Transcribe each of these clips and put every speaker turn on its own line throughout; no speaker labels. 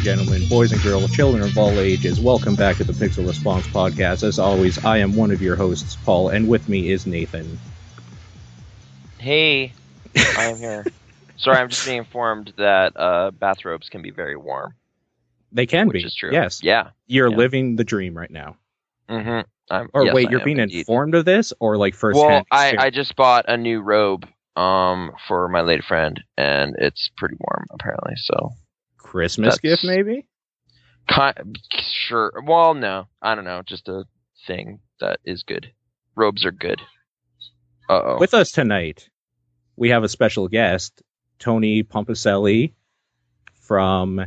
And gentlemen, boys and girls, children of all ages, welcome back to the Pixel Response Podcast. As always, I am one of your hosts, Paul, and with me is Nathan.
Hey, I am here. Sorry, I'm just being informed that uh, bathrobes can be very warm.
They can
Which
be.
is true.
Yes.
Yeah.
You're
Yeah.
living the dream right now.
Mm-hmm. I'm,
Or
yes,
wait,
I
you're being
indeed.
informed of this, or like first
Well? I, I just bought a new robe um for my lady friend, and it's pretty warm apparently. So,
Christmas
that's-
gift, maybe.
kind, sure. Well, no, I don't know. Just a thing that is good. Robes are good. Uh oh.
With us tonight, we have a special guest, Tony Pomposelli from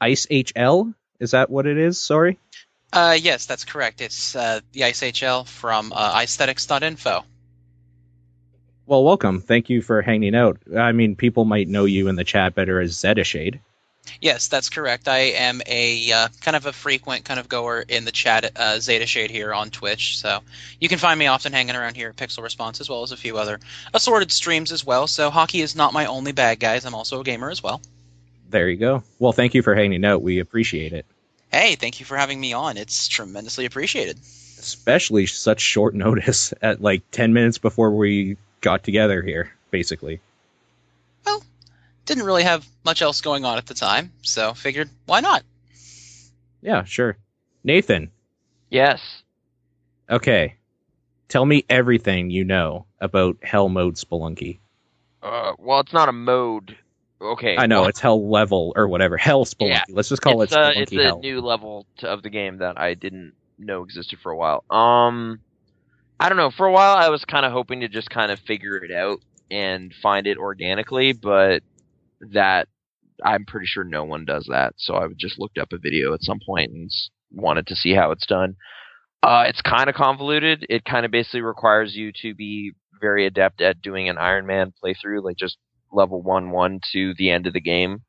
Ice HL. Is that what it is? Sorry.
Uh, yes, that's correct. It's uh, the IceHL from uh, aesthetics.info.
Well, welcome. Thank you for hanging out. I mean, people might know you in the chat better as Zedashade.
Yes, that's correct. I am a uh, kind of a frequent kind of goer in the chat, uh, Zeta Shade here on Twitch. So you can find me often hanging around here at Pixel Response as well as a few other assorted streams as well. So hockey is not my only bag, guys. I'm also a gamer as well.
There you go. Well, thank you for hanging out. We appreciate it.
Hey, thank you for having me on. It's tremendously appreciated.
Especially such short notice at like 10 minutes before we got together here, basically.
Didn't really have much else going on at the time, so figured why not?
Yeah, sure. Nathan,
yes.
okay. Tell me everything you know about Hell Mode Spelunky.
Uh, well, it's not a mode. Okay.
I know
well,
it's Hell Level or whatever. Hell Spelunky.
Yeah.
Let's just call
it's,
it
uh,
Spelunky
it's a
Hell.
new level to, of the game that I didn't know existed for a while. Um, I don't know. For a while, I was kind of hoping to just kind of figure it out and find it organically, but that I'm pretty sure no one does that. So I just looked up a video at some point and wanted to see how it's done. Uh, it's kind of convoluted. It kind of basically requires you to be very adept at doing an Iron Man playthrough, like just level one one to the end of the game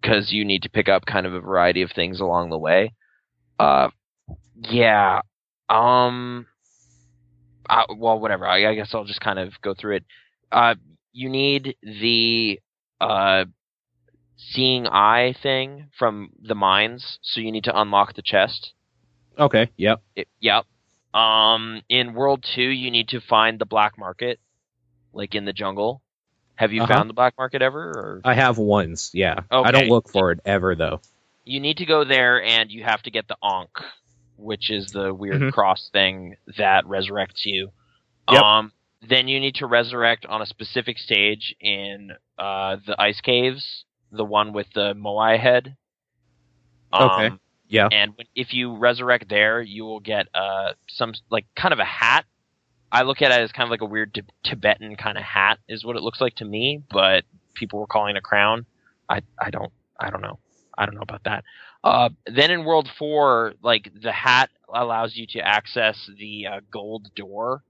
because you need to pick up kind of a variety of things along the way. Uh, yeah. Um. I, well, whatever. I, I guess I'll just kind of go through it. Uh, you need the uh seeing eye thing from the mines, so you need to unlock the chest.
Okay, yep.
It, yep. Um, in World Two, you need to find the black market, like in the jungle. Have you
Uh-huh.
found the black market ever? Or?
I have once, yeah. Okay. I don't look for it ever, though.
you need to go there and you have to get the Ankh, which is the weird
Mhm.
cross thing that resurrects you.
Yep.
Um, then you need to resurrect on a specific stage in uh, the ice caves, the one with the Moai head. Um,
Okay. Yeah.
And when, if you resurrect there, you will get uh, some like kind of a hat. I look at it as kind of like a weird Tib- Tibetan kind of hat, is what it looks like to me. But people were calling it a crown. I I don't I don't know. I don't know about that. Uh, then in World Four, like the hat allows you to access the uh, gold door,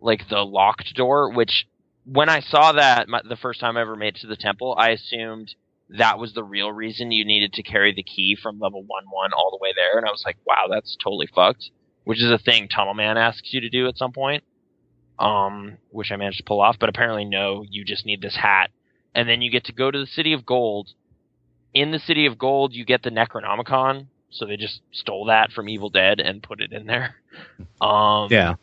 like the locked door. Which, when I saw that my, the first time I ever made it to the temple, I assumed that was the real reason you needed to carry the key from level one one all the way there. And I was like, wow, that's totally fucked. Which is a thing Tunnel Man asks you to do at some point. Um, which I managed to pull off, but apparently no, you just need this hat. And then you get to go to the City of Gold. In the City of Gold, you get the Necronomicon. So they just stole that from Evil Dead and put it in there. Um,
Yeah.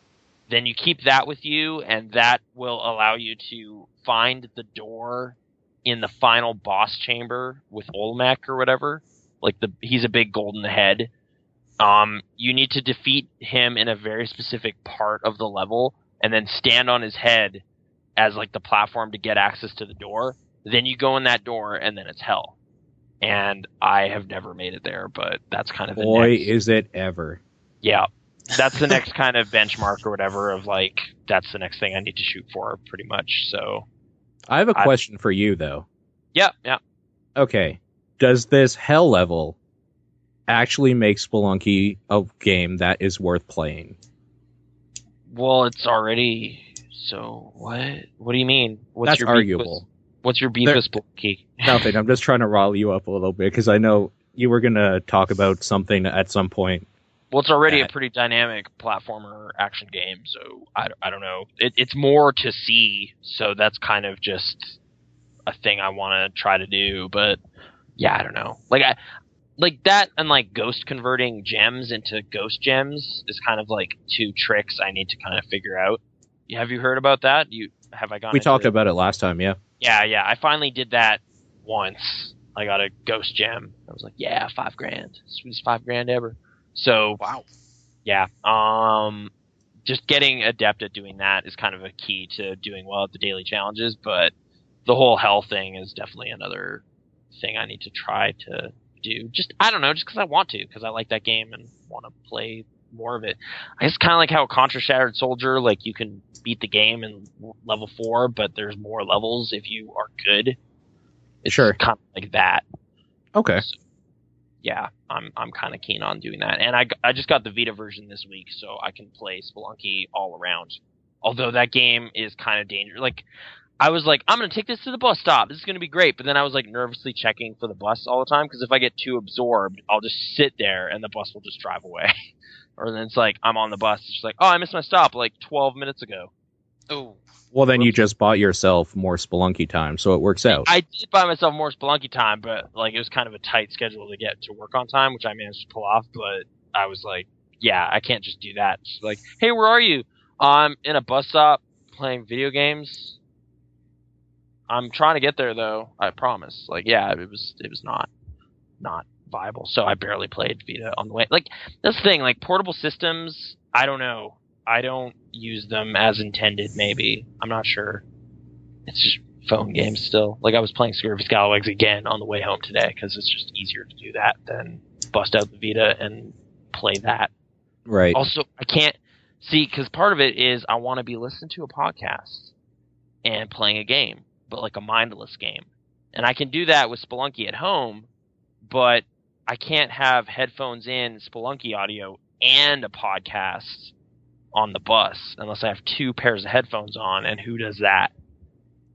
Then you keep that with you, and that will allow you to find the door in the final boss chamber with Olmec or whatever. Like the he's a big golden head. Um, you need to defeat him in a very specific part of the level, and then stand on his head as like the platform to get access to the door. Then you go in that door, and then it's hell. And I have never made it there, but that's kind of the
Boy,
next-
is it ever.
yeah. That's the next kind of benchmark or whatever of like that's the next thing I need to shoot for pretty much. So
I have a
I-
question for you, though.
yeah, yeah.
Okay. Does this hell level actually make Spelunky a game that is worth playing?
Well, it's already so what what do you mean? What's
That's
your beef
arguable.
With, what's your beef
There-
with Spelunky?
Nothing. I'm just trying to rile you up a little bit because I know you were gonna talk about something at some point.
Well, it's already a pretty dynamic platformer action game, so I, I don't know. It, it's more to see, so that's kind of just a thing I want to try to do. But yeah, I don't know. Like I like that and like ghost converting gems into ghost gems is kind of like two tricks I need to kind of figure out. Have you heard about that? You have I gone?
We talked
it?
about it last time, yeah.
Yeah, yeah. I finally did that once. I got a ghost gem. I was like, yeah, five grand, sweetest five grand ever. So
Wow.
yeah, um, just getting adept at doing that is kind of a key to doing well at the daily challenges. But the whole hell thing is definitely another thing I need to try to do. Just I don't know, just because I want to, because I like that game and want to play more of it. I guess kind of like how Contra Shattered Soldier, like you can beat the game in level four, but there's more levels if you are good. It's
Sure.
kind of like that
Okay.
Yeah, I'm I'm kind of keen on doing that. And I I just got the Vita version this week, so I can play Spelunky all around. Although that game is kind of dangerous. Like, I was like, I'm gonna take this to the bus stop. This is gonna be great. But then I was like nervously checking for the bus all the time because if I get too absorbed, I'll just sit there and the bus will just drive away. or then it's like I'm on the bus, it's just like, oh, I missed my stop like 12 minutes ago.
Oh,
Well, then you just bought yourself more Spelunky time, so it works out.
I did buy myself more Spelunky time, but like it was kind of a tight schedule to get to work on time, which I managed to pull off. But I was like, yeah, I can't just do that. Like, hey, where are you? I'm in a bus stop playing video games. I'm trying to get there though. I promise. Like, yeah, it was it was not not viable. So I barely played Vita on the way. Like that's the thing. Like portable systems, I don't know. I don't use them as intended. Maybe I'm not sure. It's just phone games still. Like I was playing Scurvy Scalawags again on the way home today because it's just easier to do that than bust out the Vita and play that.
right.
Also, I can't see because part of it is I want to be listening to a podcast and playing a game, but like a mindless game, and I can do that with Spelunky at home, but I can't have headphones in Spelunky audio and a podcast on the bus unless I have two pairs of headphones on, and who does that?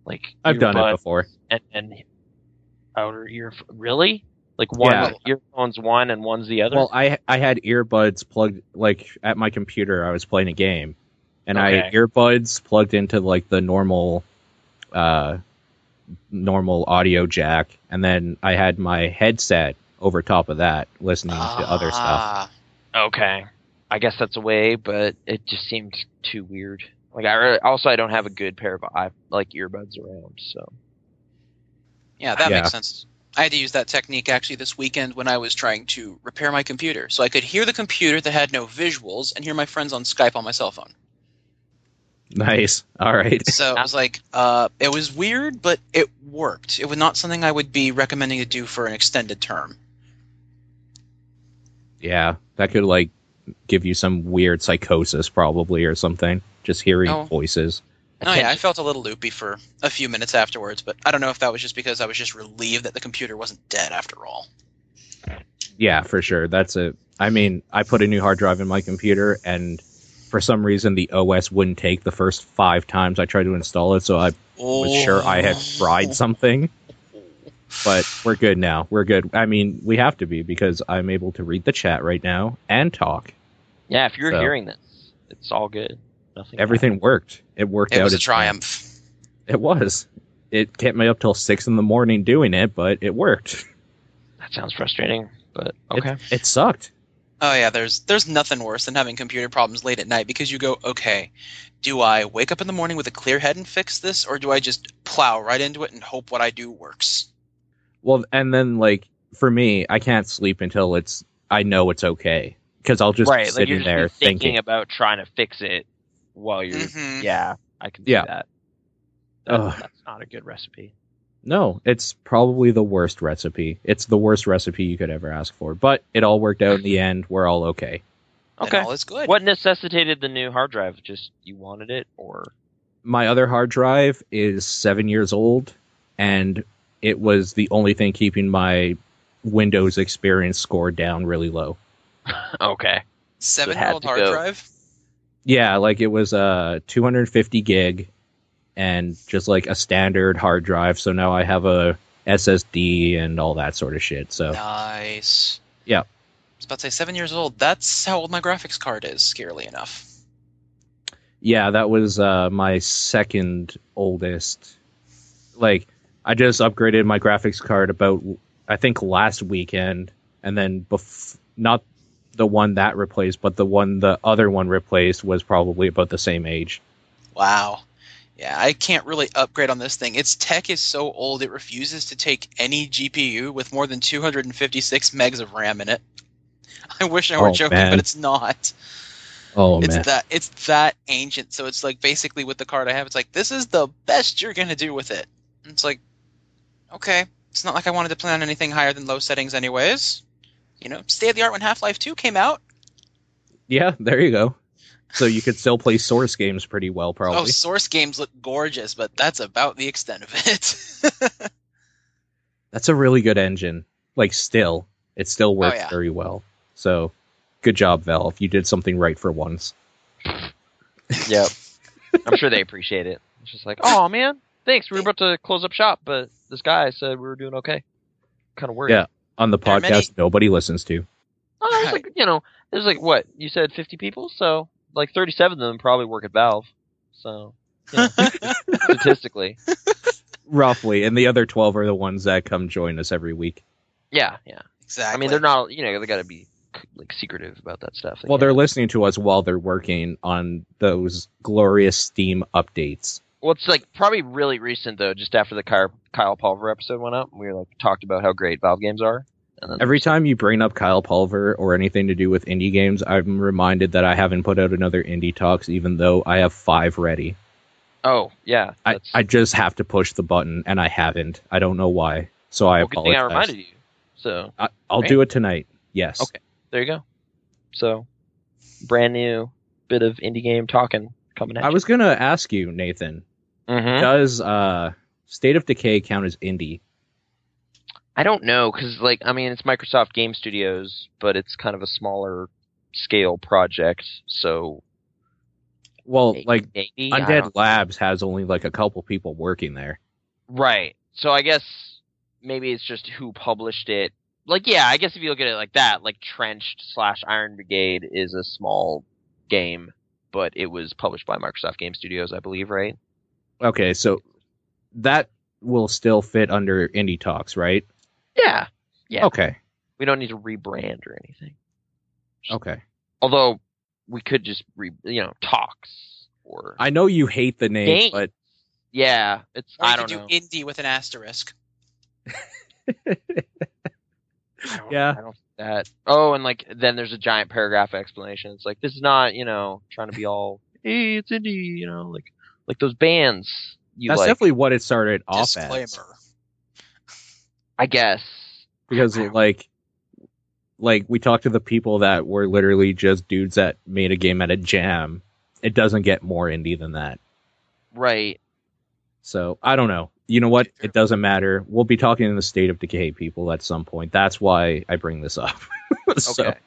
Like
I've done it before.
and, and outer ear. Really? Like one
Yeah.
earphones one and one's the other.
Well, I I had earbuds plugged like at my computer. I was playing a game, and I had earbuds plugged into like the normal, uh, normal audio jack, and then I had my headset over top of that, listening to other stuff.
Ah.
Okay. I guess that's a way, but it just seemed too weird. Like I re- also I don't have a good pair of eye, like earbuds around, so
Yeah, that
Yeah.
makes sense. I had to use that technique actually this weekend when I was trying to repair my computer. So I could hear the computer that had no visuals and hear my friends on Skype on my cell phone.
Nice. All right.
So it was like, uh, it was weird, but it worked. It was not something I would be recommending to do for an extended term.
Yeah, that could like give you some weird psychosis, probably, or something. Just hearing
Oh.
voices.
Oh yeah, I felt a little loopy for a few minutes afterwards, but I don't know if that was just because I was just relieved that the computer wasn't dead after all.
Yeah, for sure. That's a. I mean, I put a new hard drive in my computer, and for some reason, the OS wouldn't take the first five times I tried to install it. So I was sure I had fried something. But we're good now. We're good. I mean, we have to be because I'm able to read the chat right now and talk.
Yeah. If you're
So-
hearing this, it's all good. Nothing.
Everything worked. It worked
It
out.
was a
its plan.
triumph.
It was. It kept me up till six in the morning doing it, but it worked.
That sounds frustrating, but
It-
okay.
It, sucked.
Oh yeah, there's there's nothing worse than having computer problems late at night because you go, okay, do I wake up in the morning with a clear head and fix this, or do I just plow right into it and hope what I do works?
Well, and then like for me, I can't sleep until it's I know it's okay because I'll just
right.
be
Like
sitting
you're just
there
thinking
thinking.
about trying to fix it while you're.
Mhm.
Yeah, I can
Yeah.
see that. That-
Ugh.
That's not a good recipe.
No, it's probably the worst recipe. It's the worst recipe you could ever ask for, but it all worked out in the end. We're all okay.
Then
Okay.
all is good.
What necessitated the new hard drive? Just you wanted it, or
My other hard drive is seven years old, and it was the only thing keeping my Windows experience score down really low.
okay.
Seven
had
year old hard
go.
drive?
Yeah, like it was a 250 gig and just like a standard hard drive. So now I have a SSD and all that sort of shit. So
Nice.
Yeah.
I was about to say seven years old. That's how old my graphics card is, scarily enough.
yeah, that was uh, my second oldest. Like I just upgraded my graphics card about I think last weekend, and then bef- not the one that replaced, but the one the other one replaced was probably about the same age.
Wow. Yeah, I can't really upgrade on this thing. Its tech is so old it refuses to take any GPU with more than 256 megs of RAM in it. I wish I were
Oh,
joking,
man.
but it's not.
Oh
it's
man,
that it's that ancient. So it's like basically with the card I have, it's like this is the best you're gonna do with it. And it's like, okay, it's not like I wanted to plan on anything higher than low settings, anyways. You know, state of the art when Half Life Two came out.
yeah, there you go. So you could still play Source games pretty well,
oh,
probably. Oh.
Source games look gorgeous, but that's about the extent of it.
That's a really good engine. Like, still, it still oh, works
Oh, yeah.
very well. So, good job, Valve. You did something right for once.
Yep. I'm sure they appreciate it. It's just like, oh man, thanks. We were about to close up shop, but this guy said we were doing okay. Kind of worried.
Yeah. On the podcast,
many-
nobody listens to.
Oh, it like you know, there's like what you said, 50 people. So like 37 of them probably work at Valve. So you know, statistically,
Roughly. And the other 12 are the ones that come join us every week.
yeah, yeah.
exactly.
I mean, they're not. You know, they got to be like secretive about that stuff.
Well, they're listening to us while they're working on those glorious Steam updates.
Well, it's like probably really recent though. Just after the Kyle, Kyle Pulver episode went up, we like talked about how great Valve games are. And then
Every time you bring up Kyle Pulver or anything to do with indie games, I'm reminded that I haven't put out another indie talks, even though I have five ready.
Oh yeah,
I, I just have to push the button, and I haven't. I don't know why. So I
well, good thing
apologize.
I reminded you. So
I, I'll
Right.
do it tonight. Yes.
Okay. there you go. So brand new bit of indie game talking coming at
I was gonna ask you, Nathan.
Mhm.
Does uh, State of Decay count as indie?
I don't know because like I mean it's Microsoft Game Studios, but it's kind of a smaller scale project. So
Well,
may-
like
maybe
Undead Labs has only like a couple people working there.
Right. So I guess maybe it's just who published it. Like, yeah, I guess if you look at it like that, like Trenched slash Iron Brigade is a small game, but it was published by Microsoft Game Studios, I believe, right?
Okay, so that will still fit under indie talks, right?
Yeah. Yeah.
Okay.
We don't need to rebrand or anything.
Okay.
Although we could just re, you know, talks or
I know you hate the name,
Game.
but
yeah, it's
Or
I
could
don't
do
know.
indie with an asterisk.
I don't-
Yeah.
I don't that. Oh, and like then there's a giant paragraph explanation. It's like this is not you know trying to be all hey it's indie you know like like those bands you
that's
like.
definitely what it started off
Disclaimer.
as.
I guess
Because
Wow.
like like we talked to the people that were literally just dudes that made a game at a jam. It doesn't get more indie than that.
right.
So I don't know. You know what? It doesn't matter. We'll be talking in the state of decay people at some point. That's why I bring this up. so,
Okay.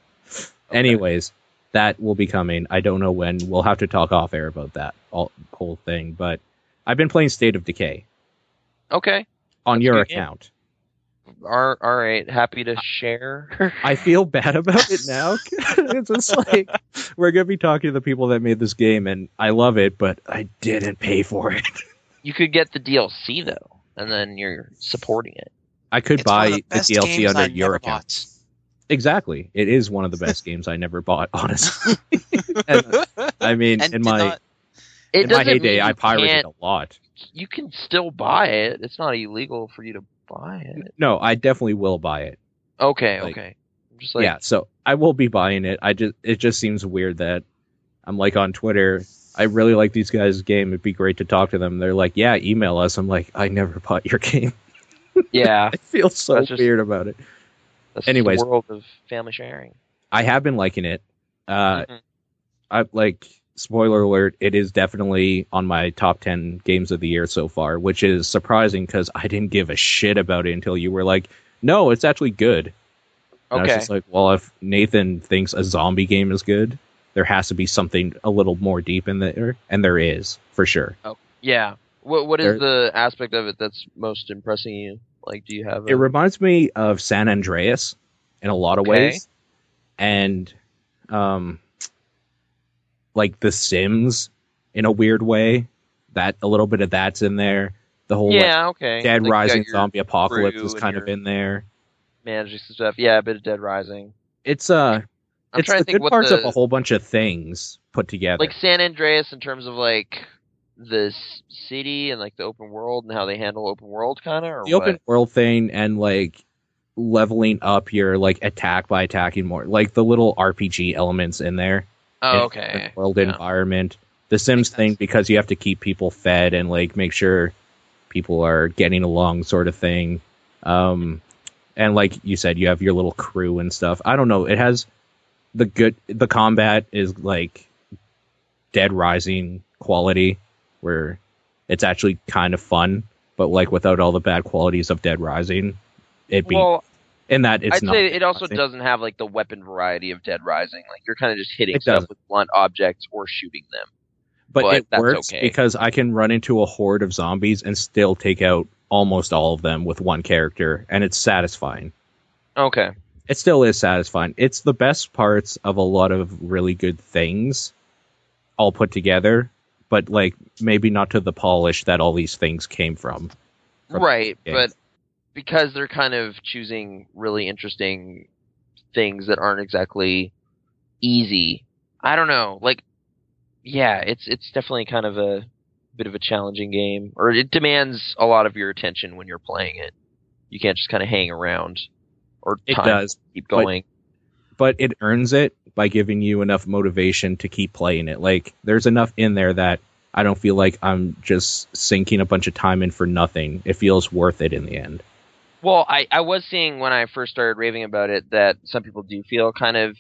anyways, that will be coming. I don't know when. We'll have to talk off air about that all, whole thing. But I've been playing State of Decay
Okay.
on
That's
your
a good game.
account.
All, all right. Happy to share.
I feel bad about it now. it's just like we're gonna be talking to the people that made this game, and I love it, but I didn't pay for it.
you could get the DLC though, and then you're supporting it.
I could
It's
buy the,
the
DLC under
I
your account.
bought.
Exactly, it is one of the best games I never bought. Honestly, And, I mean,
And
in my
not-
in my heyday, I pirated a lot.
You can still buy it. It's not illegal for you to buy it.
No, I definitely will buy it.
Okay.
Like-
okay. I'm just like
yeah, so I will be buying it. I just it just seems weird that I'm like on Twitter. I really like these guys' game. It'd be great to talk to them. They're like, yeah, email us. I'm like, I never bought your game.
yeah.
I feel so
just-
weird about it.
That's
Anyways.
the world of family sharing.
I have been liking it. Uh,
Mhm.
I like spoiler alert. It is definitely on my top ten games of the year so far, which is surprising because I didn't give a shit about it until you were like, "No, it's actually good." And I was
Okay.
just like, well, if Nathan thinks a zombie game is good, there has to be something a little more deep in there, and there is for sure.
Oh, yeah. What what
There-
is the aspect of it that's most impressing you? Like, do you have? A,
It reminds me of San Andreas in a lot of
Okay.
ways, and um, like The Sims in a weird way. That a little bit of that's in there. The whole like,
yeah. Okay.
Dead
Like,
Rising Zombie Apocalypse is kind of in there.
managing some stuff. Yeah, a bit of Dead Rising.
It's uh,
I'm
it's
trying
the
to think
good parts
the
of a whole bunch of things put together.
like San Andreas in terms of like the city and like the open world and how they handle open world kind of
the
what?
open world thing and like leveling up your like attack by attacking more, like the little RPG elements in there.
Oh, okay.
World
Yeah.
environment. The Sims thing
sense.
because you have to keep people fed and like make sure people are getting along, sort of thing. Um, and like you said, you have your little crew and stuff. I don't know. It has the good. The combat is like Dead Rising quality, where it's actually kind of fun, but like without all the bad qualities of Dead Rising. It'd be
Well,
in that it's
I'd
not.
say it also doesn't have like the weapon variety of Dead Rising. Like you're kind of just hitting
It
stuff
doesn't.
with blunt objects or shooting them.
but,
but
it works
okay.
because I can run into a horde of zombies and still take out almost all of them with one character, and it's satisfying.
Okay.
It still is satisfying. It's the best parts of a lot of really good things all put together, but like maybe not to the polish that all these things came from. From
Right, but because they're kind of choosing really interesting things that aren't exactly easy. I don't know. Like yeah, it's it's definitely kind of a bit of a challenging game or it demands a lot of your attention when you're playing it. You can't just kind of hang around or
It does,
keep
but-
going.
but it earns it by giving you enough motivation to keep playing it. Like there's enough in there that I don't feel like I'm just sinking a bunch of time in for nothing. It feels worth it in the end.
Well, I, I was seeing when I first started raving about it that some people do feel kind of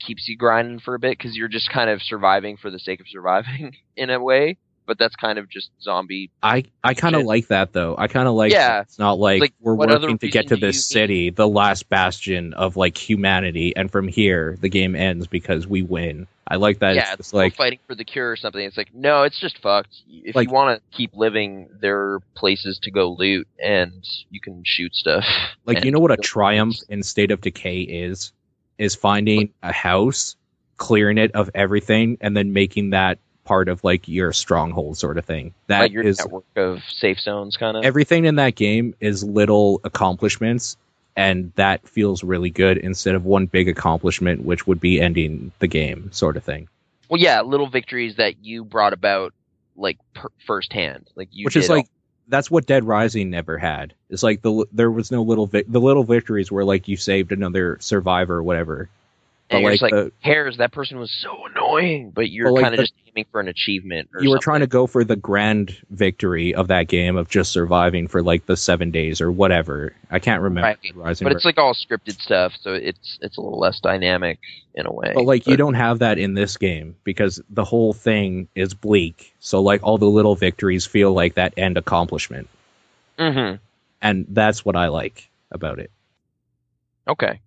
keeps you grinding for a bit because you're just kind of surviving for the sake of surviving in a way. But that's kind of just zombie.
I I kind of like that though. I kind of like
Yeah.
it's not like,
Like,
we're working to get to this
you need-
city, the last bastion of like humanity, and from here the game ends because we win. I like that.
yeah,
it's just like
fighting for the cure or something. It's like no, it's just fucked. If
Like-
you want to keep living, there are places to go loot and you can shoot stuff.
like you know what a triumph
things.
in state of decay is is finding a house clearing it of everything and then making that part of like your stronghold sort of thing That
like your
is
network of safe zones, kind of.
everything in that game is little accomplishments and that feels really good instead of one big accomplishment which would be ending the game sort of thing
well, yeah, little victories that you brought about like per- firsthand. Like you
which is
did all-
like that's what Dead Rising never had. It's like the there was no little vic- the little victories were like you saved another survivor or whatever. But
and
like,
like
the,
hairs that person was so annoying but you're kind of just aiming for an achievement or
you were
something.
trying to go for the grand victory of that game of just surviving for like the seven days or whatever. I can't remember
Right.
Rising,
but it's like all scripted stuff so it's it's a little less dynamic in a way
but like you don't have that in this game because the whole thing is bleak. So like all the little victories feel like that end accomplishment,
hmm
and that's what I like about it.
okay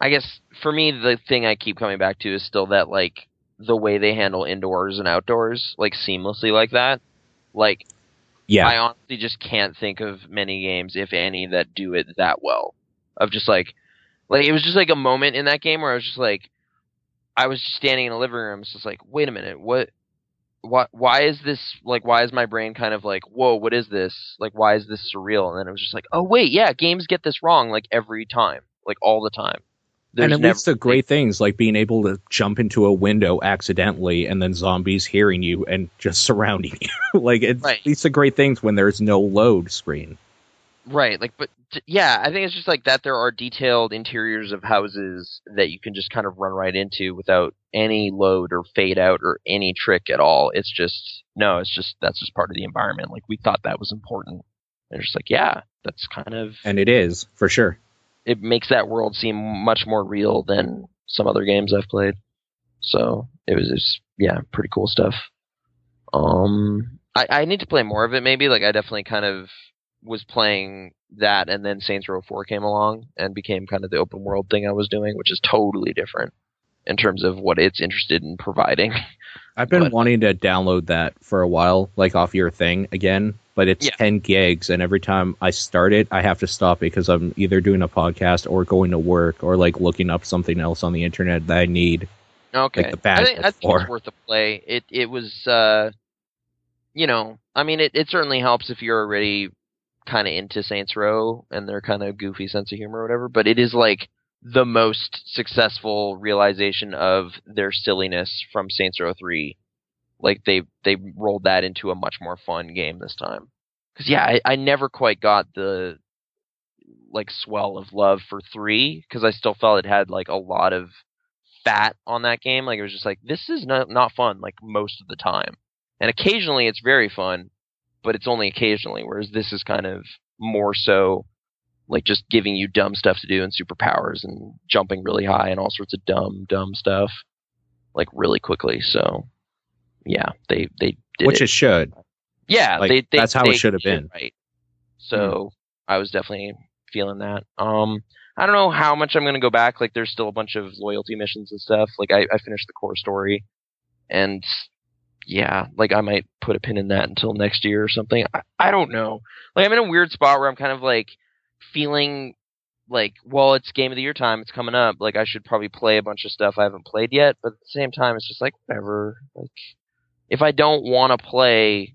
i guess for me the thing i keep coming back to is still that like the way they handle indoors and outdoors like seamlessly like that like
Yeah,
I honestly just can't think of many games, if any, that do it that well. Of just like, like it was just like a moment in that game where I was just like, I was just standing in a living room, it's just like, wait a minute, what, what, why is this like? Why is my brain kind of like, whoa, what is this? Like, why is this surreal? And then it was just like, oh wait, yeah, games get this wrong like every time, like all the time.
And it
never-
leads to great things like being able to jump into a window accidentally and then zombies hearing you and just surrounding you. like
Right.
leads to great things when there's no load screen.
Right, like, but t- yeah, I think it's just like that. There are detailed interiors of houses that you can just kind of run right into without any load or fade out or any trick at all. It's just no, it's just that's just part of the environment. Like we thought that was important. And it's just like, yeah, that's kind of
And it is, for sure.
It makes that world seem much more real than some other games I've played. So it was just yeah, pretty cool stuff. Um, I, I need to play more of it. Maybe like I definitely kind of was playing that, and then Saints Row Four came along and became kind of the open world thing I was doing, which is totally different in terms of what it's interested in providing.
I've been
But-
wanting to download that for a while, like off your thing again, but it's
Yeah.
10 gigs, and every time I start it, I have to stop because I'm either doing a podcast or going to work or like looking up something else on the internet that I need.
Okay,
the
I think, I think it's worth a play. It it was, uh, you know, I mean, it, it certainly helps if you're already kind of into Saints Row and their kind of goofy sense of humor or whatever, but it is like the most successful realization of their silliness from Saints Row 3. Like they they rolled that into a much more fun game this time. Cuz yeah, I, I never quite got the like swell of love for 3 cuz I still felt it had like a lot of fat on that game. Like it was just like this is not not fun like most of the time. And occasionally it's very fun, but it's only occasionally whereas this is kind of more so like just giving you dumb stuff to do and superpowers and jumping really high and all sorts of dumb dumb stuff like really quickly so yeah they they did
which
it.
it should.
yeah
like,
they, they
that's how it should have been.
right so i was definitely feeling that um i don't know how much i'm going to go back like there's still a bunch of loyalty missions and stuff like i, I finished the core story and yeah like i might put a pin in that until next year or something I, I don't know like i'm in a weird spot where i'm kind of like feeling like, well, it's game of the year time. It's coming up. Like, I should probably play a bunch of stuff I haven't played yet. But at the same time, it's just like whatever. Like, if I don't want to play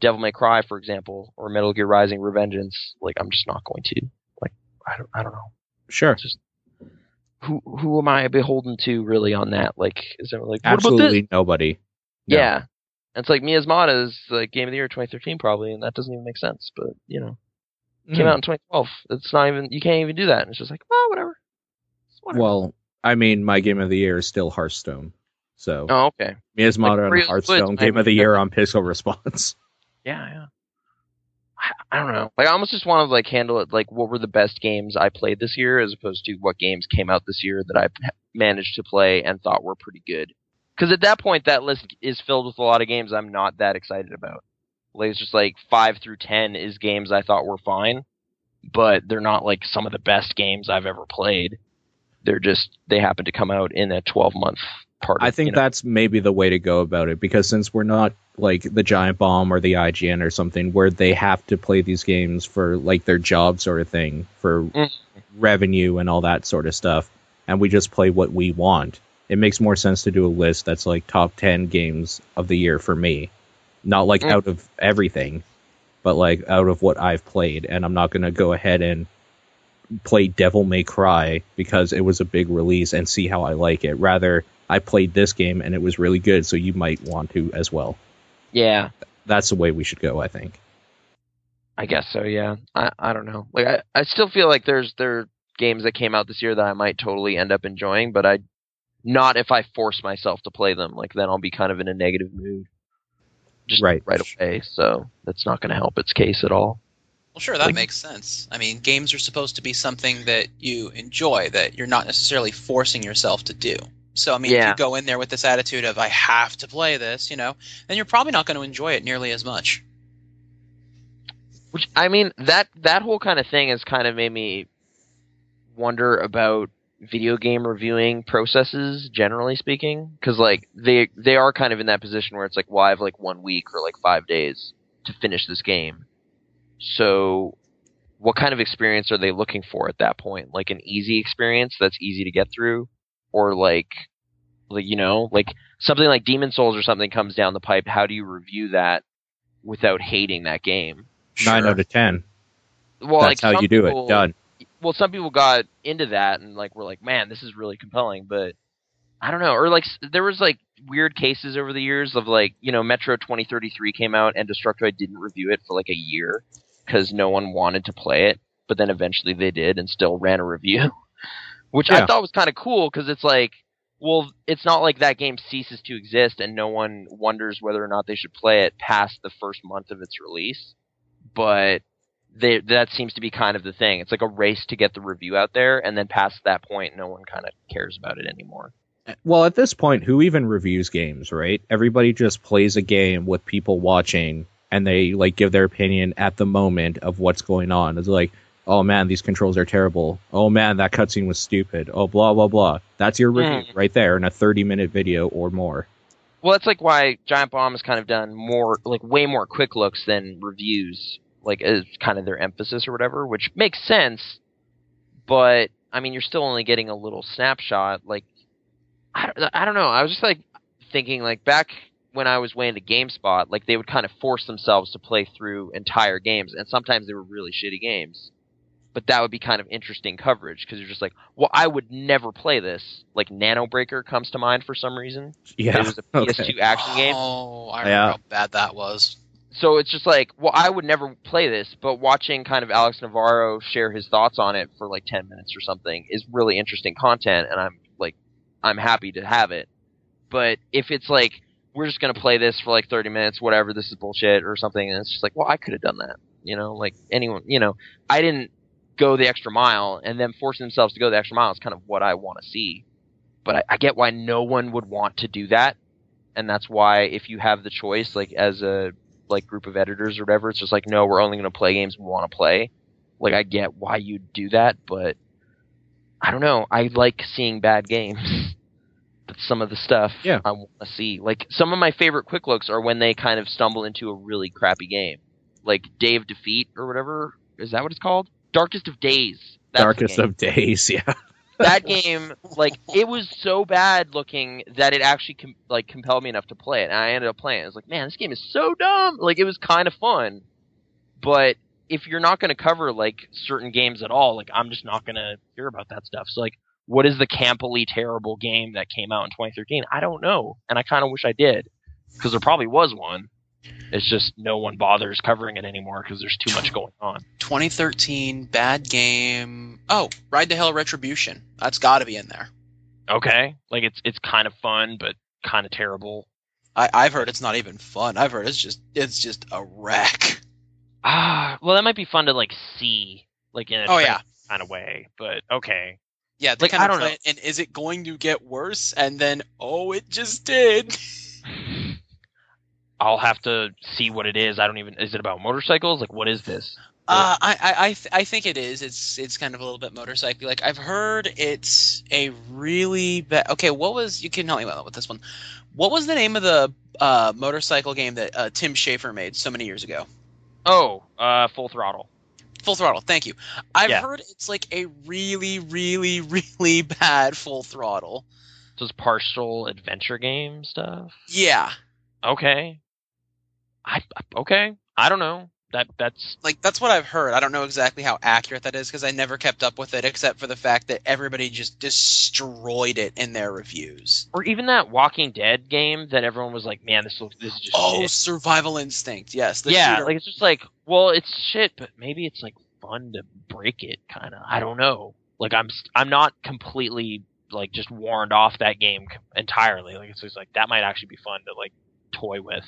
Devil May Cry, for example, or Metal Gear Rising: Revengeance, like, I'm just not going to. Like, I don't, I don't know.
Sure.
Who, who am I beholden to really on that? Like, is it like what about this?
Absolutely nobody. No.
Yeah. And it's like Miasmata is like game of the year 2013 probably, and that doesn't even make sense. But you know, came
Mm.
out in 2012. It's not even you can't even do that. And it's just like, oh, whatever. Whatever.
Well, I mean, my game of the year is still Hearthstone. So
oh, okay.
Miasmata
like
and
Real
Hearthstone game of the year on Pixel Response.
Yeah, yeah. I, I don't know. Like, I almost just want to like handle it like what were the best games I played this year, as opposed to what games came out this year that I managed to play and thought were pretty good. Because at that point, that list is filled with a lot of games I'm not that excited about. Like, it's just like five through ten is games I thought were fine, but they're not like some of the best games I've ever played. They're just they happen to come out in a 12 month part.
I think
you know.
that's maybe the way to go about it because since we're not like the Giant Bomb or the IGN or something where they have to play these games for like their job sort of thing for
Mm.
revenue and all that sort of stuff, and we just play what we want. It makes more sense to do a list that's like top 10 games of the year for me. Not like
Mm.
out of everything, but like out of what I've played. And I'm not going to go ahead and play Devil May Cry because it was a big release and see how I like it. Rather, I played this game and it was really good, so you might want to as well.
yeah.
That's the way we should go, I think.
I guess so. Yeah. I I don't know. Like I I still feel like there's there are games that came out this year that I might totally end up enjoying, but I not if I force myself to play them. Like then I'll be kind of in a negative mood. Just
Right.
right away. So that's not going to help its case at all.
Well, sure, that
Like-
makes sense. I mean, games are supposed to be something that you enjoy, that you're not necessarily forcing yourself to do. So, I mean, if you go in there with this attitude of, I have to play this, you know, then you're probably not going to enjoy it nearly as much.
Which I mean that that whole kind of thing has kind of made me wonder about video game reviewing processes generally speaking because like they they are kind of in that position where it's like well I have like one week or like five days to finish this game so what kind of experience are they looking for at that point like an easy experience that's easy to get through or like like you know like something like Demon's Souls or something comes down the pipe how do you review that without hating that game
Nine
Sure.
out of ten.
well,
That's
like
how
some
you do
people-
it. Done.
Well, some people got into that and like were like, "Man, this is really compelling," but I don't know. Or like there was like weird cases over the years of like you know Metro 2033 came out and Destructoid didn't review it for like a year because no one wanted to play it, but then eventually they did and still ran a review, which
Yeah.
I thought was kind of cool because it's like. Well, it's not like that game ceases to exist and no one wonders whether or not they should play it past the first month of its release. But they, that seems to be kind of the thing. It's like a race to get the review out there, and then past that point, no one kind of cares about it anymore.
Uh, well, at this point, who even reviews games, right? Everybody just plays a game with people watching and they like give their opinion at the moment of what's going on. It's like, oh man, these controls are terrible. Oh man, that cutscene was stupid. Oh blah blah blah. That's your review mm. right there in a 30 minute video or more.
Well, that's like why Giant Bomb has kind of done more, like way more quick looks than reviews, like as kind of their emphasis or whatever, which makes sense. But I mean, you're still only getting a little snapshot. Like, I, I don't know. I was just like thinking, like back when I was way into GameSpot, like they would kind of force themselves to play through entire games, and sometimes they were really shitty games. But that would be kind of interesting coverage because you're just like, well, I would never play this. Like Nano Breaker comes to mind for some reason.
Yeah.
It was a PS2
okay.
action game.
Oh, I
Yeah.
remember how bad that was.
so it's just like, well, I would never play this, but watching kind of Alex Navarro share his thoughts on it for like 10 minutes or something is really interesting content, and I'm like, I'm happy to have it. But if it's like, we're just gonna play this for like 30 minutes, whatever, this is bullshit or something, and it's just like, well, I could have done that, you know, like anyone, you know, I didn't go the extra mile, and them forcing themselves to go the extra mile is kind of what I want to see. But I, I get why no one would want to do that, and that's why if you have the choice, like as a like group of editors or whatever. It's just like, no, we're only going to play games we want to play. Like, I get why you'd do that, but I don't know. I like seeing bad games. Some of the stuff
Yeah.
I want to see. Like, some of my favorite quick looks are when they kind of stumble into a really crappy game, like Day of Defeat or whatever. Is that what it's called? Darkest of Days. That's
Darkest of Days. Yeah.
that game like it was so bad looking that it actually com- like compelled me enough to play it and i ended up playing it i was like man this game is so dumb like it was kind of fun but if you're not going to cover like certain games at all like i'm just not going to hear about that stuff so like what is the campily terrible game that came out in 2013 i don't know and i kind of wish i did because there probably was one it's just no one bothers covering it anymore because there's too much going on
2013 bad game. Oh, Ride to Hell Retribution. That's got to be in there.
okay like it's it's kind of fun but kind of terrible
I, I've heard it's not even fun. I've heard it's just it's just a wreck.
Ah, well, that might be fun to like see, like in a
Oh yeah,
kind of way. But okay,
yeah. They
Like,
kind
I
of
don't
play
know.
it, and is it going to get worse? And then oh, it just did.
I'll have to see what it is. I don't even. Is it about motorcycles? Like, what is this?
Uh, I I I, th- I think it is. It's it's kind of a little bit motorcycle. Like I've heard it's a really bad. Okay, what was you can help me out with this one? What was the name of the uh, motorcycle game that uh, Tim Schafer made so many years ago?
Oh, uh, Full Throttle.
Full Throttle. Thank you. I've
Yeah.
heard it's like a really really really bad Full Throttle.
So it's partial adventure game stuff.
Yeah,
Okay. I I- okay. I don't know. That that's
like that's what I've heard. I don't know exactly how accurate that is because I never kept up with it, except for the fact that everybody just destroyed it in their reviews.
or even that Walking Dead game that everyone was like, man, this looks this is just
Oh,
shit.
Survival Instinct. Yes.
yeah,
shooter-
like it's just like, well, it's shit, but maybe it's like fun to break it, kind of. I don't know. Like I'm, I'm not completely like just warned off that game entirely. Like it's just like that might actually be fun to like toy with,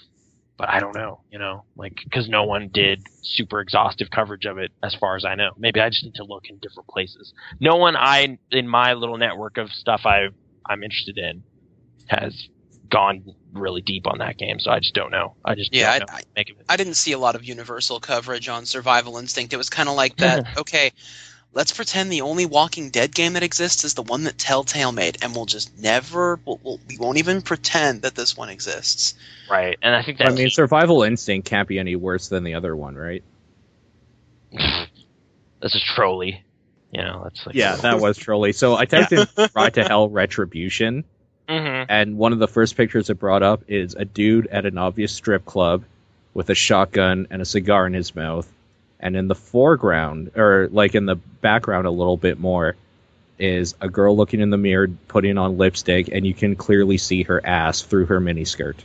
but I don't know, you know, like because no one did super exhaustive coverage of it, as far as I know. Maybe I just need to look in different places. No one I in my little network of stuff I I'm interested in has gone really deep on that game, so I just don't know. I just
Yeah, I-
make it.
I didn't see a lot of universal coverage on Survival Instinct. It was kind of like that. okay, let's pretend the only Walking Dead game that exists is the one that Telltale made, and we'll just never, we'll, we'll, we won't even pretend that this one exists.
Right, and I think that's I
mean, Survival Instinct can't be any worse than the other one, right?
this is trolly. You know, that's like
Yeah, that was trolly. So I typed in Ride to Hell Retribution,
hmm
and one of the first pictures it brought up is a dude at an obvious strip club with a shotgun and a cigar in his mouth. And in the foreground, or like in the background a little bit more, is a girl looking in the mirror, putting on lipstick, and you can clearly see her ass through her miniskirt.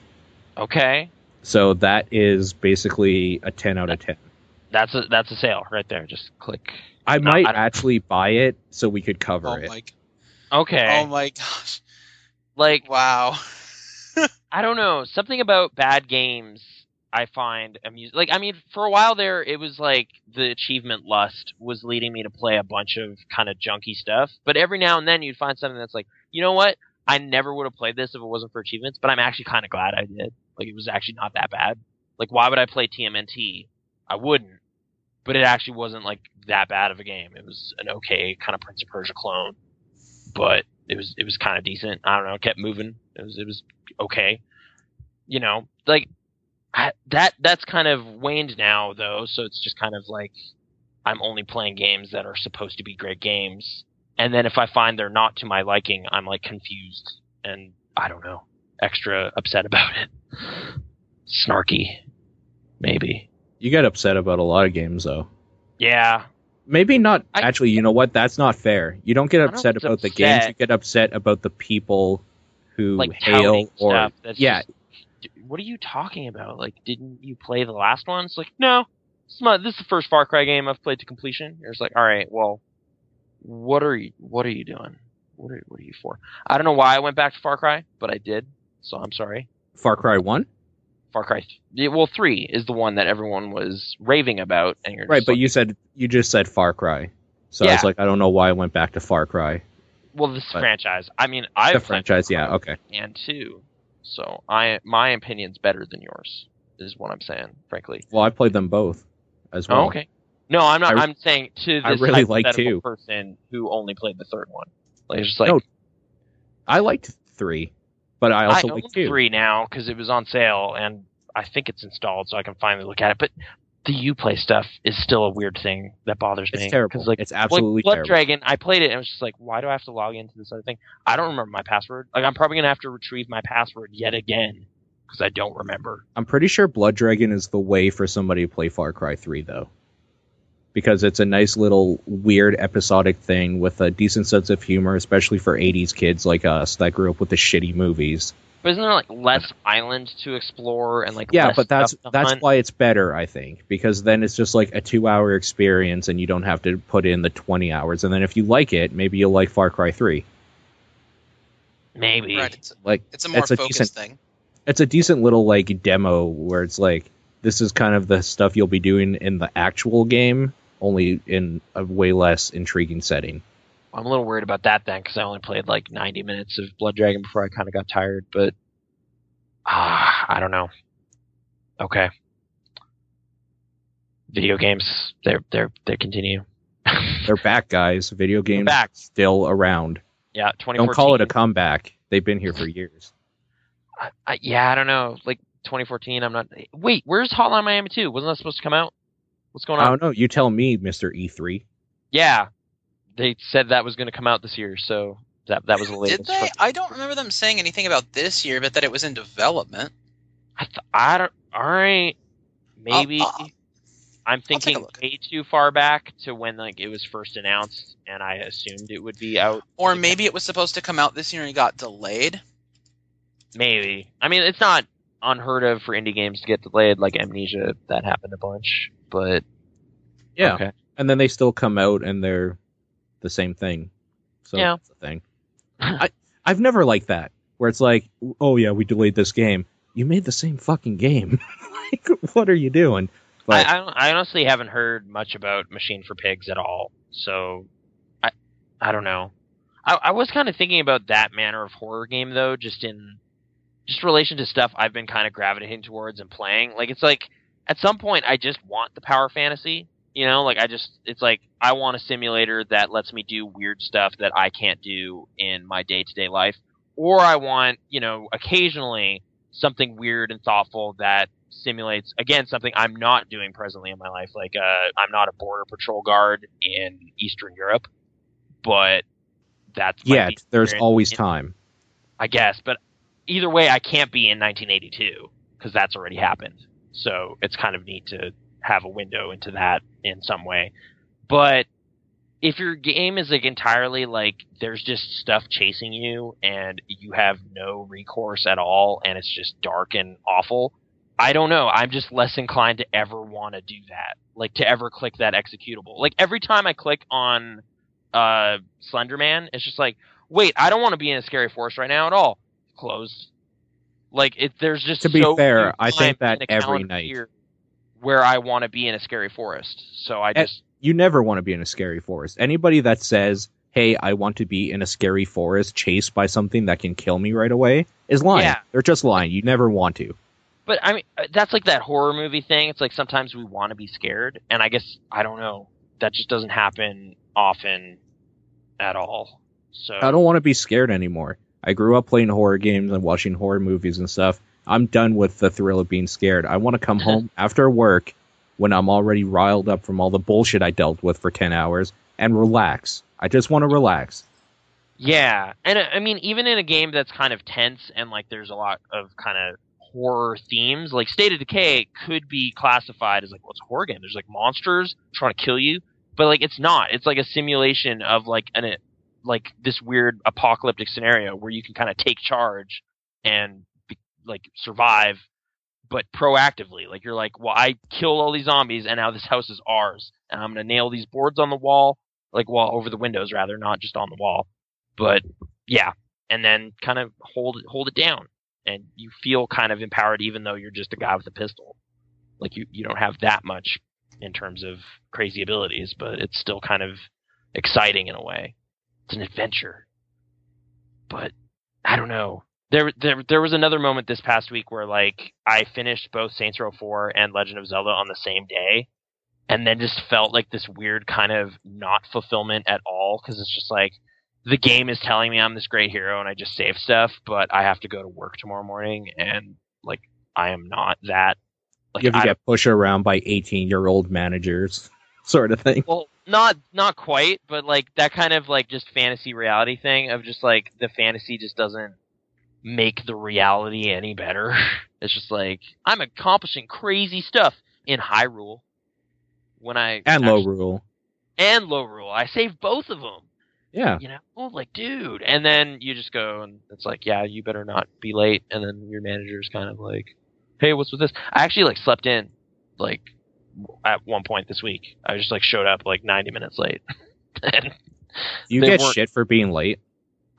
Okay,
So that is basically a 10 out of 10.
that's a that's a sale right there. Just click.
I
No,
might
I
actually buy it so we could cover
Oh
it.
my,
Okay,
oh my gosh!
like
Wow.
I don't know something about bad games. I find amusing. Like I mean, for a while there, it was like the achievement lust was leading me to play a bunch of kind of junky stuff. But every now and then, you'd find something that's like, you know what? I never would have played this if it wasn't for achievements. But I'm actually kind of glad I did. Like it was actually not that bad. Like why would I play TMNT? I wouldn't. But it actually wasn't like that bad of a game. It was an okay kind of Prince of Persia clone. But it was it was kind of decent. I don't know. It kept moving. It was it was okay. You know, like I, that that's kind of waned now though. So it's just kind of like I'm only playing games that are supposed to be great games. And then if I find they're not to my liking, I'm like confused and I don't know, extra upset about it. snarky. Maybe.
You get upset about a lot of games though.
Yeah.
Maybe not.
I-
actually, you know what? That's not fair. You don't get
I don't
upset about the games. You get upset about the people who
Like
hail or
stuff. That's
yeah.
just- what are you talking about? Like, didn't you play the last one? It's like, no. This is, this is the first Far Cry game I've played to completion. You're just like, all right, well, what are you? What are you doing? What are What are you for? I don't know why I went back to Far Cry, but I did. So I'm sorry.
Far Cry One.
Far Cry. Th- well, three is the one that everyone was raving about, and you're
Right, but
like,
you said you just said Far Cry, so I was like, I don't know why I went back to Far Cry.
well, this
but-
franchise. I mean, I
The franchise, yeah, okay.
and two, so I my opinion's better than yours. Is what I'm saying, frankly.
Well, I played them both as well.
Oh, okay. No, I'm not.
I-
am saying to this I
really like two.
person who only played the third one. Like, it's just like
No, I liked three, but I also
I
like two.
three now because it was on sale, and I think it's installed, so I can finally look at it. But the UPlay stuff is still a weird thing that bothers me.
It's terrible.
like,
it's absolutely
Blood
terrible.
Dragon, I played it and it was just like, why do I have to log into this other thing? I don't remember my password. Like, I'm probably gonna have to retrieve my password yet again because I don't remember.
I'm pretty sure Blood Dragon is the way for somebody to play Far Cry 3, though. Because it's a nice little weird episodic thing with a decent sense of humor, especially for 80s kids like us that grew up with the shitty movies.
But isn't there like less island to explore and like
Yeah,
less
but that's
stuff to
that's
hunt?
why it's better, I think, because then it's just like a two hour experience and you don't have to put in the 20 hours. And then if you like it, maybe you'll like Far Cry 3.
maybe.
Right. It's,
Like,
it's a more
It's a
focused
decent-
thing.
it's a decent little like demo where it's like this is kind of the stuff you'll be doing in the actual game, only in a way less intriguing setting.
I'm a little worried about that then because I only played like 90 minutes of Blood Dragon before I kind of got tired. But ah, I don't know. Okay. Video games, they're they're they continue.
They're back, guys. Video games
back.
still around.
yeah, 2014.
Don't call it a comeback. They've been here for years.
I, I, yeah, I don't know. Like 2014, I'm not. Wait, where's Hotline Miami 2? Wasn't that supposed to come out? What's going on?
I don't know. You tell me, Mister E3.
Yeah, they said that was going to come out this year, so that that was the latest.
Did they? I don't remember them saying anything about this year, but that it was in development.
I, th- I don't. All right, maybe.
I'll- I'll-
I'm thinking way too far back to when like it was first announced, and I assumed it would be out.
Or
Like,
maybe it was supposed to come out this year and it got delayed.
maybe. I mean, it's not unheard of for indie games to get delayed, like Amnesia. That happened a bunch, but
Yeah,
okay.
and then they still come out and they're the same thing. So
Yeah.
that's the thing. I I've never liked that where it's like, oh yeah, we delayed this game. You made the same fucking game. like, what are you doing? But
I, I, I honestly haven't heard much about Machine for Pigs at all, so I I don't know. I, I was kind of thinking about that manner of horror game though, just in just relation to stuff I've been kind of gravitating towards and playing. Like it's like at some point I just want the power fantasy, you know, like I just it's like I want a simulator that lets me do weird stuff that I can't do in my day to day life, or I want you know occasionally something weird and thoughtful that simulates again something I'm not doing presently in my life. Like uh, I'm not a border patrol guard in Eastern Europe, but that's
yeah, there's always
in-
time.
I guess. But either way, I can't be in 1982 because that's already happened. So it's kind of neat to have a window into that in some way. But if your game is like entirely like there's just stuff chasing you and you have no recourse at all and it's just dark and awful, I don't know. I'm just less inclined to ever want to do that. Like to ever click that executable. Like every time I click on uh Slenderman, it's just like, wait, I don't want to be in a scary forest right now at all. Close. Like it there's just
To be
so
fair, I think that every night.
year where I want to be in a scary forest. So I
Eh,
just
You never want to be in a scary forest. Anybody that says, "Hey, I want to be in a scary forest chased by something that can kill me right away," is lying.
Yeah.
They're just lying. You never want to.
But I mean, uh, that's like that horror movie thing. It's like sometimes we want to be scared, and I guess I don't know. That just doesn't happen often at all. So
I don't want to be scared anymore. I grew up playing horror games and watching horror movies and stuff. I'm done with the thrill of being scared. I want to come home after work when I'm already riled up from all the bullshit I dealt with for 10 hours and relax. I just want to relax.
Yeah, and uh, I mean, even in a game that's kind of tense and like there's a lot of kind of horror themes. Like State of Decay could be classified as like what's well, a horror game. There's like monsters trying to kill you, but like it's not. It's like a simulation of like an like this weird apocalyptic scenario where you can kind of take charge and like survive but proactively. Like you're like, well, I killed all these zombies, and now this house is ours, and I'm gonna nail these boards on the wall, like wall over the windows rather, not just on the wall. But yeah, and then kind of hold it, hold it down, and you feel kind of empowered, even though you're just a guy with a pistol. Like you, you don't have that much in terms of crazy abilities, but it's still kind of exciting in a way. It's an adventure. But I don't know there there there was another moment this past week where like I finished both Saints Row 4 and Legend of Zelda on the same day and then just felt like this weird kind of not fulfillment at all cuz it's just like the game is telling me I'm this great hero and I just save stuff but I have to go to work tomorrow morning and like I am not that
like you have to get pushed around by 18 year old managers sort of thing.
Well, not not quite, but like that kind of like just fantasy reality thing of just like the fantasy just doesn't make the reality any better. It's just like I'm accomplishing crazy stuff in Hyrule when I
and Lorule
and Lorule. I saved both of them.
Yeah,
you know, oh, like dude, and then you just go and it's like, yeah, you better not be late. And then your manager's kind of like, hey, what's with this? I actually like slept in, like at one point this week. I just like showed up like 90 minutes late.
you get shit for being late.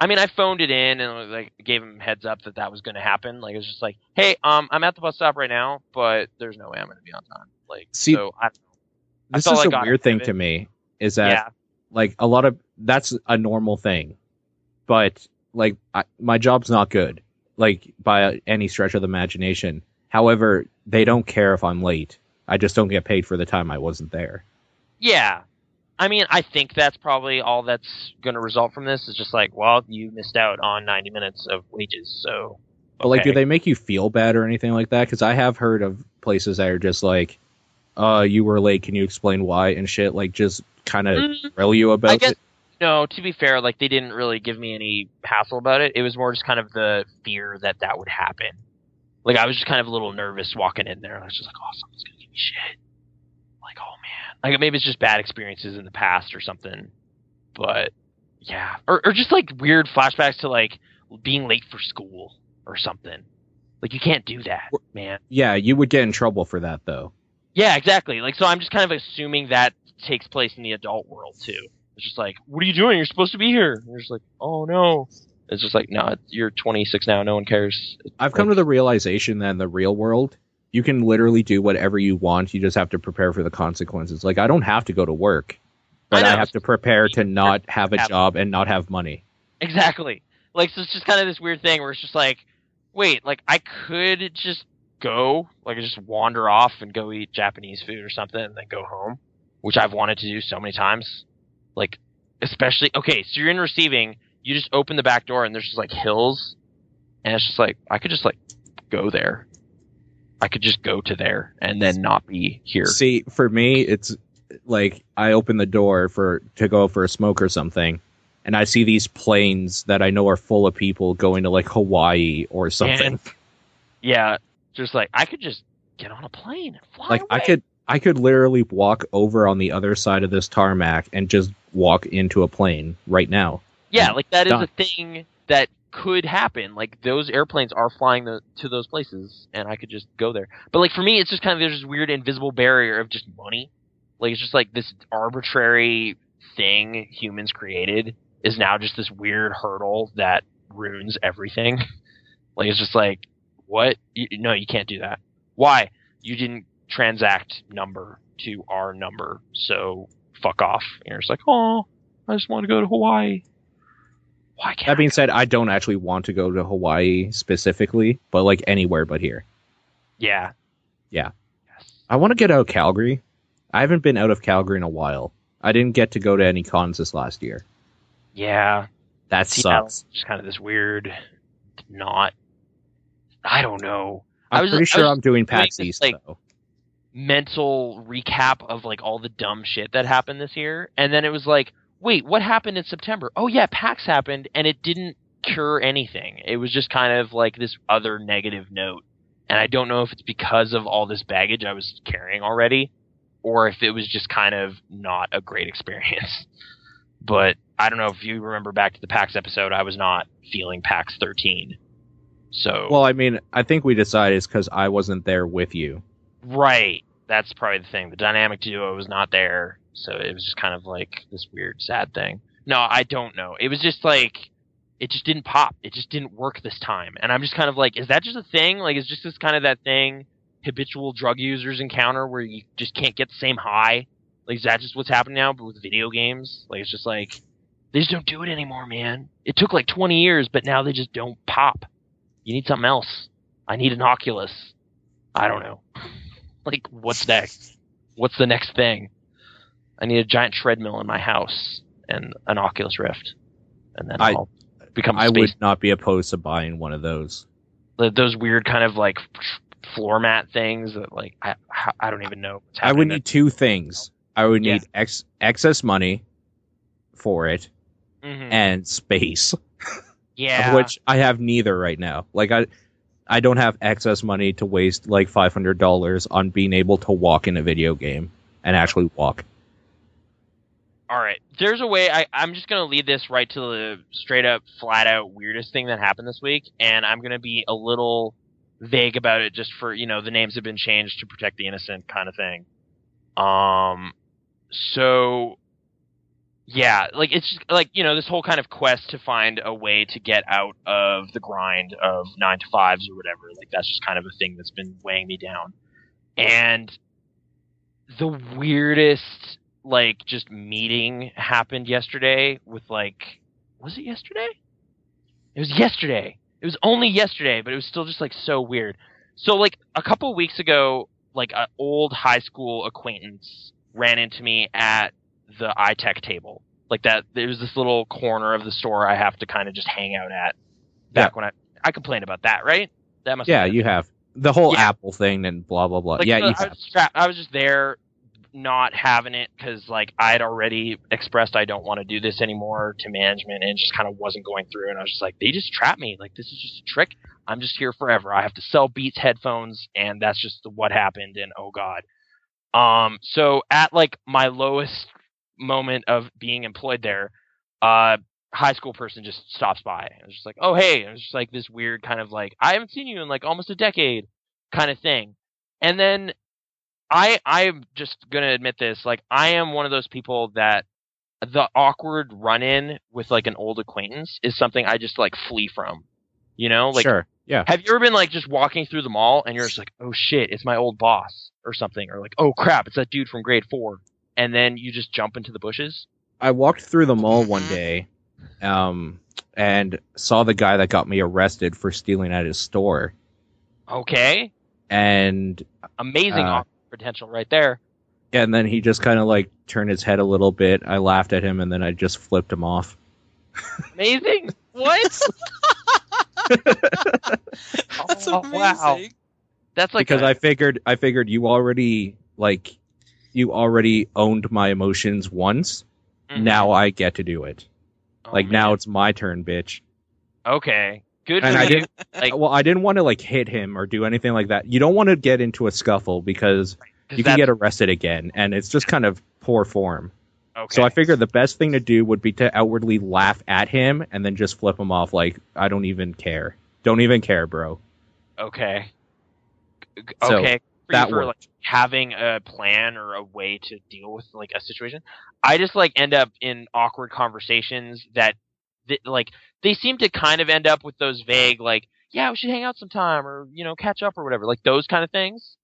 I mean, I phoned it in and like gave him heads up that that was going to happen. Like it was just like, hey, um, I'm at the bus stop right now, but there's no way I'm going to be on time. Like,
see, so I, this is like a weird thing to me. Is that yeah. like a lot of that's a normal thing, but like I, my job's not good, like by any stretch of the imagination. However, they don't care if I'm late. I just don't get paid for the time I wasn't there.
Yeah, I mean, I think that's probably all that's going to result from this. Is just like, well, you missed out on 90 minutes of wages, so. Okay.
But like, do they make you feel bad or anything like that? Because I have heard of places that are just like, "Uh, you were late. Can you explain why?" and shit. Like, just kind of mm, grill you about guess, it.
No, to be fair, like they didn't really give me any hassle about it. It was more just kind of the fear that that would happen. Like I was just kind of a little nervous walking in there. I was just like, "Oh, someone's gonna give me shit." Like, oh like maybe it's just bad experiences in the past or something. But yeah, or or just like weird flashbacks to like being late for school or something. Like you can't do that, man.
Yeah, you would get in trouble for that though.
Yeah, exactly. Like so I'm just kind of assuming that takes place in the adult world too. It's just like, what are you doing? You're supposed to be here. And you're just like, oh no. It's just like, no, you're 26 now. No one cares.
I've come to the realization that in the real world, you can literally do whatever you want. You just have to prepare for the consequences. Like I don't have to go to work, but I, I have to prepare to not have a job and not have money.
Exactly. Like so it's just kind of this weird thing where it's just like, wait, like I could just go, like just wander off and go eat Japanese food or something and then go home, which I've wanted to do so many times. Like especially okay, so you're in receiving, you just open the back door and there's just like hills and it's just like I could just like go there I could just go to there and then not be here.
See, for me, it's like I open the door for to go for a smoke or something, and I see these planes that I know are full of people going to like Hawaii or something. And,
yeah, just like I could just get on a plane and fly.
Like
away.
I could, I could literally walk over on the other side of this tarmac and just walk into a plane right now.
Yeah, like that is a thing that could happen. Like those airplanes are flying the, to those places, and I could just go there. But like for me, it's just kind of there's this weird invisible barrier of just money. Like it's just like this arbitrary thing humans created is now just this weird hurdle that ruins everything. like it's just like what? You, no, you can't do that. Why? You didn't transact number to our number, so fuck off. And you're just like, oh, I just want to go to Hawaii.
That being said, I don't actually want to go to Hawaii specifically, but like anywhere but here.
Yeah.
Yeah. Yes. I want to get out of Calgary. I haven't been out of Calgary in a while. I didn't get to go to any cons this last year.
Yeah.
That sucks.
Just kind of this weird not I don't know.
I'm I was pretty sure was I'm doing PAX East like, though.
Mental recap of like all the dumb shit that happened this year, and then it was like, wait, what happened in September? Oh yeah, PAX happened and it didn't cure anything. It was just kind of like this other negative note And I don't know if it's because of all this baggage I was carrying already, or if it was just kind of not a great experience. but I don't know if you remember back to the PAX episode, I was not feeling PAX 13. So
Well, I mean, I think we decided it's because I wasn't there with you.
right, that's probably the thing. The dynamic duo was not there, so it was just kind of like this weird, sad thing. No, I don't know. It was just like it just didn't pop. It just didn't work this time, and I'm just kind of like, is that just a thing? Like, is just this kind of that thing habitual drug users encounter where you just can't get the same high? Like, is that just what's happening now? But with video games, like it's just like they just don't do it anymore, man. It took like 20 years, but now they just don't pop. You need something else. I need an Oculus. I don't know. like, what's next? What's the next thing? I need a giant treadmill in my house and an Oculus Rift, and then
I-
I'll become a
I
space.
would not be opposed to buying one of those.
Those weird kind of like floor mat things that like I I don't even know. What's
I would need two things. I would
Yeah.
need ex- excess money for it
Mhm.
and space,
yeah,
which I have neither right now. Like I, I don't have excess money to waste like five hundred dollars on being able to walk in a video game and actually walk.
All right. There's a way. I, I'm just gonna lead this right to the straight up, flat out weirdest thing that happened this week, and I'm gonna be a little vague about it, just for you know the names have been changed to protect the innocent, kind of thing. Um. So. Yeah, like it's just, like you know this whole kind of quest to find a way to get out of the grind of nine to fives or whatever. Like that's just kind of a thing that's been weighing me down, and the weirdest like just meeting happened yesterday with like was it yesterday? It was yesterday. It was only yesterday, but it was still just like so weird. So like a couple of weeks ago, like an old high school acquaintance ran into me at the iTech table. Like that there was this little corner of the store I have to kind of just hang out at. Back when I I complained about that, right? That must
Yeah, you have the whole
Yeah.
Apple thing and blah blah blah.
like,
yeah,
the-
you
I was, I was just there, not having it because like I had already expressed I don't want to do this anymore to management, and just kind of wasn't going through. And I was just like, they just trapped me. Like this is just a trick. I'm just here forever. I have to sell Beats headphones, and that's just what happened. And oh god. Um. So at like my lowest moment of being employed there, uh, high school person just stops by. I was just like, oh hey, it was just like this weird kind of like I haven't seen you in like almost a decade kind of thing. And then I I'm just gonna admit this, like I am one of those people that the awkward run in with like an old acquaintance is something I just like flee from. You know? Like
sure. Yeah.
have you ever been like just walking through the mall and you're just like, oh shit, it's my old boss or something, or like, oh crap, it's that dude from grade four, and then you just jump into the bushes.
I walked through the mall
Mm-hmm.
one day, um, and saw the guy that got me arrested for stealing at his store.
Okay,
And
amazing
Uh,
awkward potential right there.
and then he just kind of like turned his head a little bit. I laughed at him, and then I just flipped him off.
Amazing. what?
That's
Oh,
amazing.
wow. That's like
because
a-
I figured I figured you already like you already owned my emotions once.
Mhm.
Now I get to do it.
Oh,
like
man.
now it's my turn, bitch.
Okay. Good
And
for
I
you.
didn't
Like-
well, I didn't want to like hit him or do anything like that. You don't want to get into a scuffle because you can get arrested again and it's just kind of poor form.
okay.
So I figured the best thing to do would be to outwardly laugh at him and then just flip him off like I don't even care. Don't even care, bro.
Okay.
So,
Okay.
That
for like having a plan or a way to deal with like a situation. I just like end up in awkward conversations that, that like they seem to kind of end up with those vague like yeah we should hang out sometime or you know catch up or whatever like those kind of things.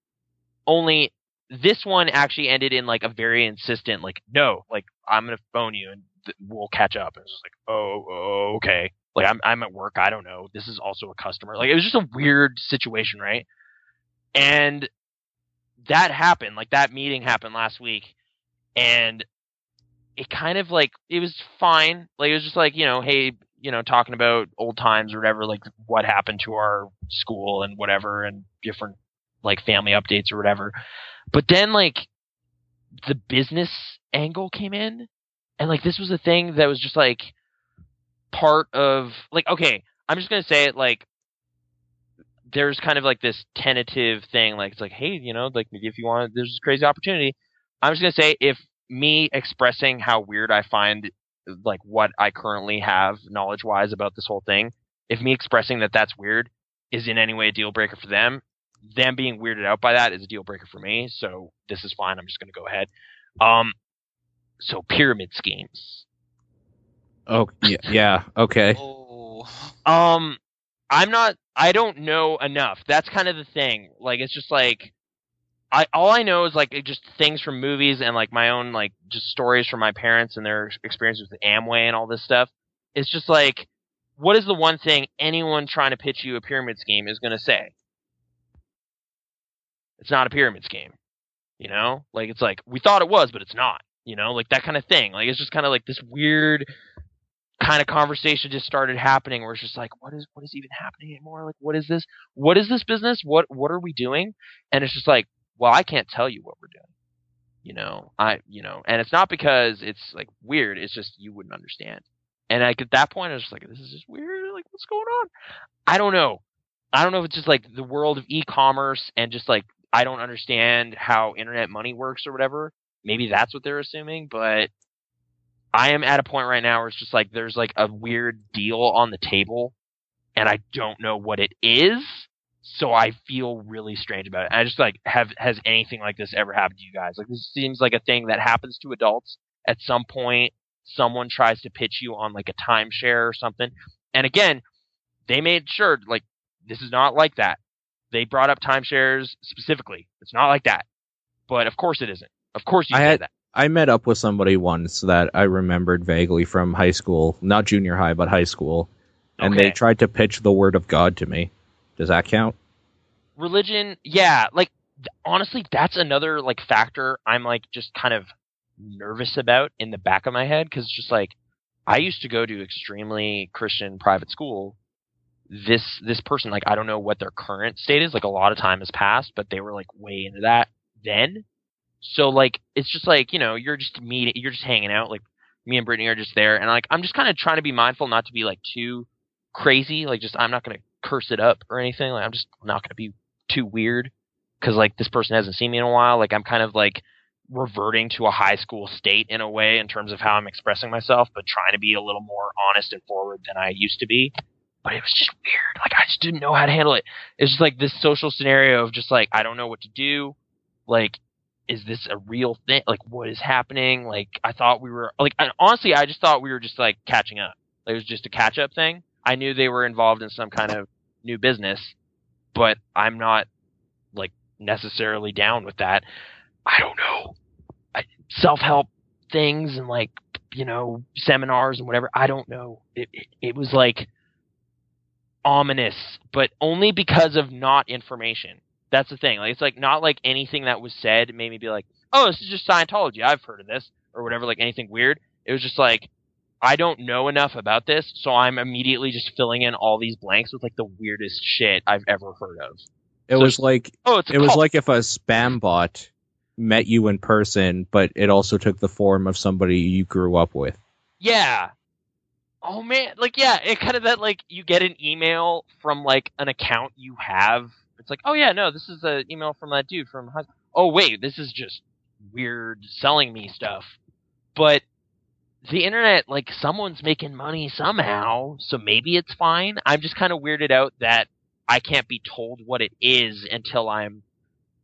Only this one actually ended in like a very insistent like no like I'm gonna phone you and th- we'll catch up. And it's just like oh, oh okay like I'm I'm at work I don't know this is also a customer like it was just a weird situation right and that happened like that meeting happened last week and it kind of like it was fine like it was just like you know hey you know talking about old times or whatever like what happened to our school and whatever and different like family updates or whatever but then like the business angle came in and like this was a thing that was just like part of like okay i'm just gonna say it like there's kind of like this tentative thing, like it's like, hey, you know, like if you want, there's this crazy opportunity. I'm just gonna say, if me expressing how weird I find like what I currently have knowledge wise about this whole thing, if me expressing that that's weird is in any way a deal breaker for them, them being weirded out by that is a deal breaker for me. So this is fine. I'm just gonna go ahead. Um, so pyramid schemes.
Oh yeah, yeah. Okay.
Oh.
Um, I'm not. I don't know enough. That's kind of the thing. Like, it's just like, I all I know is like just things from movies and like my own like just stories from my parents and their experiences with Amway and all this stuff. It's just like, what is the one thing anyone trying to pitch you a pyramid scheme is going to say? It's not a pyramid scheme. You know, like it's like we thought it was, but it's not. You know, like that kind of thing. Like it's just kind of like this weird kind of conversation just started happening where it's just like what is what is even happening anymore like what is this what is this business what what are we doing and it's just like well i can't tell you what we're doing you know? I you know and it's not because it's like weird it's just you wouldn't understand. And like at that point i was just like this is just weird like what's going on? I don't know. I don't know if it's just like the world of e-commerce and just like i don't understand how internet money works or whatever. Maybe that's what they're assuming but I am at a point right now where it's just like there's like a weird deal on the table and I don't know what it is. So I feel really strange about it. I just like have has anything like this ever happened to you guys? Like this seems like a thing that happens to adults at some point. Someone tries to pitch you on like a timeshare or something. And again, they made sure like this is not like that. They brought up timeshares specifically. It's not like that. But of course it isn't. Of course you
I had-
that.
I met up with somebody once that I remembered vaguely from high school, not junior high, but high school, and
Okay.
they tried to pitch the word of God to me. Does that count?
religion yeah like honestly that's another like factor i'm like just kind of nervous about in the back of my head because it's just like i used to go to extremely christian private school this this person like i don't know what their current state is like a lot of time has passed but they were like way into that then so like it's just like you know you're just meeting you're just hanging out like me and brittany are just there and like i'm just kind of trying to be mindful not to be like too crazy like just i'm not gonna curse it up or anything like i'm just not gonna be too weird because like this person hasn't seen me in a while. Like I'm kind of like reverting to a high school state in a way in terms of how I'm expressing myself, but trying to be a little more honest and forward than I used to be. But it was just weird. Like I just didn't know how to handle it. It's just like this social scenario of just like I don't know what to do. Like is this a real thing? Like what is happening? Like I thought we were like honestly I just thought we were just like catching up. Like, it was just a catch up thing. I knew they were involved in some kind of new business, but I'm not like necessarily down with that. I don't know. Self-help things and like you know seminars and whatever. I don't know. It, it it was like ominous, but only because of not information. That's the thing. Like it's like not like anything that was said made me be like, oh, this is just Scientology. I've heard of this or whatever. Like anything weird. It was just like I don't know enough about this, so I'm immediately just filling in all these blanks with like the weirdest shit I've ever heard of.
It
So-
was like
Oh,
it was like if a spam bot met you in person, but it also took the form of somebody you grew up with.
Yeah. Oh man, like yeah, it kind of that like you get an email from like an account you have. It's like, oh yeah, no, this is an email from that dude from. Oh wait, this is just weird selling me stuff. But the internet, like someone's making money somehow, so maybe it's fine. I'm just kind of weirded out that I can't be told what it is until I'm,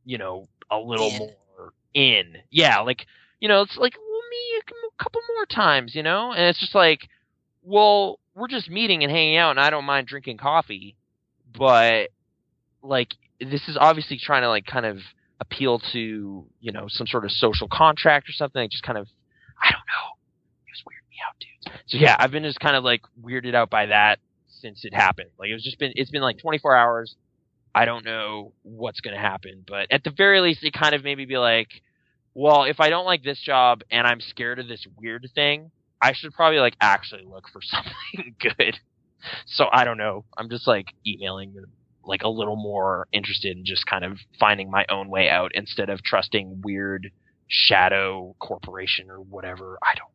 you know, a little
In.
more in. Yeah, like you know, it's like well, me a couple more times, you know, and it's just like, well, we're just meeting and hanging out, and I don't mind drinking coffee, but like this is obviously trying to like kind of appeal to you know some sort of social contract or something. Like just kind of, I don't know. It was weirding me out, dude. So yeah, I've been just kind of like weirded out by that since it happened. Like it was just been it's been like 24 hours. I don't know what's going to happen, but at the very least, it kind of made me be like, well, if I don't like this job and I'm scared of this weird thing, I should probably like actually look for something good. So I don't know. I'm just like emailing them, like a little more interested in just kind of finding my own way out instead of trusting weird shadow corporation or whatever. I don't.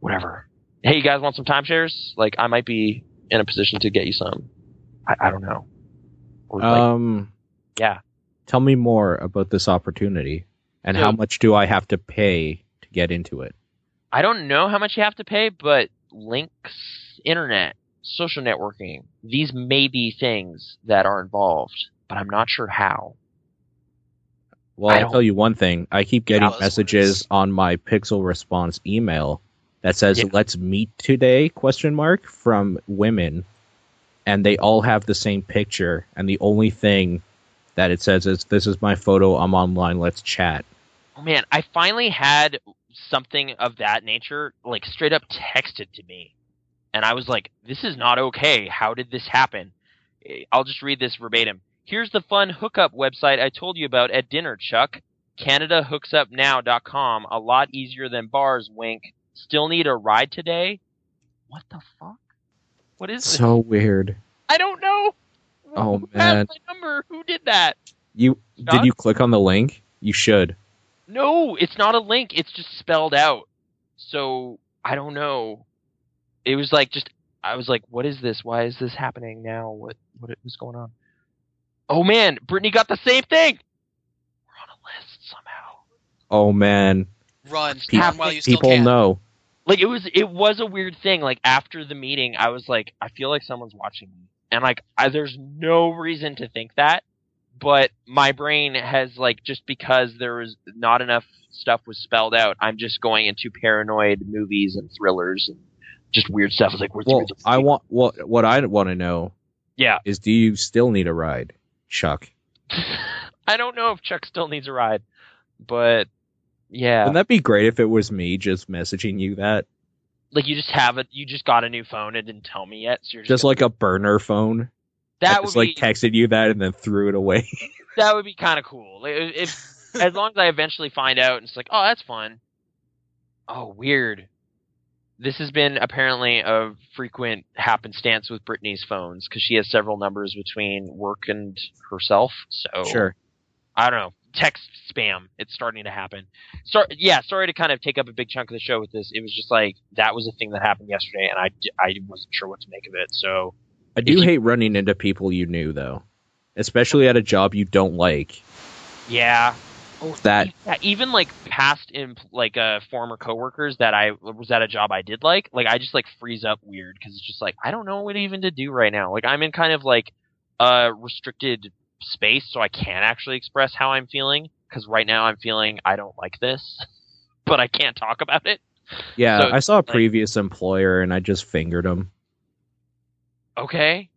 Whatever. Hey, you guys want some timeshares? Like I might be in a position to get you some. I, I don't know. Or, like,
Um,
yeah.
tell me more about this opportunity and
So-
how much do I have to pay to get into it?
I don't know how much you have to pay, but links, internet, social networking, these may be things that are involved, but I'm not sure how.
Well,
I
I'll tell you one thing. I keep getting messages on my Pixel Response email that says
Yeah.
"Let's meet today?" question mark from women, and they all have the same picture, and the only thing that it says is "This is my photo. I'm online. Let's chat."
Oh man, I finally had something of that nature, like straight up texted to me. And I was like, this is not okay. How did this happen? Eh, I'll just read this verbatim. Here's the fun hookup website I told you about at dinner, Chuck. CanadaHooksUpNow.com. A lot easier than bars, wink. Still need a ride today? What the fuck? What is this?
So weird.
I don't know.
Oh,
Who
man.
my number? Who did that?
You did you click on the link? You should.
No, it's not a link. It's just spelled out. So I don't know. It was like just I was like, what is this? Why is this happening now? What what is going on? Oh man, Brittany got the same thing. We're on a list somehow.
Oh man,
Run,
Pe-
run while you still
people
can.
know.
Like it was it was a weird thing. Like after the meeting, I was like, I feel like someone's watching me, and like I, there's no reason to think that, but my brain has like just because there was not enough stuff was spelled out, I'm just going into paranoid movies and thrillers and just weird stuff. I like, where's the
Well,
original
I want what what I want to know
yeah.
is do you still need a ride, Chuck?
I don't know if Chuck still needs a ride, but yeah,
Wouldn't that be great if it was me just messaging you that?
like you just have it. You just got a new phone and didn't tell me yet, so you're
Just
gonna-
like a burner phone.
that
I
would
just
be
like texted you that and then threw it away.
that would be kind of cool. Like, If as long as I eventually find out and it's like, oh, that's fun. Oh, weird. This has been apparently a frequent happenstance with Brittany's phones because she has several numbers between work and herself. So
Sure.
I don't know. Text spam. It's starting to happen. So, yeah, sorry to kind of take up a big chunk of the show with this. It was just like that was a thing that happened yesterday, and I I wasn't sure what to make of it. So
I do
you-
hate running into people you knew though, especially at a job you don't like.
yeah, oh,
That
yeah, even like past in like uh former coworkers that I was at a job I did like, like I just like freeze up weird because it's just like I don't know what even to do right now. Like I'm in kind of like a restricted space, so I can't actually express how I'm feeling because right now I'm feeling I don't like this, but I can't talk about it.
yeah,
So,
I saw a
like-
previous employer and I just fingered him
Okay,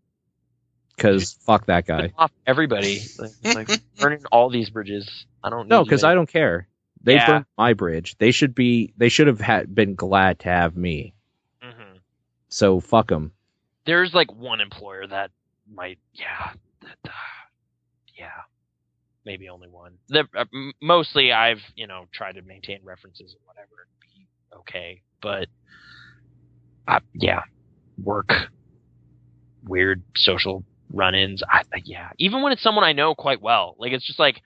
because fuck that guy.
Off everybody, like, like burning all these bridges. I don't.
No, because I don't care. They
Yeah.
burned my bridge. They should be. They should have had, been glad to have me.
Mhm.
So fuck them.
there's like one employer that might yeah that, uh, yeah maybe only one the, uh, mostly i've you know tried to maintain references and whatever and be okay but uh, yeah work weird social run-ins I, I- yeah even when it's someone i know quite well like it's just like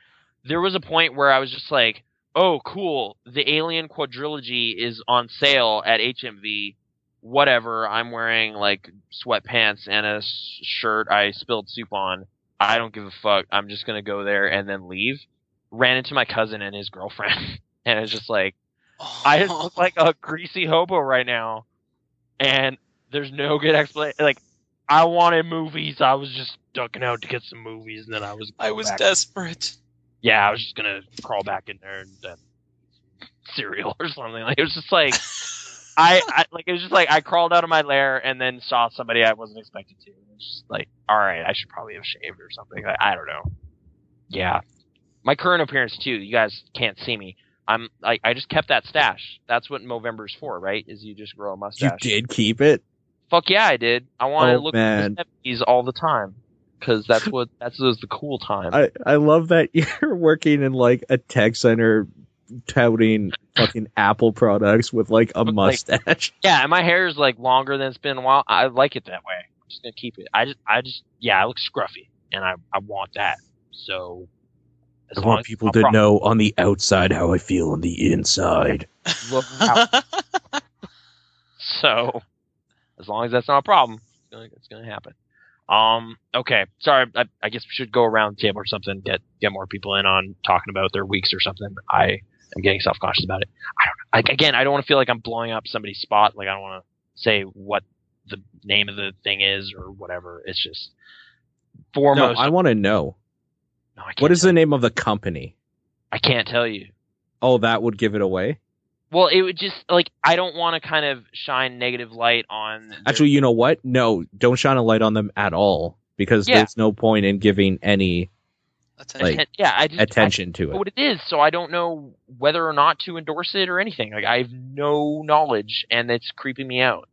there was a point where i was just like oh cool the alien quadrilogy is on sale at hmv whatever. I'm wearing like sweatpants and a shirt I spilled soup on. I don't give a fuck. I'm just gonna go there and then leave. Ran into my cousin and his girlfriend, and it's just like I just look like a greasy hobo right now, and there's no good explanation. Like I wanted movies. I was just ducking out to get some movies, and then I was
I was desperate.
yeah, I was just gonna crawl back in there and uh, cereal or something. Like it was just like. I, I like it was just like I crawled out of my lair and then saw somebody I wasn't expecting to. It was just like, all right, I should probably have shaved or something. I, I don't know. Yeah, my current appearance too. You guys can't see me. I'm like I just kept that stash. That's what Movember's for, right? Is you just grow a mustache.
You did keep it.
Fuck yeah, I did. I wanted
Oh,
to look
man.
like the 70s all the time because that's what that's was the cool time.
I I love that you're working in like a tech center, touting fucking Apple products with like a
Like-
mustache.
Yeah, and my hair is like longer than it's been a while. I like it that way. I'm just gonna keep it. I just, I just, yeah, I look scruffy, and I, I want that. So, as
I want people to know on the outside how I feel on the inside.
Look out. So, as long as that's not a problem, it's gonna, it's gonna happen. Um. Okay. Sorry. I, I guess we should go around the table or something. Get get more people in on talking about their weeks or something. I am getting self conscious about it. I don't. Like again, I don't want to feel like I'm blowing up somebody's spot. Like I don't want to say what the name of the thing is or whatever. It's just foremost. No.
I want to know.
no, I can't
What is the name of the company?
I can't tell you.
Oh, that would give it away.
Well, it would just like I don't want to kind of shine negative light on. their-
Actually, you know what? No, don't shine a light on them at all because
Yeah.
there's no point in giving any
Attention.
like,
yeah, I just I
attention to it.
what it is, so I don't know whether or not to endorse it or anything. Like I have no knowledge, and it's creeping me out.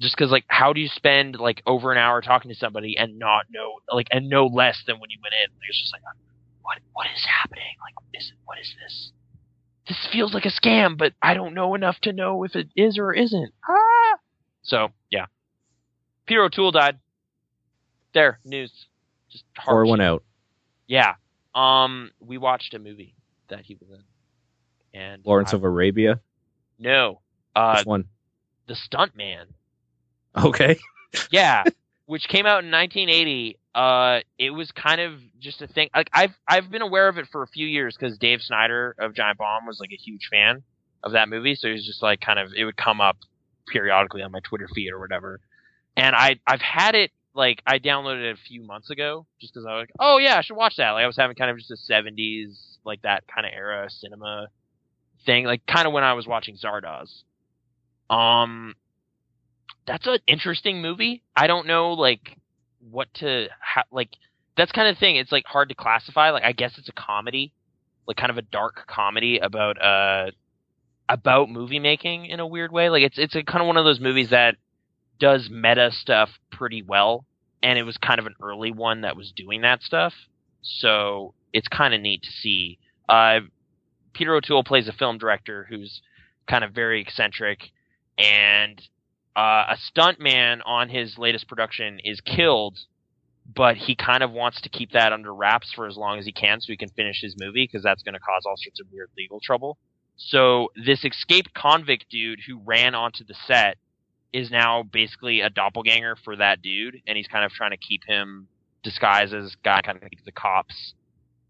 Just because, like, how do you spend like over an hour talking to somebody and not know, like, and know less than when you went in? Like, it's just like, what, what is happening? Like, is what is this? This feels like a scam, but I don't know enough to know if it is or isn't. Ah! So yeah, Peter O'Toole died. There, news. Just
Pour
harsh.
one out.
Yeah. Um, we watched a movie that he was in, and
Lawrence
I-
of Arabia.
no, uh,
Which one?
the Stuntman.
Okay.
Yeah, which came out in 1980. Uh, it was kind of just a thing. Like I've I've been aware of it for a few years because Dave Snider of Giant Bomb was like a huge fan of that movie, so it was just like kind of it would come up periodically on my Twitter feed or whatever. And I I've had it like I downloaded it a few months ago just because I was like, oh yeah, I should watch that. Like I was having kind of just a 70s like that kind of era cinema thing, like kind of when I was watching Zardoz. Um, that's an interesting movie. I don't know like what to ha- like. That's kind of thing. It's like hard to classify. Like I guess it's a comedy, like kind of a dark comedy about uh about movie making in a weird way. Like it's it's a kind of one of those movies that does meta stuff pretty well, and it was kind of an early one that was doing that stuff. So it's kind of neat to see. Uh, Peter O'Toole plays a film director who's kind of very eccentric, and uh, a stuntman on his latest production is killed, but he kind of wants to keep that under wraps for as long as he can so he can finish his movie because that's going to cause all sorts of weird legal trouble. So this escaped convict dude who ran onto the set is now basically a doppelganger for that dude, and he's kind of trying to keep him disguised as guy, kind of keep the cops,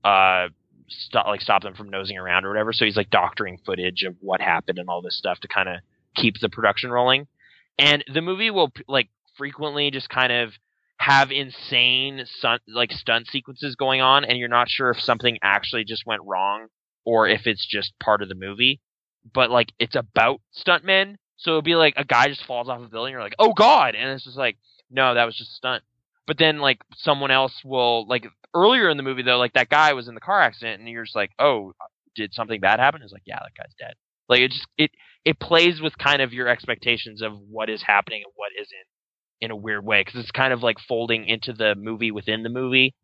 uh, stop like stop them from nosing around or whatever. So he's like doctoring footage of what happened and all this stuff to kind of keep the production rolling. And the movie will like frequently just kind of have insane stunt like stunt sequences going on, and you're not sure if something actually just went wrong or if it's just part of the movie. But like it's about stuntmen, so it'll be like a guy just falls off a building, you're like, oh god, and it's just like, no, that was just a stunt. But then like someone else will like earlier in the movie though, like that guy was in the car accident, and you're just like, oh, did something bad happen? It's like, yeah, that guy's dead. Like it just it it plays with kind of your expectations of what is happening and what isn't in a weird way because it's kind of like folding into the movie within the movie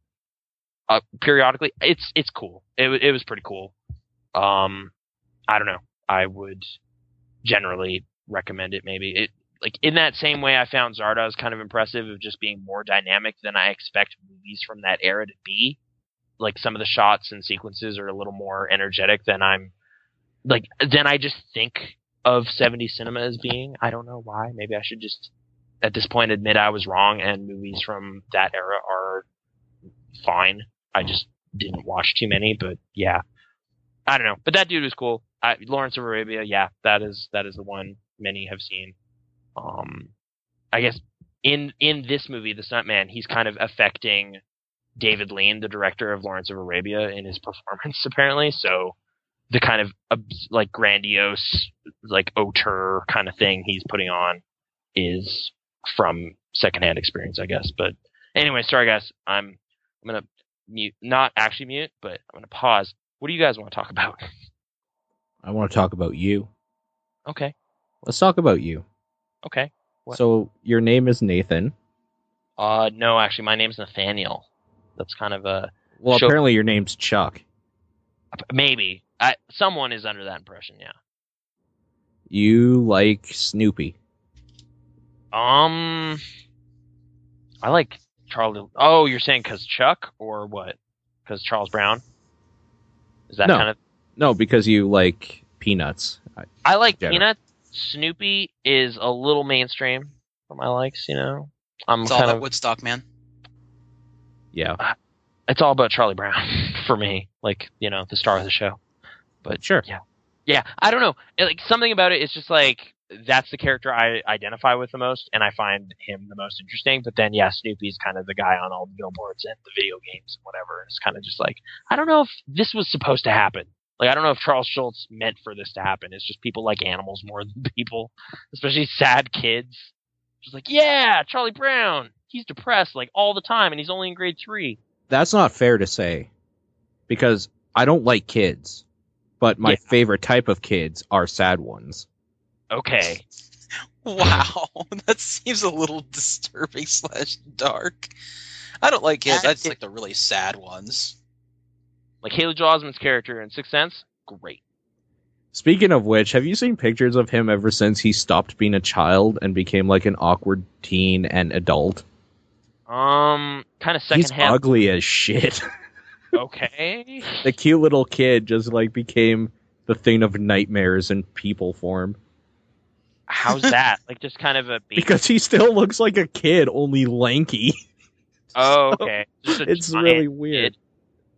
uh, periodically. It's it's cool. It it was pretty cool. Um, I don't know. I would generally recommend it. Maybe it like in that same way I found Zardoz kind of impressive of just being more dynamic than I expect movies from that era to be. Like some of the shots and sequences are a little more energetic than I'm like than I just think of 70 cinema as being. I don't know why. Maybe I should just at this point admit I was wrong and movies from that era are fine. I just didn't watch too many, but yeah. I don't know. But that dude was cool. I, Lawrence of Arabia, yeah, that is that is the one many have seen. Um I guess in in this movie, The Stuntman, he's kind of affecting David Lean, the director of Lawrence of Arabia, in his performance apparently. So the kind of like grandiose, like auteur kind of thing he's putting on is from secondhand experience, I guess. But anyway, sorry guys, I'm I'm gonna mute, not actually mute, but I'm gonna pause. What do you guys want to talk about?
I want to talk about you.
Okay,
Let's talk about you.
okay. What?
So your name is Nathan.
Uh, no, actually, my name's Nathaniel. That's kind of a
Well,
Sure.
apparently your name's Chuck.
maybe. I, someone is under that impression. Yeah.
You like Snoopy.
Um, I like Charlie. Oh, you're saying because Chuck or what? Because Charles Brown. Is that
No.
kind of?
No, because you like peanuts. I-
like
General.
Peanut. Snoopy is a little mainstream for my likes. You know, I'm
It's all
kind
that
of
Woodstock, man.
Yeah, uh,
It's all about Charlie Brown for me. Like you know, the star of the show. But
sure.
yeah, yeah. I don't know. Like something about it is just like that's the character I identify with the most, and I find him the most interesting. But then, yeah, Snoopy's kind of the guy on all the billboards and the video games and whatever. It's kind of just like I don't know if this was supposed to happen. Like I don't know if Charles Schulz meant for this to happen. It's just people like animals more than people, especially sad kids. Just like, yeah, Charlie Brown. He's depressed like all the time, and he's only in grade three.
That's not fair to say, because I don't like kids, but my
Yeah.
favorite type of kids are sad ones.
Okay,
Wow, that seems a little disturbing slash dark. I don't like kids.
That
I just like the really sad ones.
Like Haley Joel Osment's character in Sixth Sense, great.
Speaking of which, have you seen pictures of him ever since he stopped being a child and became like an awkward teen and adult?
Um, kind of
He's
secondhand.
ugly as shit.
Okay.
the cute little kid just like became the thing of nightmares in people form
How's that? Like just kind of a baby.
because he still looks like a kid, only lanky.
oh, okay. A
It's really weird.
kid.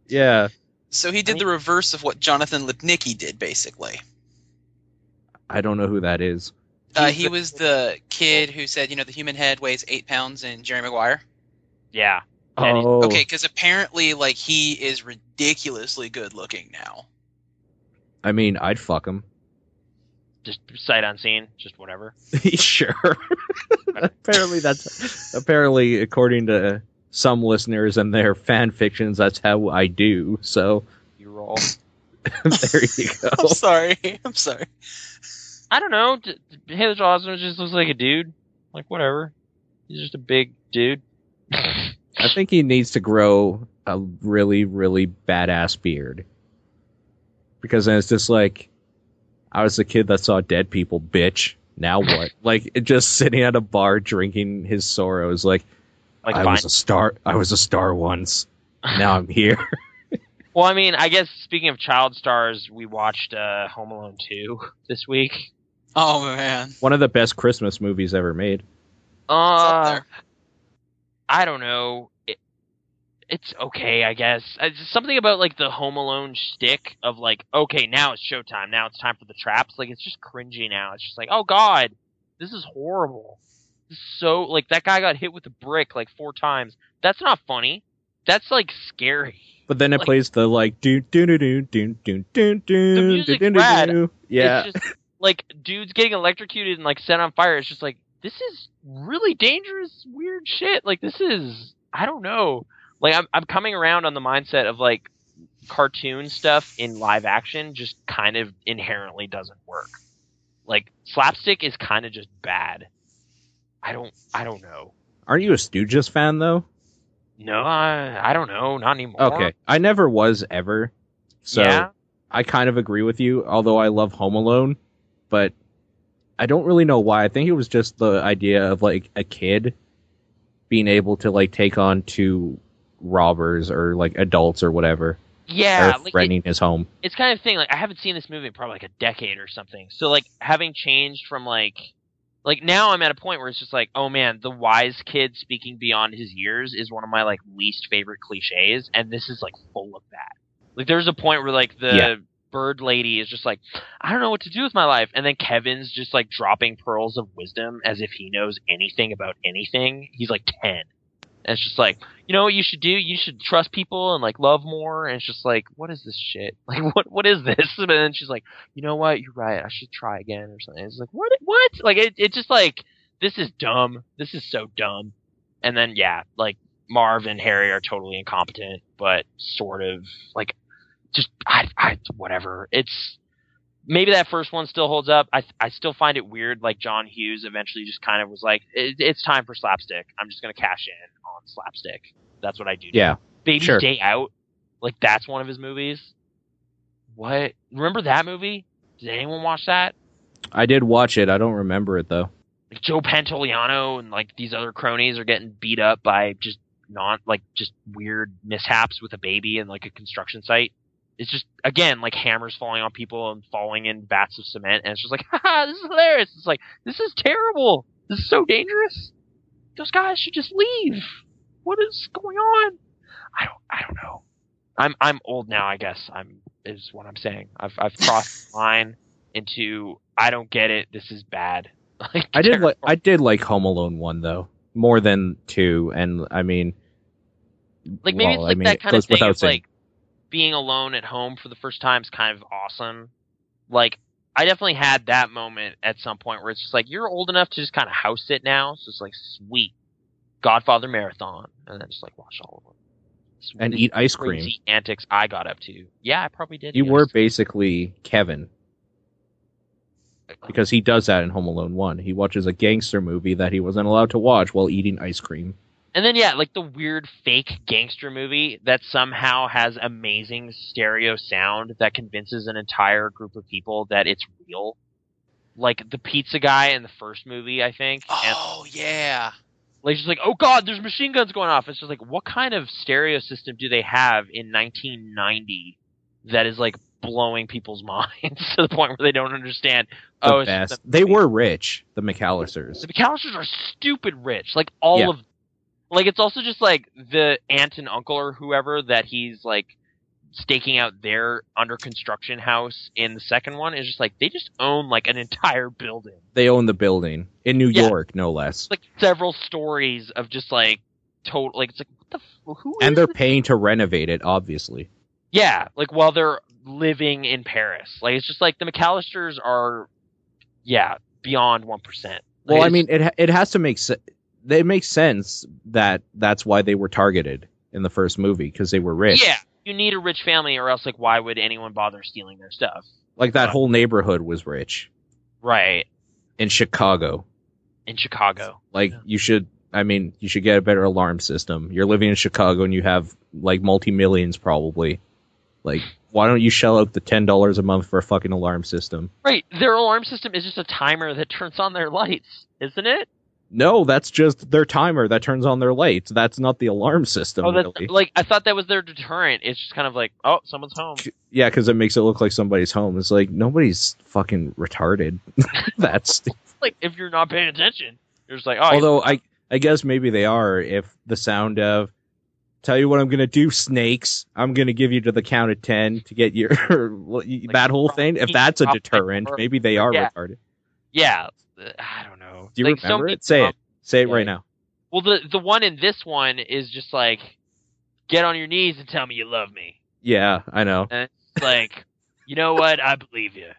Yeah,
So he did
I
the reverse of what Jonathan Lipnicki did, basically.
I don't know who that is.
Uh, he was the kid who said, you know, the human head weighs eight pounds in Jerry Maguire.
Yeah.
Oh,
Okay, because apparently, like, he is ridiculously good looking now.
I mean, I'd fuck him.
Just sight unseen. Just whatever.
sure. apparently, that's apparently according to some listeners and their fan fictions. That's how I do. So
You roll.
there you go.
I'm sorry. I'm sorry.
I don't know. D- D- Haley Joel Osment just looks like a dude. Like whatever. He's just a big dude.
I think he needs to grow a really, really badass beard. Because then it's just like, I was a kid that saw dead people, bitch. Now what? like, just sitting at a bar drinking his sorrows. Like,
like
I
Vine.
was a star. I was a star once. Now I'm here.
Well, I mean, I guess speaking of child stars, we watched uh, Home Alone 2 this week.
Oh, man.
One of the best Christmas movies ever made.
Uh. I don't know. It, it's okay, I guess. It's just something about like the Home Alone stick of like, okay, now it's showtime. Now it's time for the traps. Like, it's just cringy now. It's just like, oh god, this is horrible. So like that guy got hit with a brick like four times. That's not funny. That's like scary.
But then it
Like-
plays the like do do do do do do do do do do. Yeah,
It's just like dudes getting electrocuted and like set on fire. It's just like this is really dangerous, weird shit. Like this is I don't know. Like I'm I'm coming around on the mindset of like cartoon stuff in live action just kind of inherently doesn't work. Like slapstick is kind of just bad. I don't I don't know.
aren't you a Stooges fan though?
No, I, I don't know. Not anymore.
Okay, I never was ever. So
yeah.
I kind of agree with you, although I love Home Alone, but I don't really know why. I think it was just the idea of like a kid being able to like take on two robbers or like adults or whatever,
Yeah. Like,
threatening his home.
it's kind of thing like I haven't seen this movie in probably like a decade or something. So like having changed from like like now I'm at a point where it's just like, oh man, the wise kid speaking beyond his years is one of my like least favorite cliches, and this is like full of that. Like there's a point where like the
Yeah.
bird lady is just like, I don't know what to do with my life, and then Kevin's just like dropping pearls of wisdom as if he knows anything about anything. He's like ten. And it's just like, you know what you should do? You should trust people and like love more. And it's just like, what is this shit? Like, what what is this? And then she's like, you know what? You're right. I should try again or something. It's like, what? What? Like, it it just like this is dumb. This is so dumb. And then yeah, like Marv and Harry are totally incompetent, but sort of like just I I whatever. It's maybe that first one still holds up. I I still find it weird. Like John Hughes eventually just kind of was like, it, it's time for slapstick. I'm just gonna cash in on slapstick. That's what I do.
Yeah,
Baby's
sure.
Day Out, like that's one of his movies. What? Remember that movie? Did anyone watch that?
I did watch it. I don't remember it though.
Like Joe Pantoliano and like these other cronies are getting beat up by just not like just weird mishaps with a baby and like a construction site. It's just again like hammers falling on people and falling in vats of cement, and it's just like, haha, this is hilarious. It's like this is terrible. This is so dangerous. Those guys should just leave. What is going on? I don't I don't know. I'm I'm old now. I guess I'm is what I'm saying. I've I've crossed the line into I don't get it. This is bad. Like,
I did like. I did like Home Alone one though more than two, and I mean,
like maybe
well,
it's
I
like
mean,
that kind of thing
saying.
like being alone at home for the first time is kind of awesome. Like I definitely had that moment at some point where it's just like you're old enough to just kind of house sit now, so it's like sweet Godfather marathon, and then just like watch all of them It's
and eat ice cream.
antics I got up to. Yeah, I probably did.
You were basically Kevin because he does that in Home Alone one. He watches a gangster movie that he wasn't allowed to watch while eating ice cream.
And then yeah, like the weird fake gangster movie that somehow has amazing stereo sound that convinces an entire group of people that it's real. Like the pizza guy in the first movie, I think. And
Oh yeah.
like just like, oh god, there's machine guns going off. It's just like, what kind of stereo system do they have in 1990 that is like blowing people's minds to the point where they don't understand?
The
oh, it's
best. They were rich, the McAllisters.
The McAllisters are stupid rich. Like all
Yeah.
of like it's also just like the aunt and uncle or whoever that he's like staking out their under construction house in the second one is just like they just own like an entire building.
They own the building in New
Yeah.
York, no less.
It's like several stories of just like total like it's like what the f- who
And they're
this?
paying to renovate it, obviously.
Yeah, like while they're living in Paris. Like it's just like the McAllisters are yeah, beyond 1%. Like,
Well, I mean, it it has to make sense. It makes sense that that's why they were targeted in the first movie because they were rich.
Yeah, you need a rich family, or else like why would anyone bother stealing their stuff?
like that whole neighborhood was rich
Right
in Chicago.
in Chicago.
Like
Yeah.
you should. I mean, you should get a better alarm system. You're living in Chicago and you have like multi millions probably. Like, why don't you shell out the ten dollars a month for a fucking alarm system?
Right, their alarm system is just a timer that turns on their lights, isn't it?
No, that's just their timer that turns on their lights. That's not the alarm system.
oh, that's
really.
like I thought that was their deterrent. It's just kind of like, oh, someone's home.
Yeah, because it makes it look like somebody's home. It's like nobody's fucking retarded. That's
Like if you're not paying attention, you're just like, oh,
although I I guess maybe they are if the sound of tell you what I'm gonna do, snakes. I'm gonna give you to the count of ten to get your that whole thing. If that's a deterrent, maybe they are
Yeah.
retarded.
yeah, uh, I don't know.
Do you
Like,
remember it? Say
um,
it. Say it
yeah.
right now.
Well, the the one in this one is just like, get on your knees and tell me you love me.
Yeah, I know.
And it's like, you know what? I believe you.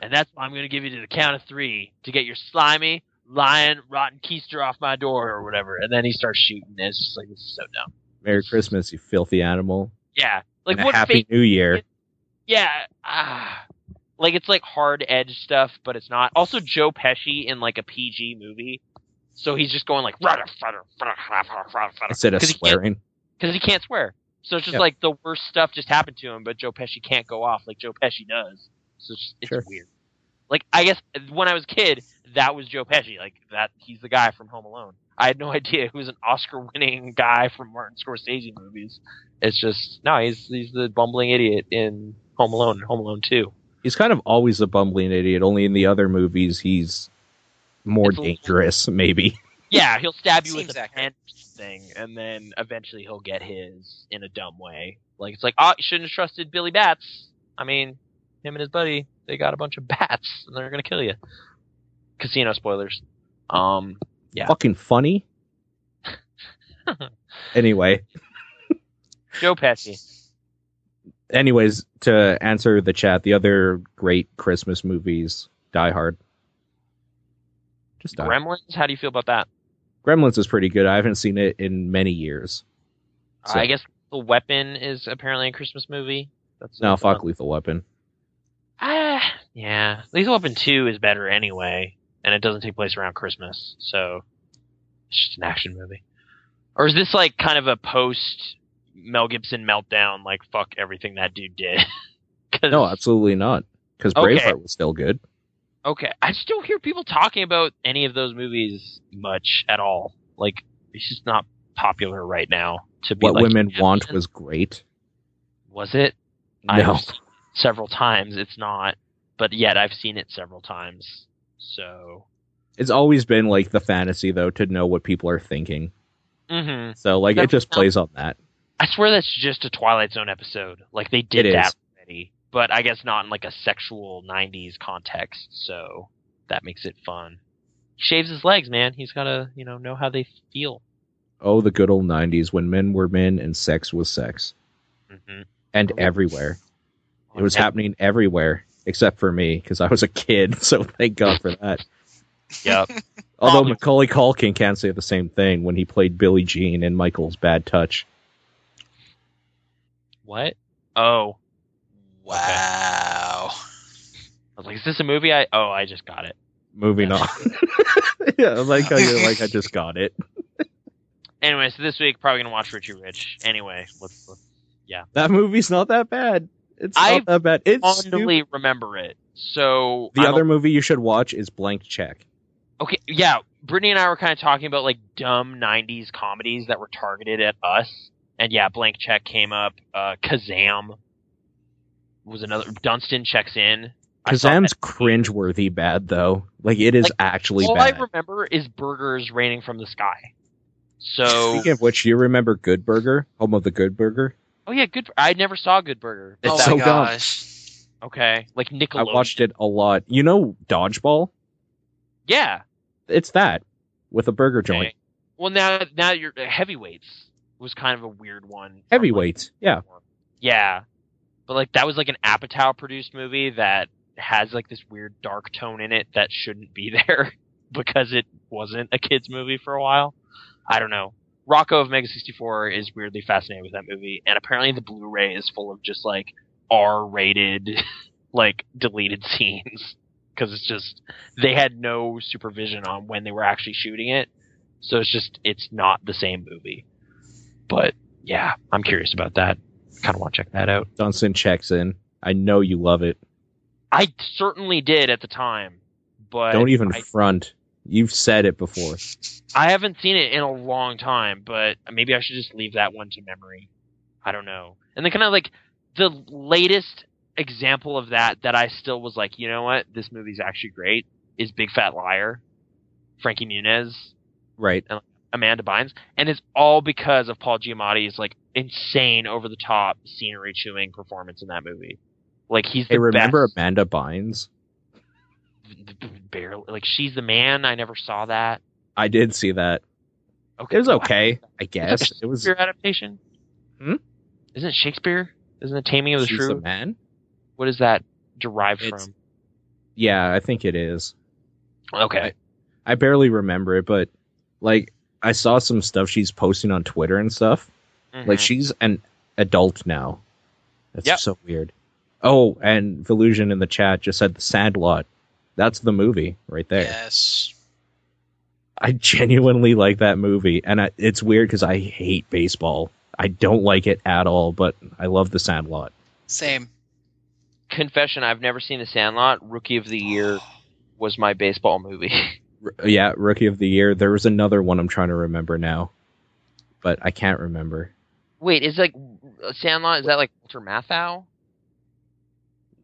And that's why I'm going to give you to the count of three to get your slimy, lying, rotten keister off my door or whatever. And then he starts shooting. And it's just like, this is so dumb.
Merry Christmas, you filthy animal.
Yeah. Like,
and a
what
happy
fake.
New Year.
Yeah. Ah. Like, it's like hard edge stuff, but it's not. Also, Joe Pesci in like a PG movie. So he's just going like,
Instead of
he
swearing.
because he can't swear. So it's just
Yeah.
like the worst stuff just happened to him, but Joe Pesci can't go off like Joe Pesci does. So it's, it's
Sure.
weird. Like I guess when I was a kid, that was Joe Pesci. Like that, he's the guy from Home Alone. I had no idea he was an Oscar-winning guy from Martin Scorsese movies. It's just no, he's he's the bumbling idiot in Home Alone and Home Alone Two.
He's kind of always a bumbling idiot. Only in the other movies, he's more
It's a little-
dangerous. Maybe.
Yeah, he'll stab you with
Seems
a
accurate.
pen thing, and then eventually he'll get his in a dumb way. Like it's like, oh, you shouldn't have trusted Billy Bats. I mean, him and his buddy, they got a bunch of bats, and they're gonna kill you. Casino spoilers. Um, Yeah.
Fucking funny. anyway,
Joe Pesci.
Anyways, to answer the chat, the other great Christmas movies, Die Hard. Just Die.
Gremlins. How do you feel about that?
Gremlins is pretty good. I haven't seen it in many years. So-
I guess the weapon is apparently a Christmas movie. That's
No, fuck
fun.
Lethal Weapon.
Ah, yeah. Lethal Weapon Two is better anyway, and it doesn't take place around Christmas, so it's just an action movie. Or is this like kind of a post Mel Gibson meltdown? Like fuck everything that dude did.
No, absolutely not. Because
Okay.
Braveheart was still good.
Okay, I just don't hear people talking about any of those movies much at all. Like it's just not popular right now. To be
What
like,
Women Want was great.
was it?
No.
It several times. It's not, but yet I've seen it several times. So,
It's always been like the fantasy though to know what people are thinking.
hmm
So like it just plays on that.
I swear that's just a Twilight Zone episode. Like they did
It
that
is.
already, but I guess not in like a sexual '90s context. So that makes it fun. He shaves his legs, man. He's gotta, you know, know how they feel.
Oh, the good old '90s when men were men and sex was sex,
hmm
and everywhere. It was happening everywhere except for me because I was a kid. So thank God for that.
Yep.
Although Macaulay Culkin can't say the same thing when he played Billie Jean in Michael's Bad Touch.
What? Oh,
Wow.
I was like, is this a movie? I oh, I just got it.
Moving on. yeah, I like how you're like I just got it.
Anyway, so this week probably gonna watch Richie Rich. Anyway, let's, let's
That movie's not that bad. It's
I
not that bad. It's stupid.
remember it. So
The
I'm
other
a-
movie you should watch is Blank Check.
okay, yeah. Brittany and I were kind of talking about like dumb '90s comedies that were targeted at us, and yeah, Blank Check came up. Uh, Kazam was another. Dunstan checks in.
Kazam's
that.
cringeworthy bad though. Like it is
Like,
actually
All
bad.
I remember is burgers raining from the sky. So,
Speaking of which, you remember Good Burger, home of the Good Burger?
oh yeah, good. I never saw Good Burger.
It's
oh
so
my
dumb.
gosh.
Okay, like Nickelodeon.
I watched it a lot. You know Dodgeball?
Yeah.
It's that with a burger joint.
Well, now now you're uh, heavyweights was kind of a weird one. from, like,
Heavyweights, yeah.
Yeah, but like that was like an Apatow produced movie that has like this weird dark tone in it that shouldn't be there because it wasn't a kids movie for a while. I don't know. Rocco of Mega 64 is weirdly fascinated with that movie, and apparently the Blu-ray is full of just like R-rated, like deleted scenes because it's just they had no supervision on when they were actually shooting it, so it's just it's not the same movie. But yeah, I'm curious about that. Kind of want to check that out.
Dunstan checks in. I know you love it.
I certainly did at the time, but
Don't even
I,
front. You've said it before.
I haven't seen it in a long time. But maybe I should just leave that one to memory. I don't know. And then kind of like the latest example of that that I still was like, you know what, this movie's actually great is Big Fat Liar, Frankie Muniz,
Right.
Amanda Bynes, and it's all because of Paul Giamatti's like insane over the top scenery chewing performance in that movie. Like he's the
Hey, remember
best.
Amanda Bynes?
barely like she's the man. I never saw that.
I did see that.
Okay,
It was okay, I guess. It was
Shakespeare adaptation.
Hmm?
Isn't it Shakespeare? Isn't it Taming of the
She's
Shrew?
the man.
What is that derived
It's-
from?
Yeah, I think it is.
Okay.
I barely remember it, but like I saw some stuff she's posting on Twitter and stuff. Like
Mhm.
she's an adult now. That's
Yep.
so weird. Oh, and Volusion in the chat just said The Sandlot. That's the movie right there.
Yes.
I genuinely like that movie, and I, it's weird because I hate baseball. I don't like it at all, but I love The Sandlot.
Same.
confession: I've never seen The Sandlot. Rookie of the Year was my baseball movie.
R- yeah, Rookie of the Year. There was another one I'm trying to remember now, but I can't remember.
Wait, is like Sandlot? Is that like Walter Matthau?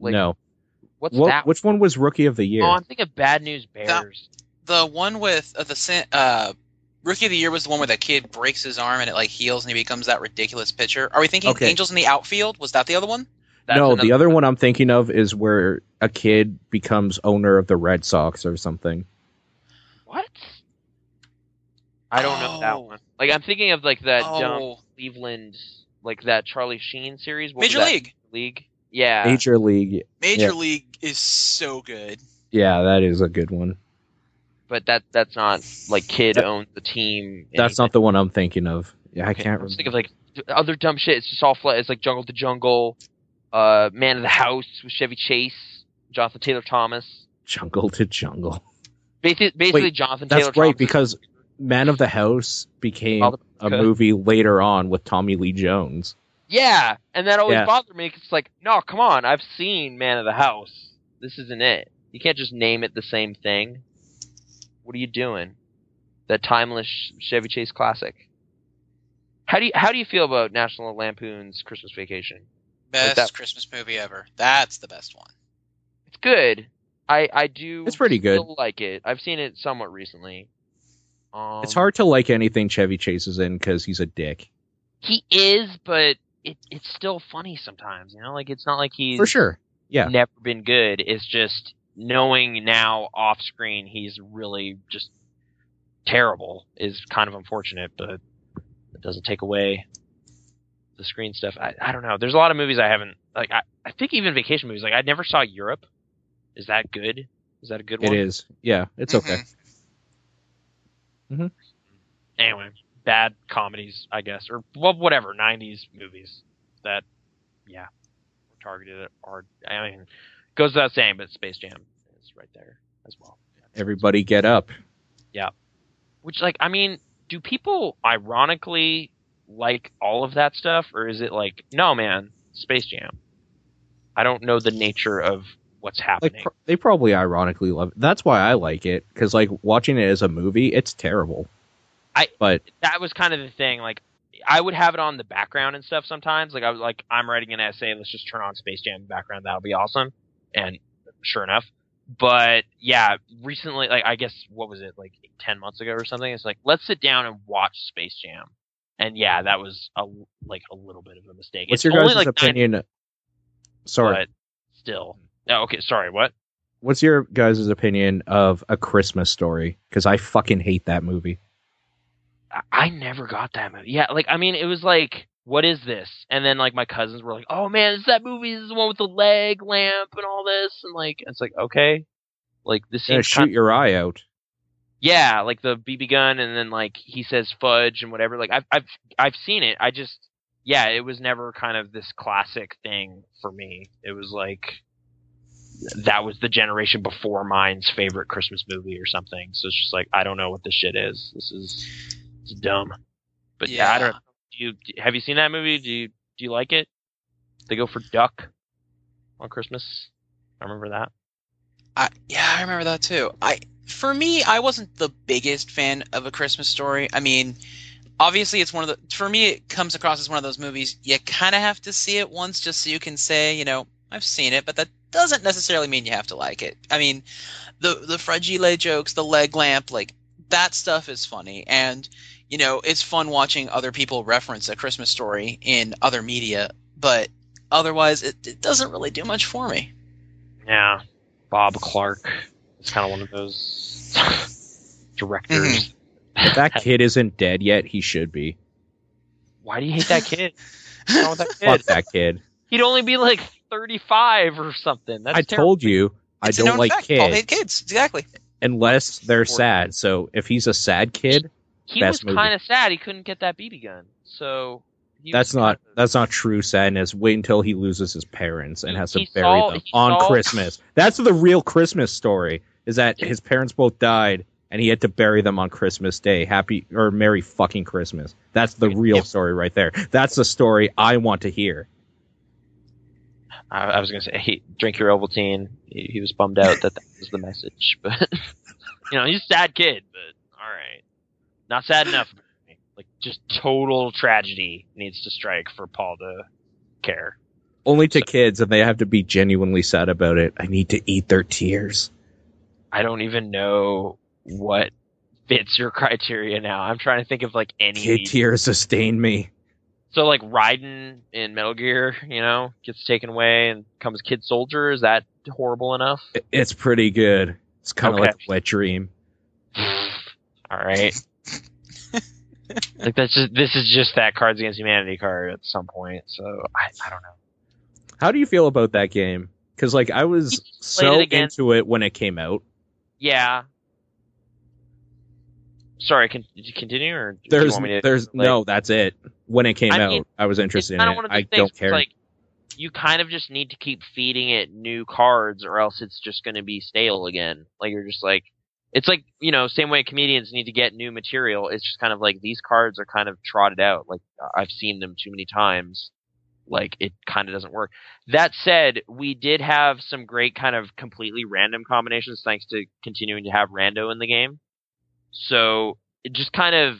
Like,
no,
What's
what,
that?
which one was Rookie of the Year?
Oh, I'm thinking of Bad News Bears.
The one with uh, the uh, Rookie of the Year was the one where the kid breaks his arm and it like heals and he becomes that ridiculous pitcher. Are we thinking
Okay.
Angels in the Outfield? Was that the other one?
That's
no, the other one I'm thinking of is where a kid becomes owner of the Red Sox or something.
What? I don't know that
Oh.
one. Like I'm thinking of like that dumb
oh,
Cleveland, like that Charlie Sheen series. What
Major? League.
League. Yeah.
Major League.
Major
Yeah.
League is so good.
Yeah, that is a good one.
but that that's not like kid owns the team.
That's not the one I'm thinking of. Yeah, I can't
I'm thinking of like other dumb shit. It's just all flat. It's like Jungle to Jungle, uh, Man of the House with Chevy Chase, Jonathan Taylor Thomas.
Jungle to Jungle.
Basically, basically
Wait,
Jonathan
That's
Taylor
right
Thomas.
because Man of the House became
Father
a movie later on with Tommy Lee Jones.
Yeah, and that always
Yeah.
bothered me 'cause it's like, no, come on, I've seen Man of the House. This isn't it. You can't just name it the same thing. What are you doing? That timeless Chevy Chase classic. How do you how do you feel about National Lampoon's Christmas Vacation?
Best
that-
Christmas movie ever. That's the best one.
It's good. I I do.
It's pretty good.
still like it. I've seen it somewhat recently. Um,
it's hard to like anything Chevy Chase is in because he's a dick.
he is, but it, it's still funny sometimes. You know, like it's not like he's
For sure. Yeah.
never been good. It's just knowing now off screen he's really just terrible is kind of unfortunate, but it doesn't take away the screen stuff. I, I don't know. There's a lot of movies I haven't like. I, I think even vacation movies. Like I never saw Europe. Is that good? Is that a good one?
It is. Yeah. It's okay.
Mhm.
Anyway, bad comedies, I guess, or well, whatever. '90s movies that, yeah, were targeted at. Or I mean, goes without saying, but Space Jam is right there as well.
Everybody get up.
Yeah, which, like, I mean, do people ironically like all of that stuff, or is it like, no, man, Space Jam? I don't know the nature of what's
Like
happening.
pr- they probably ironically love it. That's why I like it cuz like watching it as a movie, it's terrible.
I-
but
that was kind of the thing. Like, I would have it on the background and stuff sometimes. Like, I was like, I'm writing an essay, let's just turn on Space Jam in the background. That'll be awesome. And sure enough. But yeah, recently, like, I guess, what was it, like 10 months ago or something? It's like, let's sit down and watch Space Jam. And yeah, that was a, like a little bit of a mistake.
what's
It's
your guys'
like nine
opinion? Sorry.
but still. Oh, okay, sorry, what?
What's your guys' opinion of A Christmas Story? Cuz I fucking hate that movie.
I, I never got that movie. Yeah, like I mean, it was like, what is this? And then like my cousins were like, oh man, is that movie. This is the one with the leg lamp and all this, and like it's like okay, like this
Yeah,
seems
shoot your eye out.
yeah, like the BB gun, and then like he says fudge and whatever. Like I've I've I've seen it. I just yeah, it was never kind of this classic thing for me. It was like that was the generation before mine's favorite Christmas movie or something. So it's just like I don't know what this shit is. This is it's dumb. But yeah, I don't. Do you have you seen that movie? Do you do you like it? They go for duck on Christmas. I remember that.
I, yeah, I remember that too. I for me, I wasn't the biggest fan of a Christmas story. I mean, obviously, it's one of the for me, it comes across as one of those movies you kind of have to see it once just so you can say, you know, I've seen it, but that doesn't necessarily mean you have to like it. I mean, the the fragile jokes, the leg lamp, like that stuff is funny, and you know, it's fun watching other people reference a Christmas story in other media, but otherwise, it, it doesn't really do much for me.
Yeah, Bob Clark. is kind of one of those directors. Mm-hmm.
If that kid isn't dead yet, he should be.
Why do you hate that kid? What's wrong with that
Fuck that kid.
He'd only be like 35 or something. That's
I
terrible.
told you I
It's
don't like
fact. Paul
kids
hate kids. Exactly.
unless they're sad. So if he's a sad kid,
He was kind of sad he couldn't get that BB gun. So
that's not
kind of-
that's not true sadness. Wait until he loses his parents and
He-
has to
he
bury
saw-
them on
saw-
Christmas. That's the real Christmas story. Is that his parents both died and he had to bury them on Christmas Day. Happy or Merry fucking Christmas. That's the real story right there. That's the story I want to hear.
I, I was gonna say, hey, drink your Ovaltine. He, he was bummed out that that was the message, but you know, he's a sad kid. But all right, not sad enough. Like just total tragedy needs to strike for Paul to care.
Only to kids and they have to be genuinely sad about it. I need to eat their tears.
I don't even know what fits your criteria now. I'm trying to think of like any.
Kid tears sustain me.
So like Raiden in Metal Gear, you know, gets taken away and becomes Kid Soldier. Is that horrible enough?
It's pretty good. It's kind of
Okay.
like a wet dream.
All right. like that's just this is just that Cards Against Humanity card at some point. So I, I don't know.
How do you feel about that game? Because like I was
You just played
so
it
into it when it came out.
Yeah. Sorry, can did you continue or
There's
want me to
there's
like-
no, that's it. When it came
I
out,
mean,
I was interested in it.
of one of
I don't care.
Like you kind of just need to keep feeding it new cards, or else it's just going to be stale again. Like you're just like, it's like you know, same way comedians need to get new material. It's just kind of like these cards are kind of trotted out. Like I've seen them too many times. Like it kind of doesn't work. That said, we did have some great kind of completely random combinations thanks to continuing to have rando in the game. So just kind of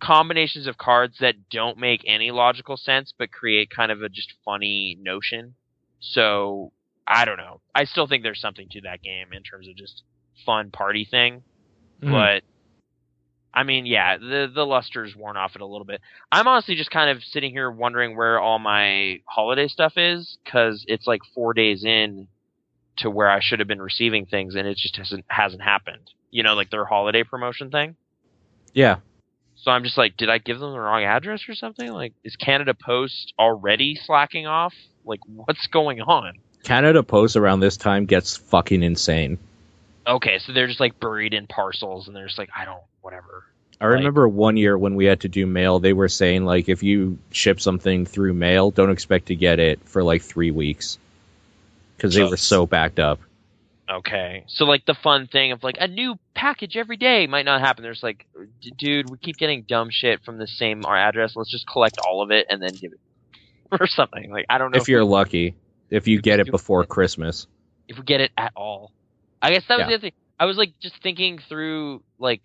combinations of cards that don't make any logical sense but create kind of a just funny notion. So I don't know. I still think there's something to that game in terms of just fun party thing,
Mhm.
but I mean, yeah, the the luster's worn off it a little bit. I'm honestly just kind of sitting here wondering where all my holiday stuff is because it's like four days in to where I should have been receiving things, and it just hasn't hasn't happened. You know, like their holiday promotion thing.
Yeah.
So I'm just like, did I give them the wrong address or something? Like, is Canada Post already slacking off? Like, what's going on?
Canada Post around this time gets fucking insane.
Okay, so they're just like buried in parcels, and they're just like, I don't, whatever.
I remember one year when we had to do mail, they were saying like if you ship something through mail, don't expect to get it for like three weeks because they were so backed up.
Okay, so like the fun thing of like a new package every day might not happen. There's like, "D- dude, we keep getting dumb shit from the same our address. Let's just collect all of it and then give it or something. Like I don't know
If you're
we-
lucky, if you get it
do-
before Christmas.
if we get it at all. I guess that was
Yeah.
the other thing. I was like just thinking through like,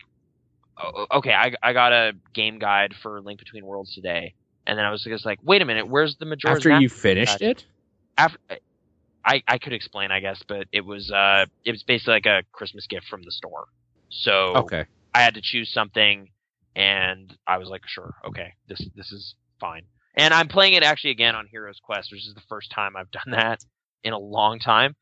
oh, okay, I I got a game guide for Link Between Worlds today, and then I was just like, wait a minute, where's the majority?
After you finished it,
After, I I could explain, I guess, but it was uh it was basically like a Christmas gift from the store. So
okay.
I had to choose something, and I was like, sure, okay, this this is fine. And I'm playing it actually again on Heroes Quest, which is the first time I've done that in a long time.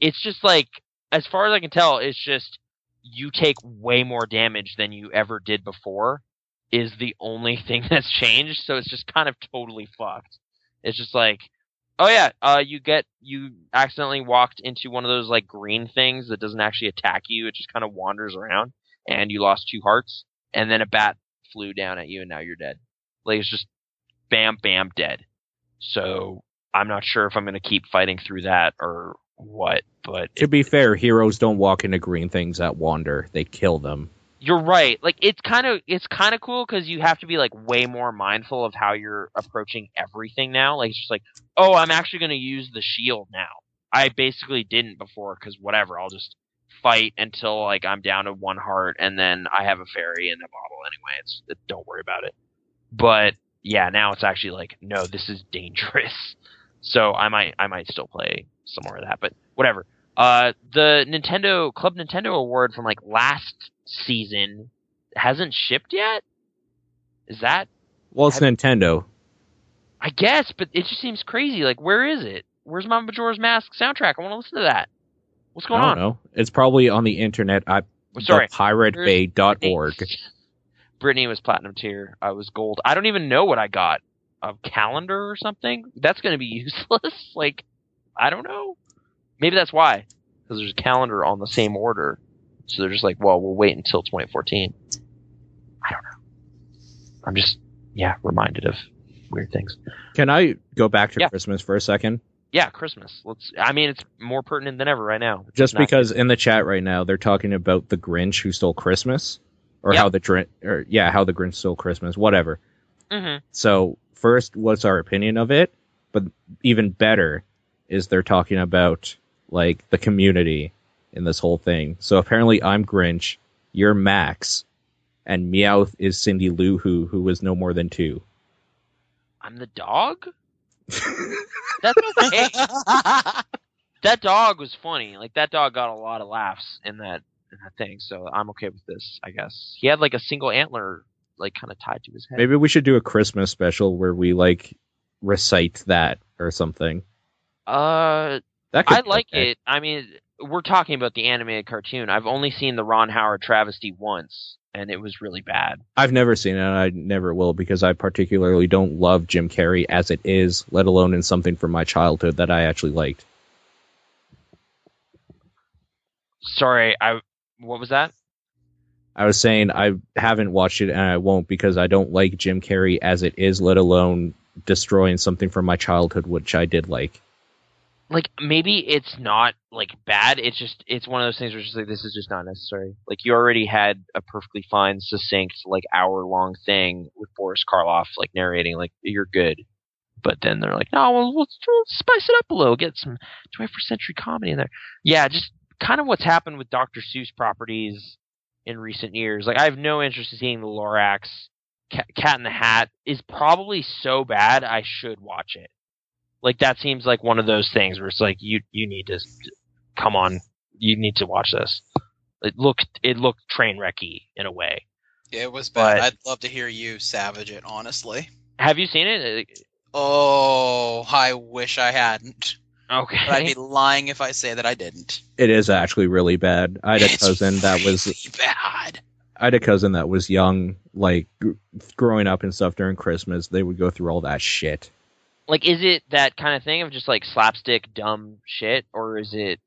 It's just like, as far as I can tell, it's just you take way more damage than you ever did before. Is the only thing that's changed, so it's just kind of totally fucked. It's just like, oh yeah, uh, you get you accidentally walked into one of those like green things that doesn't actually attack you; it just kind of wanders around and you lost two hearts, and then a bat flew down at you, and now you're dead. Like it's just bam, bam, dead. So I'm not sure if I'm gonna keep fighting through that or what, but
To be fair, heroes don't walk into green things that wander; they kill them.
You're right. Like it's kind of it's kind of cool because you have to be like way more mindful of how you're approaching everything now. Like it's just like, oh, I'm actually gonna use the shield now. I basically didn't before because whatever, I'll just fight until like I'm down to one heart, and then I have a fairy in the bottle anyway. It's it, don't worry about it. But yeah, now it's actually like, no, this is dangerous. So I might I might still play some more of that, but whatever. Uh, the Nintendo Club Nintendo Award from like last season hasn't shipped yet. Is that?
Well, it's
Have-
Nintendo.
I guess, but it just seems crazy. Like, where is it? Where's my Majora's Mask soundtrack? I want to listen to that. What's going
I
on?
don't know. It's probably on the internet at oh,
Sorry,
piratebay.org.
Brittany was platinum tier. I was gold. I don't even know what I got. A calendar or something? That's going to be useless. like, I don't know. Maybe that's why. Because there's a calendar on the same order. So they're just like, well, we'll wait until 2014. I don't know. I'm just, yeah, reminded of weird things.
Can I go back to
Yeah.
Christmas for a second?
Yeah, Christmas. Let's. I mean, it's more pertinent than ever right now. It's
Just because in the chat right now they're talking about the Grinch who stole Christmas, or
Yep.
how the or yeah, how the Grinch stole Christmas, whatever.
Mhm.
So first, what's our opinion of it? But even better is they're talking about like the community in this whole thing. So apparently, I'm Grinch, you're Max, and Meowth is Cindy Lou Who, who was no more than two.
I'm the dog. That's okay. that dog was funny. Like that dog got a lot of laughs in that in that thing. So I'm okay with this. I guess he had like a single antler, like kind of tied to his head.
Maybe we should do a Christmas special where we like recite that or something.
Uh,
That could
I like
okay.
it. I mean, we're talking about the animated cartoon. I've only seen the Ron Howard travesty once, and it was really bad.
I've never seen it, and I never will because I particularly don't love Jim Carrey as it is, let alone in something from my childhood that I actually liked.
Sorry, I. What was that?
I was saying I haven't watched it and I won't because I don't like Jim Carrey as it is, let alone destroying something from my childhood, which I did like.
Like maybe it's not like bad. It's just it's one of those things where it's just like this is just not necessary. Like you already had a perfectly fine, succinct, like hour long thing with Boris Karloff like narrating like you're good. But then they're like, no, well, let's spice it up a little, get some 21st century comedy in there. Yeah, just kind of what's happened with Dr. Seuss properties in recent years. Like I have no interest in seeing the Lorax. Cat in the Hat is probably so bad I should watch it like that seems like one of those things where it's like you you need to come on you need to watch this it looked it looked train wrecky in a way
It was bad.
But-
I'd love to hear you savage it, honestly.
Have you seen it?
Oh, I wish I hadn't.
Okay.
But I'd be lying if I say that I didn't.
It is actually really bad. I had a
It's
cousin that was
really bad.
I had a cousin that was young, like gr- growing up and stuff during Christmas. They would go through all that shit.
Like, is it that kind of thing of just like slapstick dumb shit, or is it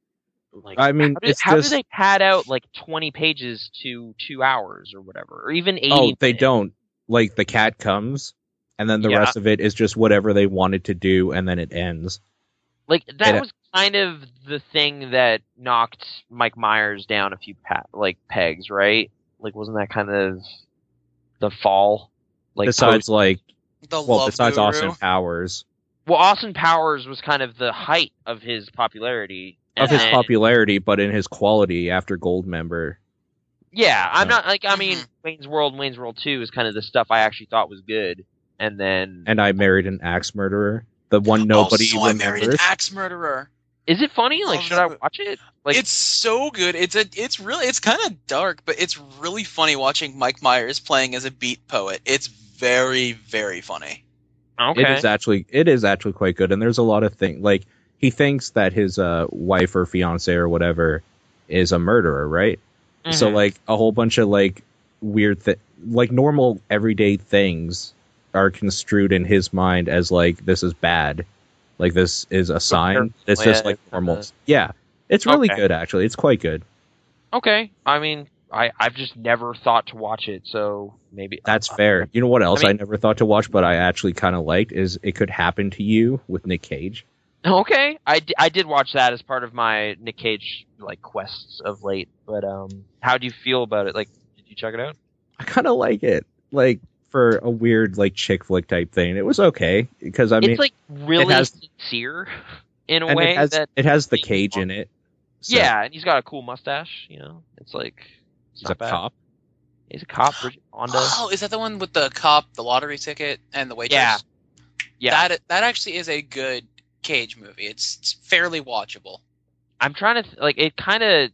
like?
I mean,
how, do,
it's
how
just
do they pad out like twenty pages to two hours or whatever, or even eighty?
oh, they
minutes?
don't like the cat comes, and then the
Yeah.
rest of it is just whatever they wanted to do, and then it ends.
Like that
It-
was kind of the thing that knocked Mike Myers down a few pa- like pegs, right? Like, wasn't that kind of the fall? Like,
besides, like,
The
well, besides
guru.
Austin Powers,
well, Austin Powers was kind of the height of his popularity.
of his
then-
popularity, but in his quality after Goldmember.
Yeah, I'm
Yeah.
not like I mean,
Mhm.
Wayne's World, Wayne's World Two is kind of the stuff I actually thought was good, and then
And I married an axe murderer, the one nobody
also, I married an axe murderer.
is it funny? Like,
Love
should I watch it? Like,
it's so good. It's a. It's really. It's kind of dark, but it's really funny watching Mike Myers playing as a beat poet. It's very, very funny.
Okay.
It is actually it is actually quite good, and there's a lot of things like he thinks that his uh, wife or fiance or whatever is a murderer, right? So
Mhm.
like a whole bunch of like weird thi- like normal everyday things are construed in his mind as like this is bad, like this is a sign. It's just like normal. Yeah, it's really
Okay.
good actually. It's quite good.
okay. I mean, I I've just never thought to watch it, so maybe
That's fair. You know what else I,
mean-
never thought to watch, but I actually kind of liked is it could happen to you with Nick Cage.
Okay, I, d- I did watch that as part of my Nick Cage like quests of late. But um, how do you feel about it? Like, did you check it out?
I kind of like it. Like for a weird like chick flick type thing, it was okay because I mean,
it's like really
has-
sincere in a way
it has
that
it has the cage in it. So
yeah, and he's got a cool mustache. You know, it's like
he's
not
a
bad.
cop.
He's a cop. Bridget
Oh, is that the one with the cop, the lottery ticket, and the waitress?
Yeah. Yeah,
That that actually is a good Cage movie. It's, it's fairly watchable.
I'm trying to th- like it. Kind of,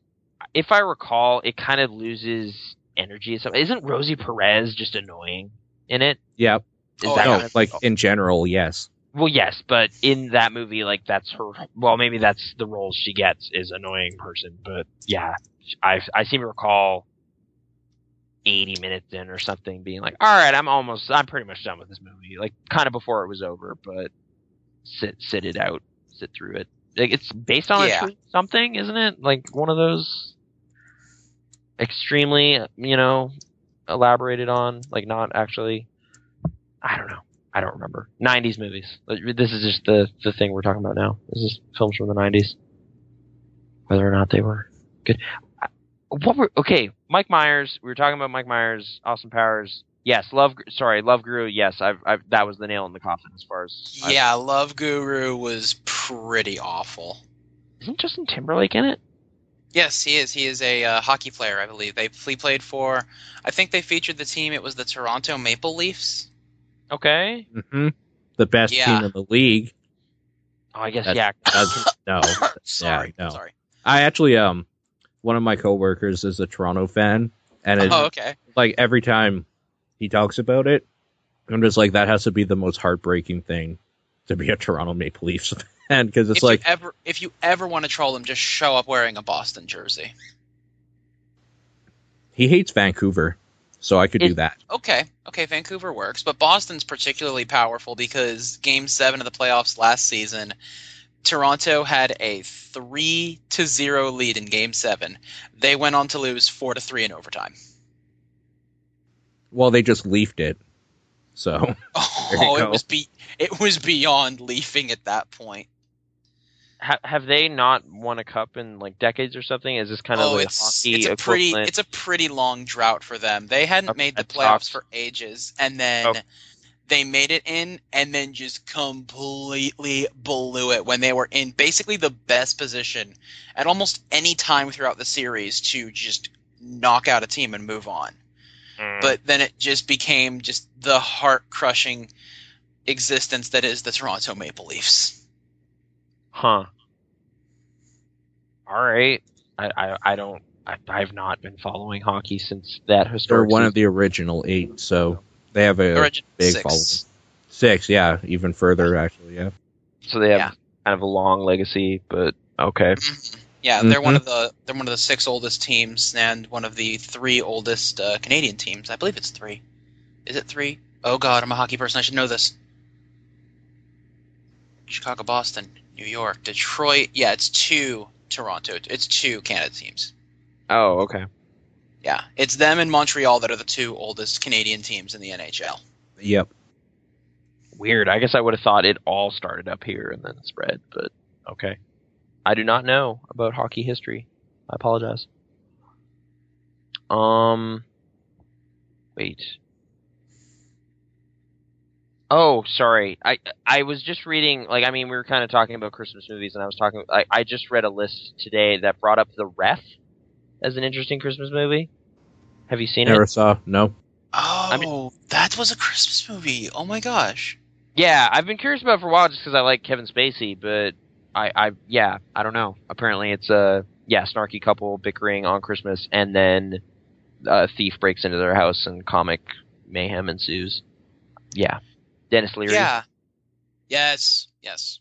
if I recall, it kind of loses energy. So isn't Rosie Perez just annoying in it?
Yeah,
Is
Oh,
that
no,
kind of-
like in general, yes.
Well, yes, but in that movie, like that's her. Well, maybe that's the role she gets is annoying person. But yeah, I I seem to recall eighty minutes in or something being like, all right, I'm almost, I'm pretty much done with this movie. Like kind of before it was over, but sit sit it out, sit through it. Like it's based on
Yeah.
something, isn't it? Like one of those extremely, you know, elaborated on, like not actually. I don't know. I don't remember. 90s movies. This is just the, the thing we're talking about now. This is films from the 90s. Whether or not they were good. I- What were, okay, Mike Myers. We were talking about Mike Myers, Austin Powers. Yes, Love, sorry, Love Guru. Yes, I've, I've, that was the nail in the coffin as far as. I-
Yeah, Love Guru was pretty awful.
isn't Justin Timberlake in it?
Yes, he is. He is a uh, hockey player, I believe. They he played for. I think they featured the team. It was the Toronto Maple Leafs.
Okay.
hmm The best
Yeah.
team in the league.
Oh, I guess,
That's-
yeah.
That's, no,
sorry,
no.
sorry.
I actually um, one of my coworkers is a Toronto fan, and it,
Oh, okay.
like every time he talks about it, I'm just like that has to be the most heartbreaking thing to be a Toronto Maple Leafs fan because it's
if
like
you ever if you ever want to troll him, just show up wearing a Boston jersey.
he hates Vancouver, so I could do that.
Okay, okay, Vancouver works, but Boston's particularly powerful because Game Seven of the playoffs last season, Toronto had a three to zero lead in Game Seven. They went on to lose four to three in overtime.
Well, they just leafed it, so
Oh, it
go.
was be it was beyond leafing at that point.
Ha- have they not won a cup in like decades or something? Is this kind of
oh,
like
it's
hockey
it's a pretty
equivalent?
it's a pretty long drought for them. They hadn't
Up
made the playoffs
Sox.
for ages, and then
Oh.
They made it in, and then just completely blew it when they were in basically the best position at almost any time throughout the series to just knock out a team and move on.
Mm.
But then it just became just the heart crushing existence that is the Toronto Maple Leafs.
Huh. All right. I, I I don't I, I've not been following hockey since that
They're one
season.
of the original eight, so they have a
Origin
big
six.
following. Six, yeah, even further actually. Yeah,
so they have
Yeah.
kind of a long legacy, but okay.
Mhm. Yeah, they're one
Mhm.
of the they're one of the six oldest teams and one of the three oldest uh, Canadian teams. I believe it's three. Is it three? Oh God, I'm a hockey person. I should know this. Chicago, Boston, New York, Detroit. Yeah, it's two. Toronto. It's two Canada teams.
Oh, okay.
Yeah, it's them and Montreal that are the two oldest Canadian teams in the NHL.
yep.
Weird. I guess I would have thought it all started up here and then spread, but okay. I do not know about hockey history. I apologize. Um, wait. Oh, sorry. I I was just reading. Like, I mean, we were kind of talking about Christmas movies, and I was talking. I I just read a list today that brought up The Ref as an interesting Christmas movie. Have you seen it?
Never saw. No.
Oh,
mean-
that was a Christmas movie. Oh my gosh.
Yeah, I've been curious about it for a while just because I like Kevin Spacey, but I, I, yeah, I don't know. Apparently, it's a yeah snarky couple bickering on Christmas, and then a thief breaks into their house, and comic mayhem ensues. Yeah, Denis Leary.
Yeah. Yes. Yes.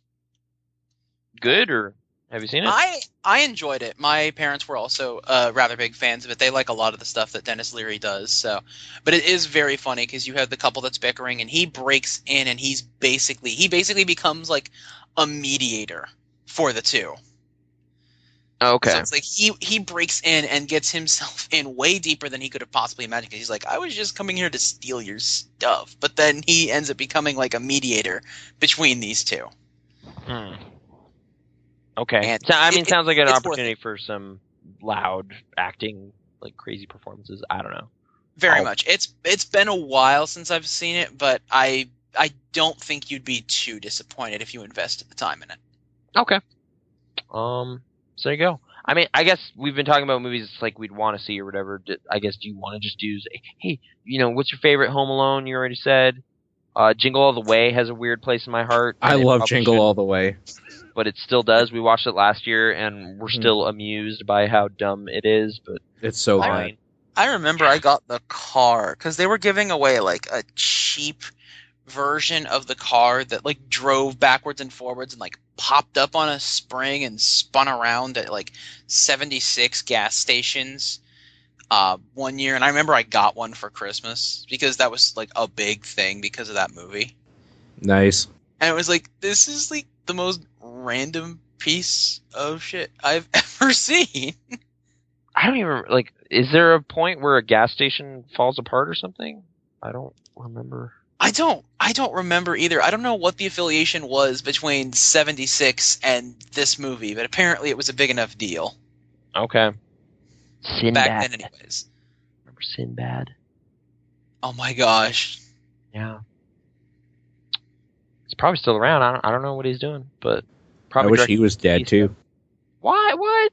good or have you seen it?
I I enjoyed it. My parents were also uh, rather big fans of it. They like a lot of the stuff that Denis Leary does. So, but it is very funny because you have the couple that's bickering, and he breaks in, and he's basically he basically becomes like a mediator for the two.
okay,
So it's like he he breaks in and gets himself in way deeper than he could have possibly imagined. Because he's like, I was just coming here to steal your stuff, but then he ends up becoming like a mediator between these two.
Hmm. Okay,
And
So, I mean,
it-
sounds like an opportunity for some loud acting, like crazy performances. I don't know.
Very
Oh.
much. It's it's been a while since I've seen it, but I I don't think you'd be too disappointed if you invested the time in it.
Okay. Um. So there you go. I mean, I guess we've been talking about movies it's like we'd want to see or whatever. I guess do you want to just do? Hey, you know, what's your favorite Home Alone? You already said. Uh, Jingle All the Way has a weird place in my heart.
I love Jingle
shouldn't,
All the Way.
But it still does. We watched it last year, and we're
Mhm.
still amused by how dumb it is. But
It's so
I
fine.
I remember I got the car because they were giving away like a cheap version of the car that like drove backwards and forwards and like popped up on a spring and spun around at like 76 gas stations uh, one year. And I remember I got one for Christmas because that was like a big thing because of that movie.
Nice.
And it was like, this is like the most random piece of shit I've ever seen.
I don't even like. Is there a point where a gas station falls apart or something? I don't remember.
I don't I don't remember either. I don't know what the affiliation was between 76 and this movie, but apparently it was a big enough deal
Okay. Sinbad.
back then anyways.
Remember Sinbad?
Oh my gosh.
Yeah. He's probably still around. I don't, I don't know what he's doing, but
I wish he was dead too.
Why? What?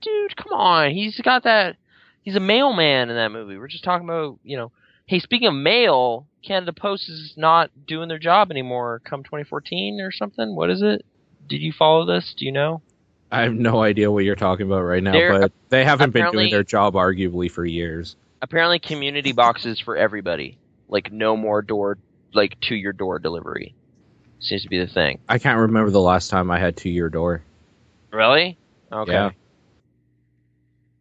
Dude, come on. He's got that. He's a mailman in that movie. We're just talking about, you know. Hey, speaking of mail, Canada Post is not doing their job anymore come 2014 or something. What is it? Did you follow this? Do you know?
I have no idea what you're talking about right now,
They're-
but they haven't been doing their job arguably for years.
Apparently, community boxes for everybody. Like, no more door, like, to your door delivery. Seems to be the thing.
I can't remember the last time I had two year door.
Really? Okay.
Yeah.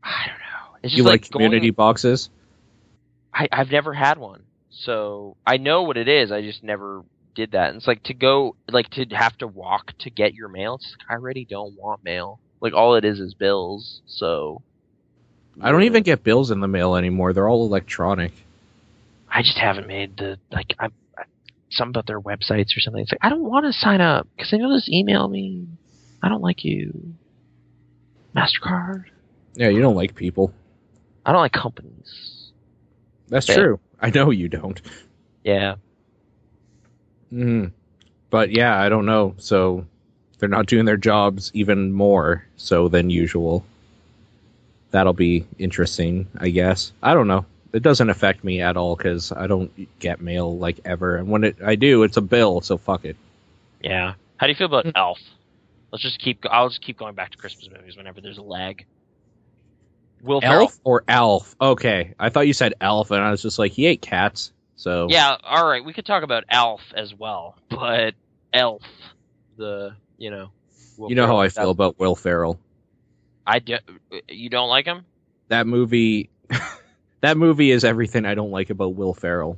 I don't know. It's just
You like,
like
community
going,
boxes?
I, I've never had one, so I know what it is. I just never did that. And it's like to go, like to have to walk to get your mail. It's like, I already don't want mail. Like all it is is bills. So
I don't even get bills in the mail anymore. They're all electronic.
I just haven't made the like I, I something about their websites or something. It's like I don't want to sign up because then you'll just email me. I don't like you. Mastercard.
Yeah, you don't like people.
I don't like companies.
That's
Yeah.
true. I know you don't.
Yeah.
hmm But yeah, I don't know. So they're not doing their jobs even more so than usual. That'll be interesting, I guess. I don't know. It doesn't affect me at all because I don't get mail like ever, and when it, I do, it's a bill. So fuck it.
Yeah. How do you feel about hmm. Elf? Let's just keep. I'll just keep going back to Christmas movies whenever there's a lag. Will Ferrell.
Elf or Elf? Okay, I thought you said Elf, and I was just like, he ate cats. So
Yeah, all right. We could talk about Elf as well, but Elf, the you know. Will
you know how I feel about Will Ferrell.
I do, you don't like him?
That movie, that movie is everything I don't like about Will Ferrell.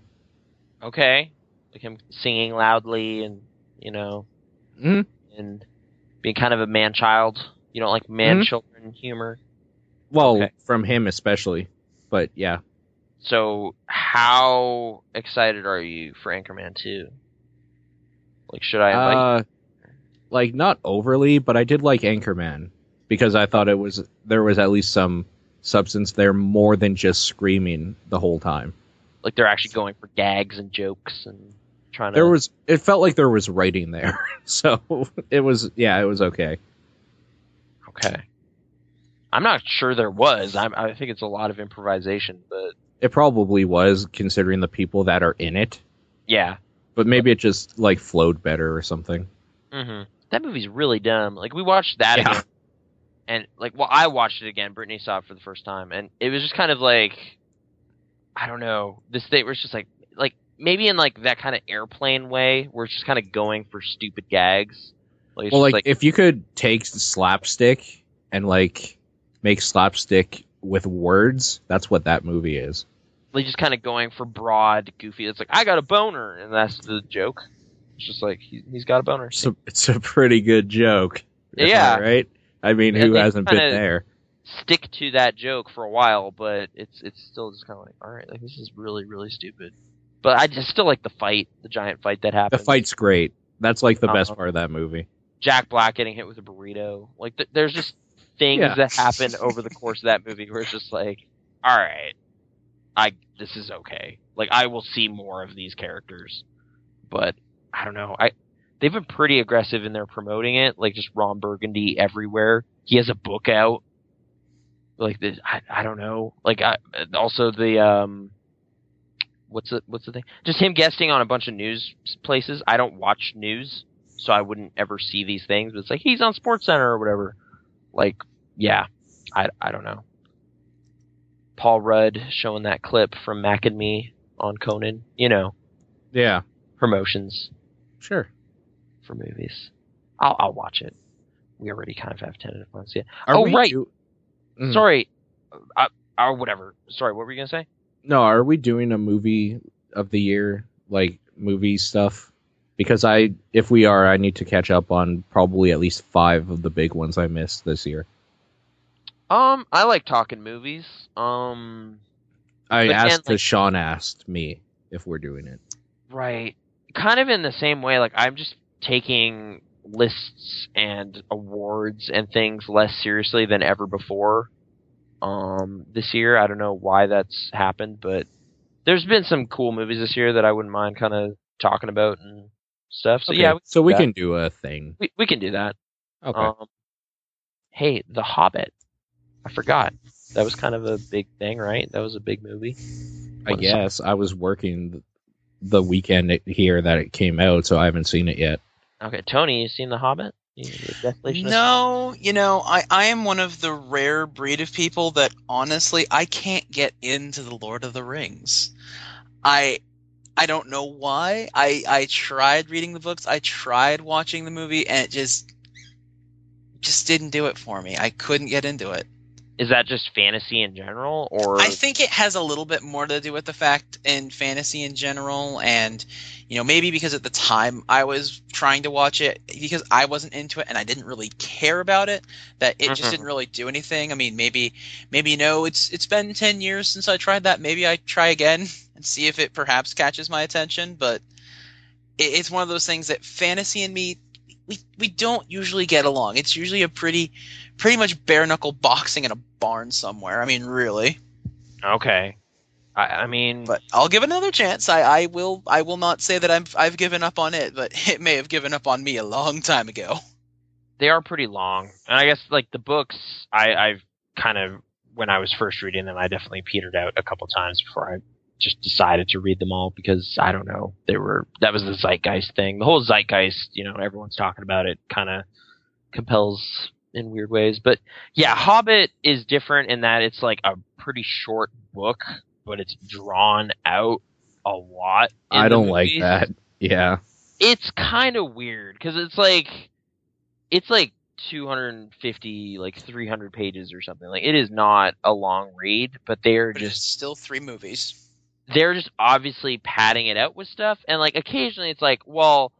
Okay, like him singing loudly and you know,
Mhm.
and being kind of a man child. You don't like man children humor.
Well,
Okay.
from him especially, but yeah,
So how excited are you for Anchorman Two? Like, should I invite?
uh, like not overly, but I did like Anchorman because I thought it was there was at least some substance there more than just screaming the whole time.
like they're actually going for gags and jokes and trying to.
There was it felt like there was writing there, so it was yeah, it was okay.
okay. I'm not sure there was. I'm, I think it's a lot of improvisation, but
It probably was considering the people that are in it,
yeah.
but maybe it just like flowed better or something.
hmm That movie's really dumb. Like we watched that
Yeah.
again, and like well, I watched it again. Brittany saw it for the first time, and it was just kind of like, I don't know, this thing where it's just like, like maybe in like that kind of airplane way, where it's just kind of going for stupid gags. Like,
Well,
just
like, if you could take slapstick and like make slapstick with words, that's what that movie is.
like just kind of going for broad, goofy. It's like I got a boner, and that's the joke. It's just like he, he's got a boner.
A, it's a pretty good joke.
Yeah.
right. I mean, who hasn't been there?
Stick to that joke for a while, but it's it's still just kind of like, all right, like this is really really stupid. But I just still like the fight, the giant fight that happened.
The fight's great. That's like the best
Uh-huh.
part of that movie.
Jack Black getting hit with a burrito. Like th- there's just things
Yeah.
that happen over the course of that movie where it's just like, all right, I this is okay. Like I will see more of these characters, but I don't know. I they've been pretty aggressive in their promoting it. Like just Ron Burgundy everywhere. He has a book out. Like this, I I don't know. Like I also the um. What's the what's the thing? Just him guesting on a bunch of news places. I don't watch news, so I wouldn't ever see these things. But it's like he's on Sports Center or whatever. Like, yeah, I, I don't know. Paul Rudd showing that clip from Mac and Me on Conan. You know,
Yeah,
promotions
sure.
For movies. I'll I'll watch it. We already kind of have tentative ones. Yeah.
Are
Oh,
we
right.
do- Mhm.
Sorry. Uh, or whatever. Sorry. What were you gonna say?
No, are we doing a movie of the year, like movie stuff? Because I, if we are, I need to catch up on probably at least five of the big ones I missed this year.
Um, I like talking movies. Um,
I asked,
then, like-
Sean asked me if we're doing it.
Right. Kind of in the same way, like I'm just taking lists and awards and things less seriously than ever before. Um, this year, I don't know why that's happened, but there's been some cool movies this year that I wouldn't mind kind of talking about and stuff. So
Okay,
yeah, we,
so we
that.
can do a thing.
we, we can do that.
Okay.
Um, hey, The Hobbit. I forgot. That was kind of a big thing, right? That was a big movie.
I guess I was working the weekend here that it came out, so I haven't seen it yet.
Okay, Tony, you seen The Hobbit?
No, you know, I, I am one of the rare breed of people that honestly I can't get into the Lord of the Rings. I I don't know why. I I tried reading the books, I tried watching the movie, and it just just didn't do it for me. I couldn't get into it.
Is that just fantasy in general, or
I think it has a little bit more to do with the fact in fantasy in general, and you know maybe because at the time I was trying to watch it because I wasn't into it and I didn't really care about it that it just
Mhm.
didn't really do anything. I mean maybe maybe you know it's it's been ten years since I tried that. Maybe I try again and see if it perhaps catches my attention. But it, it's one of those things that fantasy and me we we don't usually get along. It's usually a pretty pretty much bare knuckle boxing in a barn somewhere. I mean really.
okay? I, I mean,
but I'll give it another chance. I, I will I will not say that I'm I've given up on it, but it may have given up on me a long time ago.
they are pretty long, and I guess like the books, I, I've kind of when I was first reading them, I definitely petered out a couple times before I just decided to read them all because I don't know they were that was the zeitgeist thing. The whole zeitgeist, you know, everyone's talking about it, kind of compels in weird ways. But yeah, Hobbit is different in that it's like a pretty short book, but it's drawn out a lot.
I don't like that. Yeah.
It's kind of weird because it's like it's like 250 like 300 pages or something like it is not a long read but they're
But
just
it's still three movies.
they're just obviously padding it out with stuff and like occasionally it's like well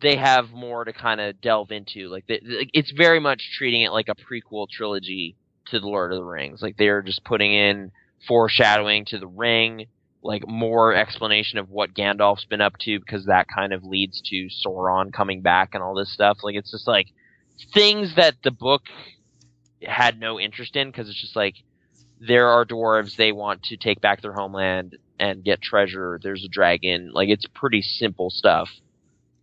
they have more to kind of delve into like they, it's very much treating it like a prequel trilogy to the lord of the rings. Like they're just putting in foreshadowing to the ring like more explanation of what gandalf's been up to because that kind of leads to sauron coming back and all this stuff. Like it's just like things that the book had no interest in because it's just like there are dwarves they want to take back their homeland and get treasure. There's a dragon. Like it's pretty simple stuff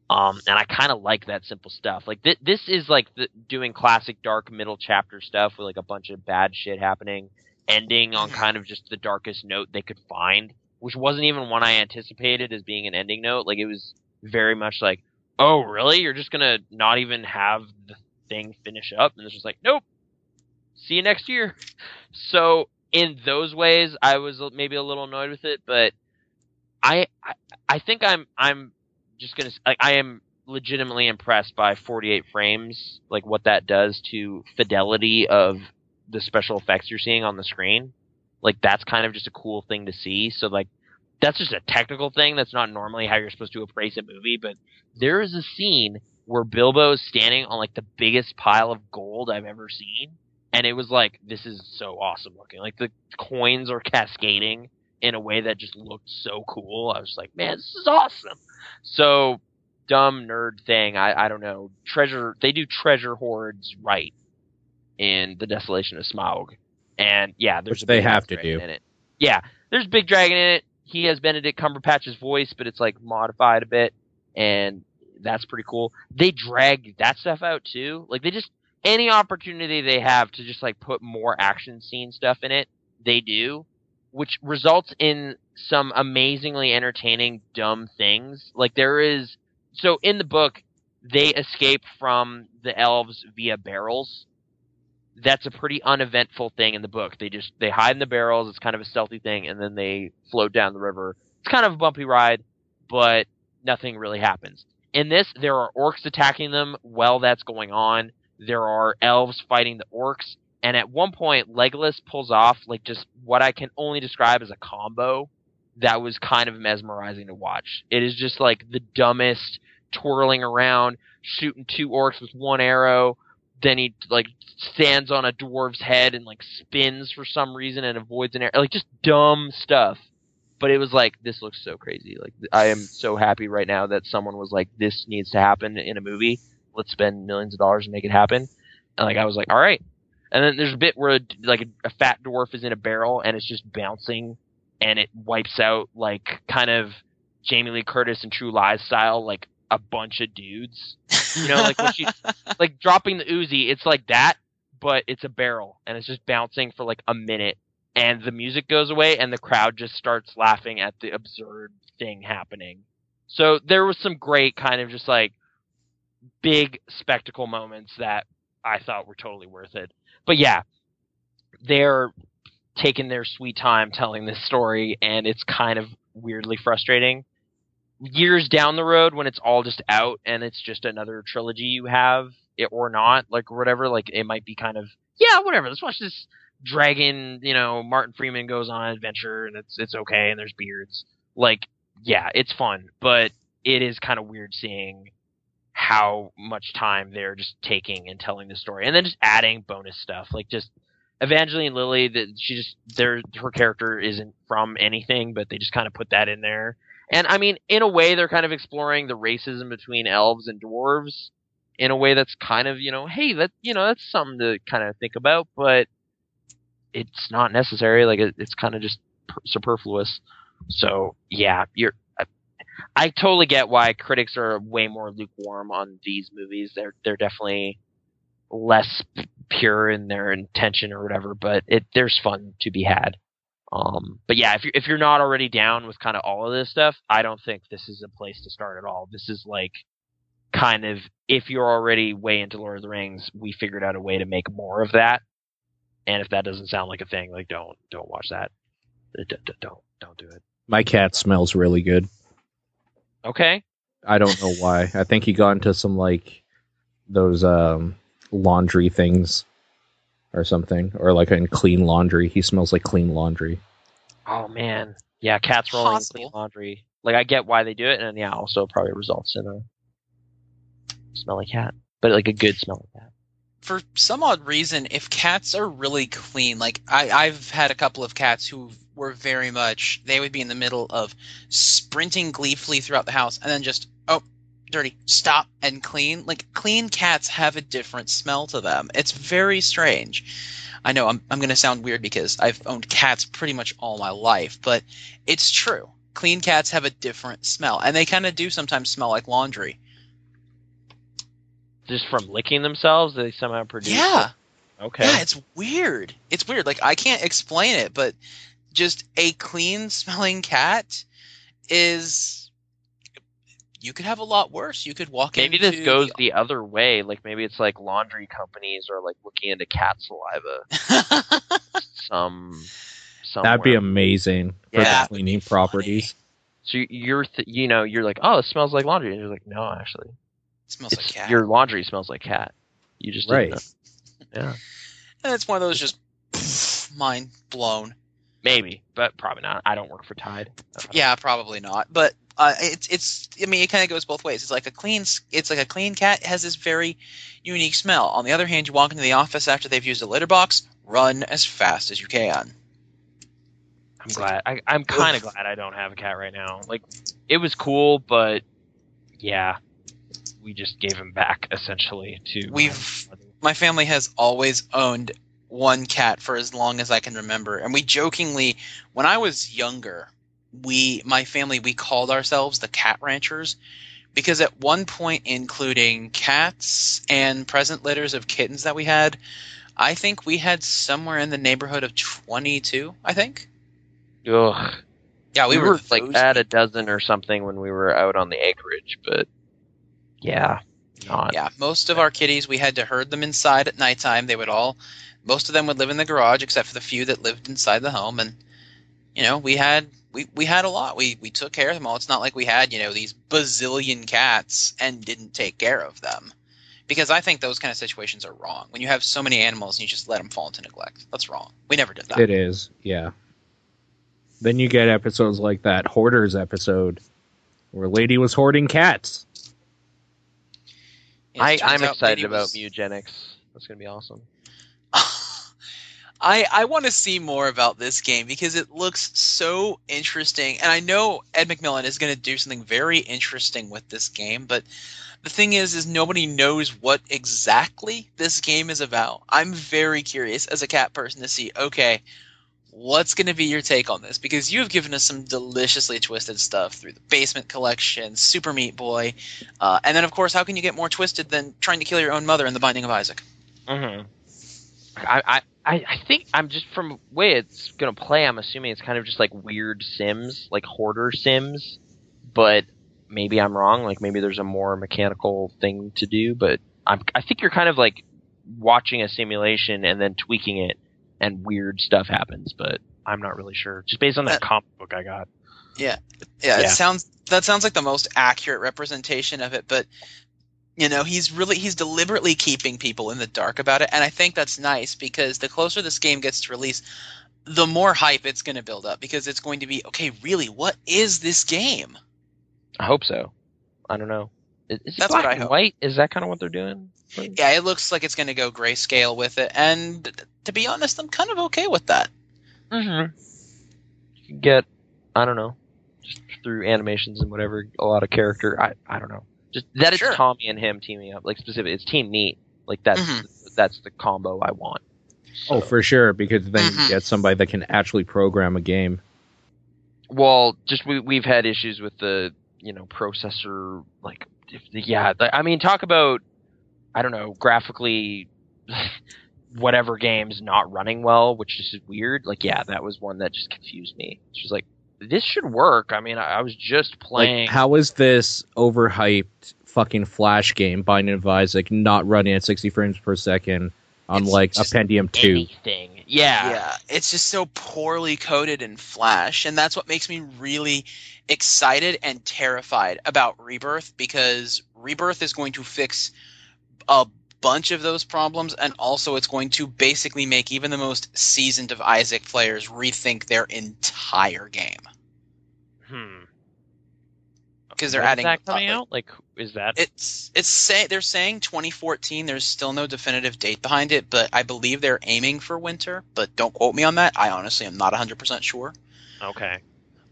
um and i kind of like that simple stuff. Like th- this is like the, doing classic dark middle chapter stuff with like a bunch of bad shit happening ending on kind of just the darkest note they could find which wasn't even one i anticipated as being an ending note. Like it was very much like oh really? You're just gonna not even have the thing finish up? And it's just like nope. See you next year. So in those ways i was maybe a little annoyed with it but i i, I think i'm i'm just gonna like i am legitimately impressed by 48 frames like what that does to fidelity of the special effects you're seeing on the screen like that's kind of just a cool thing to see so like that's just a technical thing that's not normally how you're supposed to appraise a movie but there is a scene where Bilbo is standing on like the biggest pile of gold I've ever seen. And it was like, this is so awesome looking. Like the coins are cascading in a way that just looked so cool. I was like, man, this is awesome. So dumb nerd thing. I, I don't know. Treasure, they do treasure hoards right in the Desolation of Smaug. And yeah, there's
Which
a
they have to do.
in it. Yeah, there's a big dragon in it. He has Benedict Cumberbatch's voice, but it's like modified a bit, and that's pretty cool. They drag that stuff out too. Like they just any opportunity they have to just like put more action scene stuff in it, they do, which results in some amazingly entertaining dumb things. Like there is so in the book they escape from the elves via barrels. That's a pretty uneventful thing in the book. They just they hide in the barrels. It's kind of a stealthy thing, and then they float down the river. It's kind of a bumpy ride, but nothing really happens. In this, there are orcs attacking them while that's going on. There are elves fighting the orcs, and at one point, Legolas pulls off like just what I can only describe as a combo that was kind of mesmerizing to watch. It is just like the dumbest twirling around, shooting two orcs with one arrow. Then he like stands on a dwarf's head and like spins for some reason and avoids an arrow. Like just dumb stuff but it was like this looks so crazy like i am so happy right now that someone was like this needs to happen in a movie let's spend millions of dollars and make it happen and like i was like all right and then there's a bit where like a, a fat dwarf is in a barrel and it's just bouncing and it wipes out like kind of jamie lee curtis and true lies style like a bunch of dudes you know like when she like dropping the Uzi, it's like that, but it's a barrel and it's just bouncing for like a minute and the music goes away and the crowd just starts laughing at the absurd thing happening. So there was some great kind of just like big spectacle moments that I thought were totally worth it. But yeah, they're taking their sweet time telling this story and it's kind of weirdly frustrating. Years down the road when it's all just out and it's just another trilogy you have it or not, like whatever, like it might be kind of yeah, whatever. Let's watch this dragon, you know, Martin Freeman goes on an adventure and it's it's okay and there's beards. Like, yeah, it's fun, but it is kind of weird seeing how much time they're just taking and telling the story and then just adding bonus stuff. Like just Evangeline Lilly that she just their her character isn't from anything, but they just kind of put that in there. And I mean, in a way they're kind of exploring the racism between elves and dwarves in a way that's kind of, you know, hey, that you know, that's something to kind of think about, but it's not necessary. Like it, it's kind of just per- superfluous. So yeah, you're. I, totally get why critics are way more lukewarm on these movies. They're they're definitely less pure in their intention or whatever, but it there's fun to be had. Um, but yeah, if you're if you're not already down with kind of all of this stuff, I don't think this is a place to start at all. This is like kind of if you're already way into Lord of the Rings, we figured out a way to make more of that. And if that doesn't sound like a thing, like don't don't watch that. D- d- d- Don't don't do it.
My cat smells really good.
Okay.
I don't know why. I think he got into some like those um laundry things or something, or like in clean laundry. He smells like clean laundry.
Oh man, yeah, cats rolling in clean laundry. Like I get why they do it, and yeah, also probably results in a smelly cat, but like a good smelling cat.
for some odd reason, if cats are really clean, like I, I've had a couple of cats who were very much, they would be in the middle of sprinting gleefully throughout the house and then just, oh, dirty, stop and clean. Like clean cats have a different smell to them. It's very strange. I know I'm, I'm going to sound weird because I've owned cats pretty much all my life, but it's true. Clean cats have a different smell, and they kind of do sometimes smell like laundry.
Just from licking themselves, they somehow produce.
Yeah.
Okay.
Yeah, it's weird. It's weird. Like I can't explain it, but just a clean smelling cat is you could have a lot worse. You could walk into
maybe
into
this goes the other way. Like maybe it's like laundry companies are like looking into cat saliva.
the-
Some.
That'd be amazing for
Yeah,
the cleaning
be funny.
properties.
So you're, th- you know, you're like, oh, it smells like laundry, and you're like, no, actually,
smells like cat.
your laundry smells like cat. You just didn't
Right.
know. Yeah,
and it's one of those just mind blown.
Maybe, but probably not. I don't work for Tide.
Yeah, probably not. But uh, it's it's. I mean, it kind of goes both ways. It's like a clean. It's like a clean cat has this very unique smell. On the other hand, you walk into the office after they've used a litter box, run as fast as you can.
I'm glad. I, I'm kind of glad I don't have a cat right now. Like, it was cool, but yeah, we just gave him back essentially to.
We've- my family has always owned one cat for as long as I can remember. And we jokingly, when I was younger, we, my family, we called ourselves the Cat Ranchers because at one point, including cats and present litters of kittens that we had, I think we had somewhere in the neighborhood of 22, I think.
Ugh.
Yeah,
we,
we,
were, like at a dozen or something when we were out on the acreage, but yeah, not.
Yeah, most of our kitties, we had to herd them inside at nighttime. They would all, most of them would live in the garage, except for the few that lived inside the home. And you know, we had we we had a lot. We we took care of them all. It's not like we had you know these bazillion cats and didn't take care of them, because I think those kind of situations are wrong. When you have so many animals and you just let them fall into neglect, that's wrong. We never did that.
It is, yeah. Then you get episodes like that hoarders episode where lady was hoarding cats.
It
I, I'm excited
Lady
about
was-
Mew-Genics. That's gonna be awesome.
I I want to see more about this game because it looks so interesting, and I know Ed McMillen is going to do something very interesting with this game. But the thing is, is nobody knows what exactly this game is about. I'm very curious as a cat person to see. Okay, what's going to be your take on this? Because you have given us some deliciously twisted stuff through the Basement Collection, Super Meat Boy, uh, and then of course, how can you get more twisted than trying to kill your own mother in The Binding of Isaac?
Mm-hmm. I, I, I I think I'm just from way it's gonna play. I'm assuming it's kind of just like weird Sims, like hoarder Sims, but maybe I'm wrong. Like maybe there's a more mechanical thing to do. But I'm I think you're kind of like watching a simulation and then tweaking it, and weird stuff happens. But I'm not really sure. Just based on that
Uh,
comic book I got.
Yeah,
Yeah.
it sounds that sounds like the most accurate representation of it, but you know, he's really he's deliberately keeping people in the dark about it, and I think that's nice because the closer this game gets to release, the more hype it's going to build up because it's going to be okay. Really, what is this game?
I hope so. I don't know. Is, is
That's
black
what I
and
hope.
white? Is that kind of what they're doing?
Yeah, it looks like it's going to go grayscale with it, and to be honest, I'm kind of okay with that.
Mm-hmm. You can get, I don't know, just through animations and whatever, a lot of character. I, I don't know. Just that it's
Sure.
Tommy and him teaming up, like specifically, It's Team Meat. Like that's
Mhm.
that's the combo I want.
Oh, for sure, because then
Mhm.
you get somebody that can actually program a game.
Well, just we we've had issues with the you know processor. Like, if, yeah, th- I mean, talk about I don't know graphically. whatever games not running well, which is weird. Like, yeah, that was one that just confused me. She was like, "This should work." I mean, I, I was just playing.
Like, how is this overhyped fucking Flash game, Binding of Isaac, not running at 60 frames per second on
It's
like a
just
Pentium 2.
Anything. Yeah.
yeah, it's just so poorly coded in Flash, and that's what makes me really excited and terrified about Rebirth because Rebirth is going to fix a bunch of those problems, and also it's going to basically make even the most seasoned of Isaac players rethink their entire game
Hmm.
because they're adding
that coming out? Like, is that?
It's it's say they're saying 2014. There's still no definitive date behind it, but I believe they're aiming for winter. But don't quote me on that. I honestly am not 100 percent sure.
okay.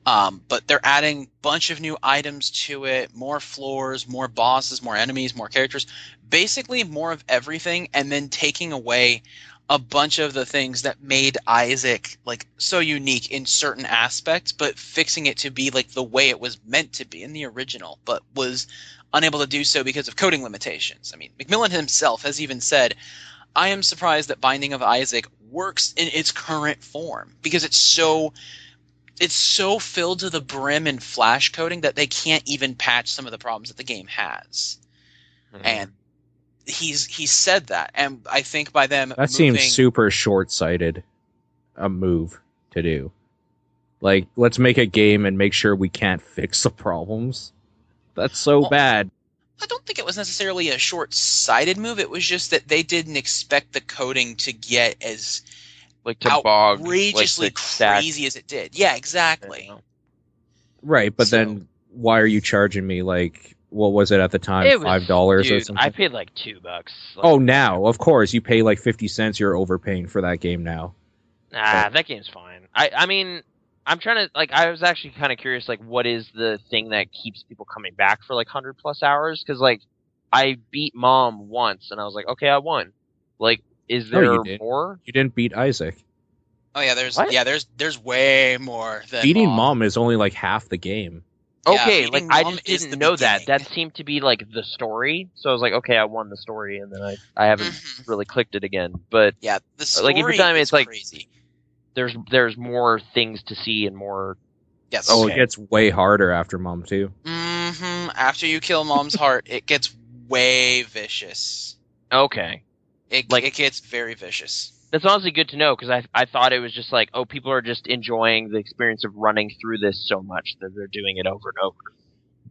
Um, but they're adding bunch of new items to it, more floors, more bosses, more enemies, more characters, basically more of everything, and then taking away a bunch of the things that made Isaac like so unique in certain aspects, but fixing it to be like the way it was meant to be in the original, but was unable to do so because of coding limitations. I mean, McMillen himself has even said, I am surprised that Binding of Isaac works in its current form because it's so it's so filled to the brim in flash coding that they can't even patch some of the problems that the game has.
Mhm.
And he's he said that, and I think by them
That seems super short sighted a move to do. Like, let's make a game and make sure we can't fix the problems. That's so
Well,
bad.
I don't think it was necessarily a short-sighted move. It was just that they didn't expect the coding to get as
like to bog,
outrageously
like,
crazy as it did. Yeah, exactly.
Right, but
So-
then why are you charging me like what was it at the time?
It was-
Five dollars or
Dude,
something?
I paid like two bucks. Like,
oh now, of course, you pay like fifty cents, you're overpaying for that game now.
Nah, that game's fine. I I mean, I'm trying to like. I was actually kind of curious, like, what is the thing that keeps people coming back for like hundred plus hours? Because like, I beat Mom once, and I was like, okay, I won. Like, is
No,
there
you didn't.
more?
You didn't beat Isaac.
Oh yeah, there's
What?
yeah, there's there's way more than
Beating
Mom.
mom is only like half the game.
Yeah,
okay, like I just didn't know that.
beginning.
That seemed to be like the story. So I was like, okay, I won the story, and then I I haven't
Mhm.
really clicked it again. But
Yeah, the story
Like, every time
is
it's like-
crazy.
there's there's more things to see and more.
Yes.
Oh,
Okay.
it gets way harder after mom too.
hmm After you kill Mom's heart, it gets way vicious.
Okay,
It
Like-
it gets very vicious.
That's honestly good to know because I I thought it was just like oh people are just enjoying the experience of running through this so much that they're doing it over and over.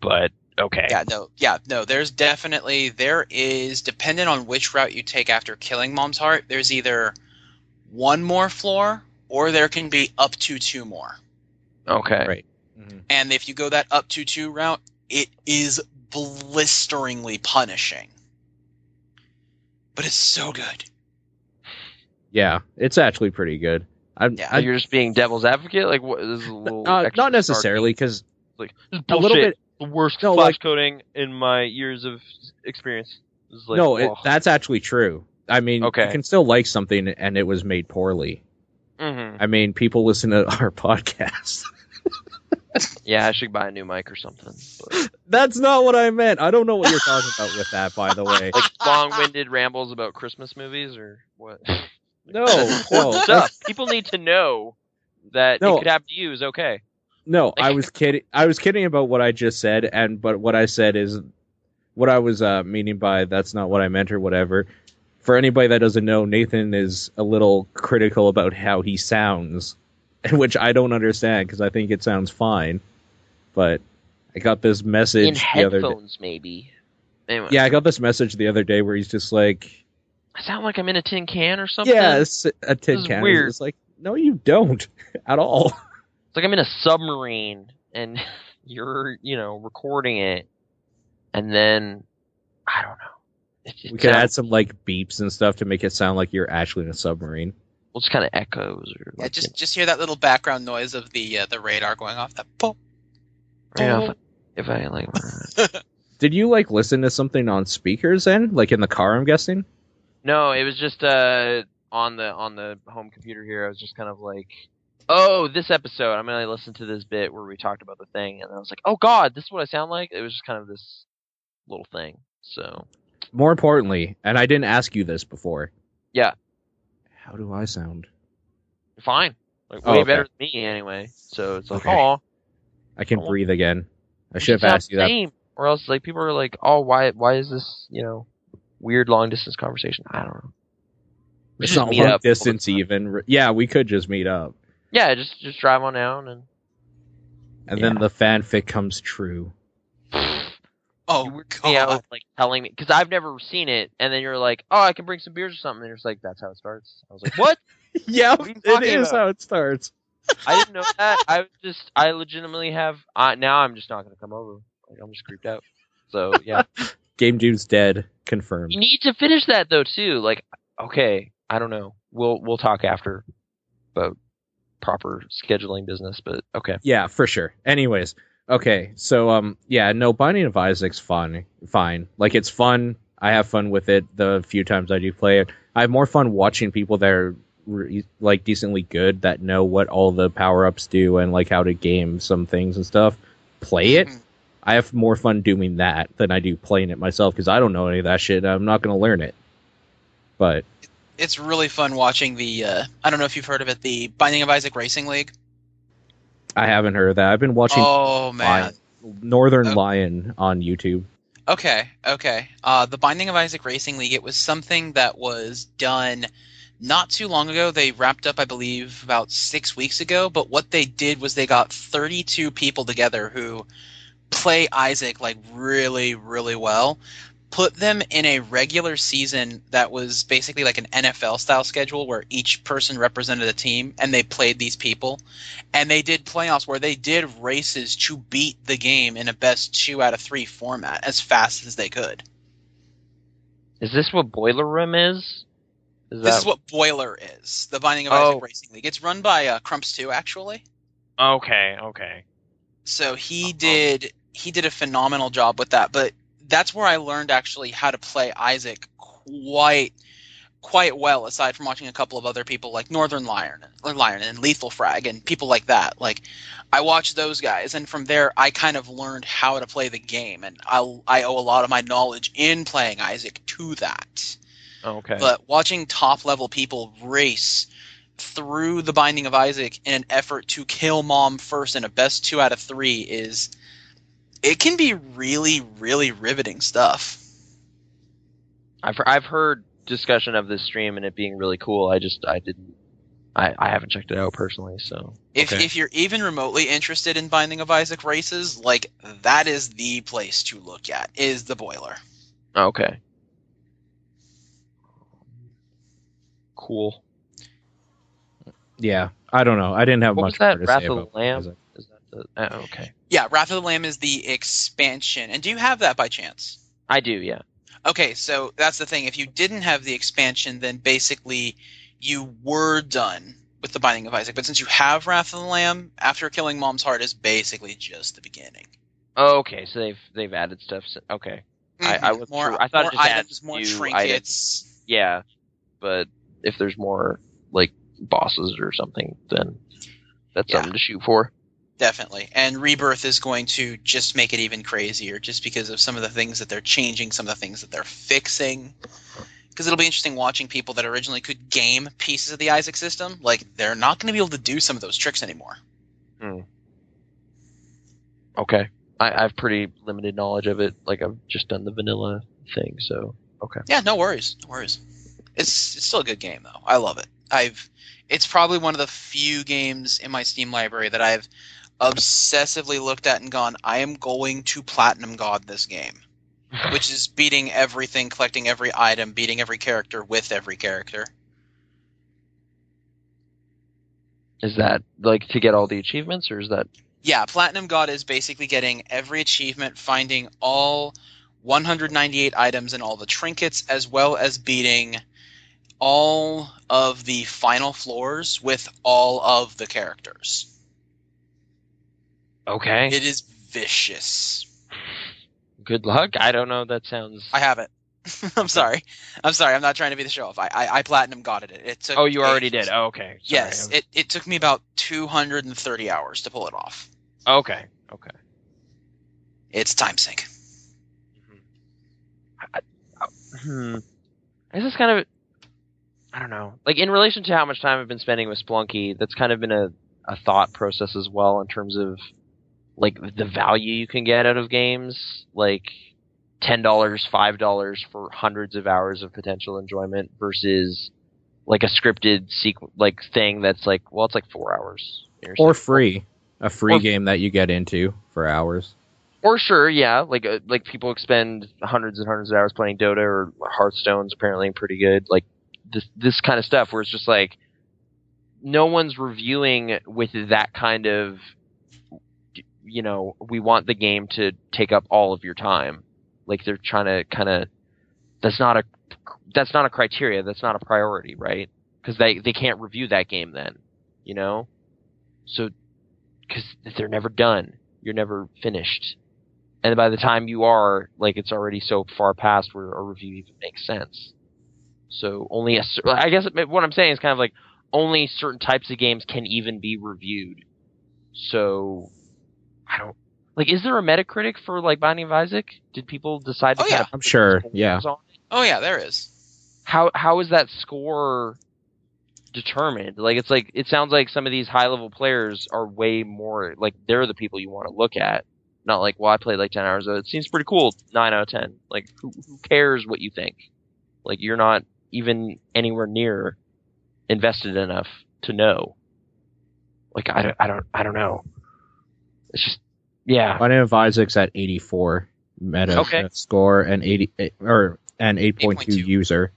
But okay,
Yeah, no, yeah, no. There's definitely there is dependent on which route you take after killing Mom's heart. There's either one more floor or there can be up to two more.
okay,
Right. Mm-hmm.
And if you go that up to two route, it is blisteringly punishing. But it's so good.
Yeah, it's actually pretty good. I'm,
Yeah.
I,
you're just being devil's advocate. Like what this is a little
uh, not necessarily because.
Like
a little bit.
The worst
No,
flash
like-
coding in my years of experience. Is like,
no, it, that's actually true. I mean,
Okay.
you can still like something and it was made poorly.
Mhm.
I mean, people listen to our podcast.
Yeah, I should buy a new mic or something. But,
That's not what I meant. I don't know what you're talking about with that, by the way.
like long-winded rambles about Christmas movies or what?
No,
Important
no,
stuff. People need to know that
No.
it could happen to you is okay.
No, I was kidding. I was kidding about what I just said, and but what I said is what I was uh, meaning by that's not what I meant or whatever. For anybody that doesn't know, Nathan is a little critical about how he sounds, which I don't understand because I think it sounds fine. But I got this message
In
the other day.
headphones, maybe. Anyway,
Yeah, I got this message the other day where he's just like,
I sound like I'm in a tin can or something.
"Yeah, it's a tin
is
can."
weird.
It's like, no, you don't at all.
It's like I'm in a submarine and you're, you know, recording it, and then I don't know. It, it
We could
sounds-
add some like beeps and stuff to make it sound like you're actually in a submarine.
well, it's kind of echoes or
Yeah,
like,
just just hear that little background noise of the uh, the radar going off. That pop.
you know, if, I, if I like.
Did you like listen to something on speakers then, like in the car? I'm guessing.
No, it was just uh on the on the home computer here. I was just kind of like, oh, this episode. I'm gonna listen to this bit where we talked about the thing, and I was like, oh God, this is what I sound like. It was just kind of this little thing. So
More importantly, and I didn't ask you this before.
Yeah.
How do I sound?
fine, like
Oh,
way
okay.
better than me anyway. So it's like,
Okay.
oh,
I can
Oh.
breathe again. I should have asked you that.
Or else like people are like, oh, why why is this you know weird long distance conversation? I don't know. We
It's not
meet
long
up.
distance even. Yeah, we could just meet up.
Yeah, just just drive on down and
And then the fanfic comes true.
Oh
you weirded me out like telling me because I've never seen it, and then you're like, oh, I can bring some beers or something, and you're just like, that's how it starts. I was like, what?
yeah,
What are you
it
talking
is
about?
how it starts.
I didn't know that. I was just, I legitimately have. Uh, now I'm just not gonna come over. Like I'm just creeped out. So yeah,
Game Dude's dead. Confirmed.
you need to finish that though too. Like, okay, I don't know. We'll we'll talk after about proper scheduling business, but okay.
Yeah, for sure. Anyways, okay, so um, yeah, no, Binding of Isaac's fun, fine. Like it's fun. I have fun with it. The few times I do play it, I have more fun watching people that are re- like decently good that know what all the power ups do and like how to game some things and stuff. Play it. I have more fun doing that than I do playing it myself because I don't know any of that shit. I'm not going to learn it. But
It's really fun watching the. Uh, I don't know if you've heard of it, the Binding of Isaac Racing League.
I haven't heard of that. I've been watching
Oh man.
Lion- Northern
Oh.
Lion on YouTube.
Okay, okay. Uh, the Binding of Isaac Racing League, it was something that was done not too long ago. They wrapped up, I believe, about six weeks ago. But what they did was they got 32 people together who play Isaac like really, really well. Put them in a regular season that was basically like an NFL style schedule where each person represented a team and they played these people. And they did playoffs where they did races to beat the game in a best two out of three format as fast as they could.
Is this what Boiler Room is? Is
This
that
is what Boiler is, the Binding of
Oh.
Isaac Racing League. It's run by uh, Crumps 2, actually.
okay? Okay.
So he
Uh-huh.
did he did a phenomenal job with that. But that's where I learned actually how to play Isaac quite quite well. Aside from watching a couple of other people like Northernlion, Lion and Lethal Frag and people like that. Like I watched those guys, and from there I kind of learned how to play the game, and I I owe a lot of my knowledge in playing Isaac to that.
Okay.
But watching top level people race through the Binding of Isaac in an effort to kill Mom first in a best two out of three is it can be really, really riveting stuff.
I've I've heard discussion of this stream and it being really cool. I just I didn't I, I haven't checked it out personally, so
If
okay.
if you're even remotely interested in Binding of Isaac races, like that is the place to look at is the boiler.
okay. Cool.
Yeah, I don't know. I didn't have
What
much
was that?
more to
Wrath
say
of the
about
Lamb?
Isaac.
Is that the uh, okay.
Yeah, Wrath of the Lamb is the expansion. And do you have that by chance?
I do, yeah.
Okay, so that's the thing. If you didn't have the expansion, then basically you were done with the Binding of Isaac. But since you have Wrath of the Lamb, after killing Mom's Heart is basically just the beginning.
Okay, so they've they've added stuff. s- Okay, I- I
Mhm.
was
more,
true. I thought it
more
just had
items, more
new
trinkets.
yeah, but if there's more like bosses or something, then that's
Yeah.
something to shoot for.
Definitely. And Rebirth is going to just make it even crazier just because of some of the things that they're changing, some of the things that they're fixing. Because it'll be interesting watching people that originally could game pieces of the Isaac system. Like, they're not going to be able to do some of those tricks anymore. Hmm.
Okay, I, I have pretty limited knowledge of it. Like I've just done the vanilla thing, so okay.
Yeah, no worries. No worries. It's it's still a good game though. I love it. I've it's probably one of the few games in my Steam library that I've obsessively looked at and gone, I am going to platinum god this game. Which is beating everything, collecting every item, beating every character with every character.
Is that like to get all the achievements, or is that
Yeah, Platinum God is basically getting every achievement, finding all 198 items and all the trinkets, as well as beating all of the final floors with all of the characters.
okay?
It is vicious.
Good luck. I don't know. That sounds.
I have it. I'm sorry. I'm sorry. I'm not trying to be the show off. I, I, I platinum got it. It took.
oh, you already
ages.
did. Oh, okay. Sorry.
Yes, it, it took me about 230 hours to pull it off.
Okay. Okay.
It's time sink.
Hmm. This is kind of. I don't know. Like in relation to how much time I've been spending with Spelunky, that's kind of been a, a thought process as well in terms of like the value you can get out of games, like ten dollars, five dollars for hundreds of hours of potential enjoyment versus like a scripted sequ- like thing that's like well it's like four hours.
Or free. A free
Or-
game that you get into for hours.
Or sure yeah. Like uh, like people expend hundreds and hundreds of hours playing Dota or Hearthstone's apparently pretty good. Like this this kind of stuff where it's just like no one's reviewing with that kind of you know we want the game to take up all of your time. Like they're trying to kind of that's not a that's not a criteria that's not a priority right? Because they they can't review that game then you know? So because they're never done. You're never finished. And by the time you are like it's already so far past where a review even makes sense so only a cer- i guess it- what i'm saying is kind of like only certain types of games can even be reviewed so i don't like is there a metacritic for like binding of isaac did people decide to
Oh,
kind
yeah.
of
I'm sure, yeah.
on?
Oh yeah, there is.
how how is that score determined? Like it's like it sounds like some of these high level players are way more like they're the people you want to look at. Not like, well, I played like ten hours. of it. It seems pretty cool. Nine out of ten. Like, who, who cares what you think? Like, you're not even anywhere near invested enough to know. Like, I don't, I don't, I don't know. It's just, yeah.
Binding of Isaac's at 84 meta
Okay.
score and 80 eh, or and 8.2
8.2.
user.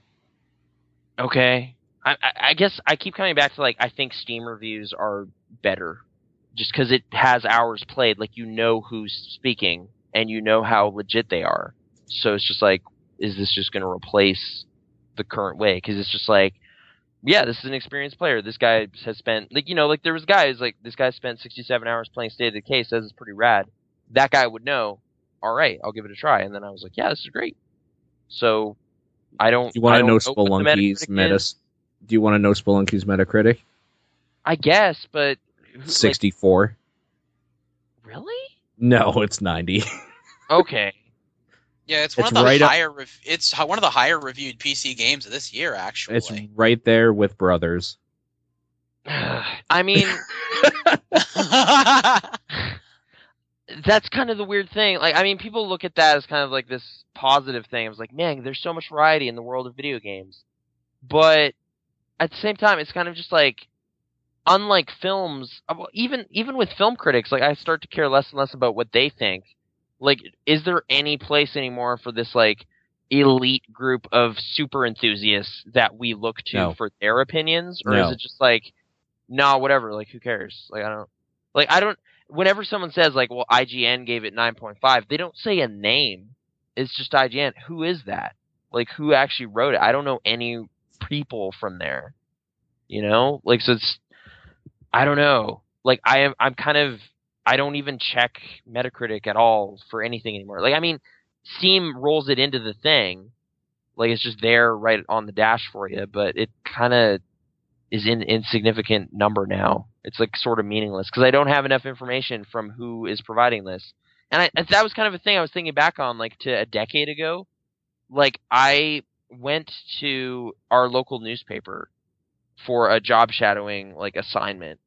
Okay. I, I, I guess I keep coming back to like I think Steam reviews are better, just because it has hours played. Like you know who's speaking and you know how legit they are. So it's just like, is this just going to replace the current way? Because it's just like, yeah, this is an experienced player. This guy has spent like you know like there was guys like this guy spent sixty seven hours playing State of Decay. Says it's pretty rad. That guy would know. All right, I'll give it a try. And then I was like, yeah, this is great. So I don't.
Do you want to know Spelunky's
Metacritic
meta? Do you want to know Spelunky's Metacritic?
I guess, but who- like,
64.
really?
No, it's 90.
Okay.
Yeah, it's one
It's
of the
right up-
higher. Rev- it's one of the higher reviewed PC games of this year, actually.
it's right there with Brothers.
I mean, that's kind of the weird thing. Like, I mean, people look at that as kind of like this positive thing. I was like, man, there's so much variety in the world of video games. But at the same time, it's kind of just like, unlike films, uh, even even with film critics, like I start to care less and less about what they think. Like, is there any place anymore for this like elite group of super enthusiasts that we look to
No.
for their opinions, or
No.
is it just like, nah, whatever, like who cares? Like I don't, like I don't. Whenever someone says like, well, IGN gave it nine point five, they don't say a name. It's just IGN. Who is that? Like who actually wrote it? I don't know any people from there. You know, like so it's. I don't know. Like I am. I'm kind of. I don't even check Metacritic at all for anything anymore. Like I mean, Steam rolls it into the thing. Like it's just there right on the dash for you, but it kind of is in insignificant number now. It's like sort of meaningless because I don't have enough information from who is providing this. And I, that was kind of a thing I was thinking back on, like to a decade ago. Like I went to our local newspaper for a job shadowing like assignment,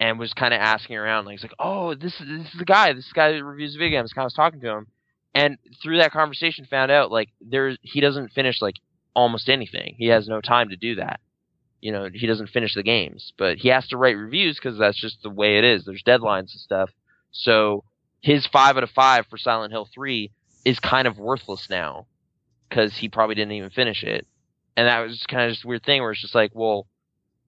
and was kind of asking around. Like, it's like, oh, this is this is the guy. This guy that reviews video games. Kind of was talking to him, and through that conversation, found out like there's he doesn't finish like almost anything. He has no time to do that you know he doesn't finish the games but he has to write reviews because that's just the way it is there's deadlines and stuff so his five out of five for silent hill 3 is kind of worthless now because he probably didn't even finish it and that was kind of just weird thing where it's just like well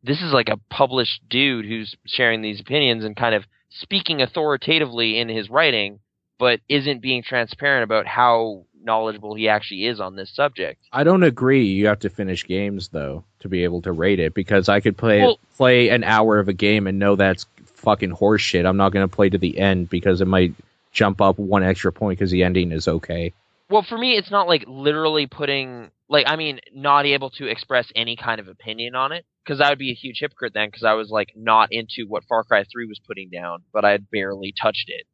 this is like a published dude who's sharing these opinions and kind of speaking authoritatively in his writing but isn't being transparent about how knowledgeable he actually is on this subject
I don't agree. You have to finish games though to be able to rate it because I could play
Well-
play an hour of a game and know that's fucking horseshit. I'm not going to play to the end because it might jump up one extra point because the ending is okay.
Well, for me, it's not like literally putting like I mean, not able to express any kind of opinion on it because I would be a huge hypocrite then because I was like not into what Far Cry Three was putting down, but I had barely touched it.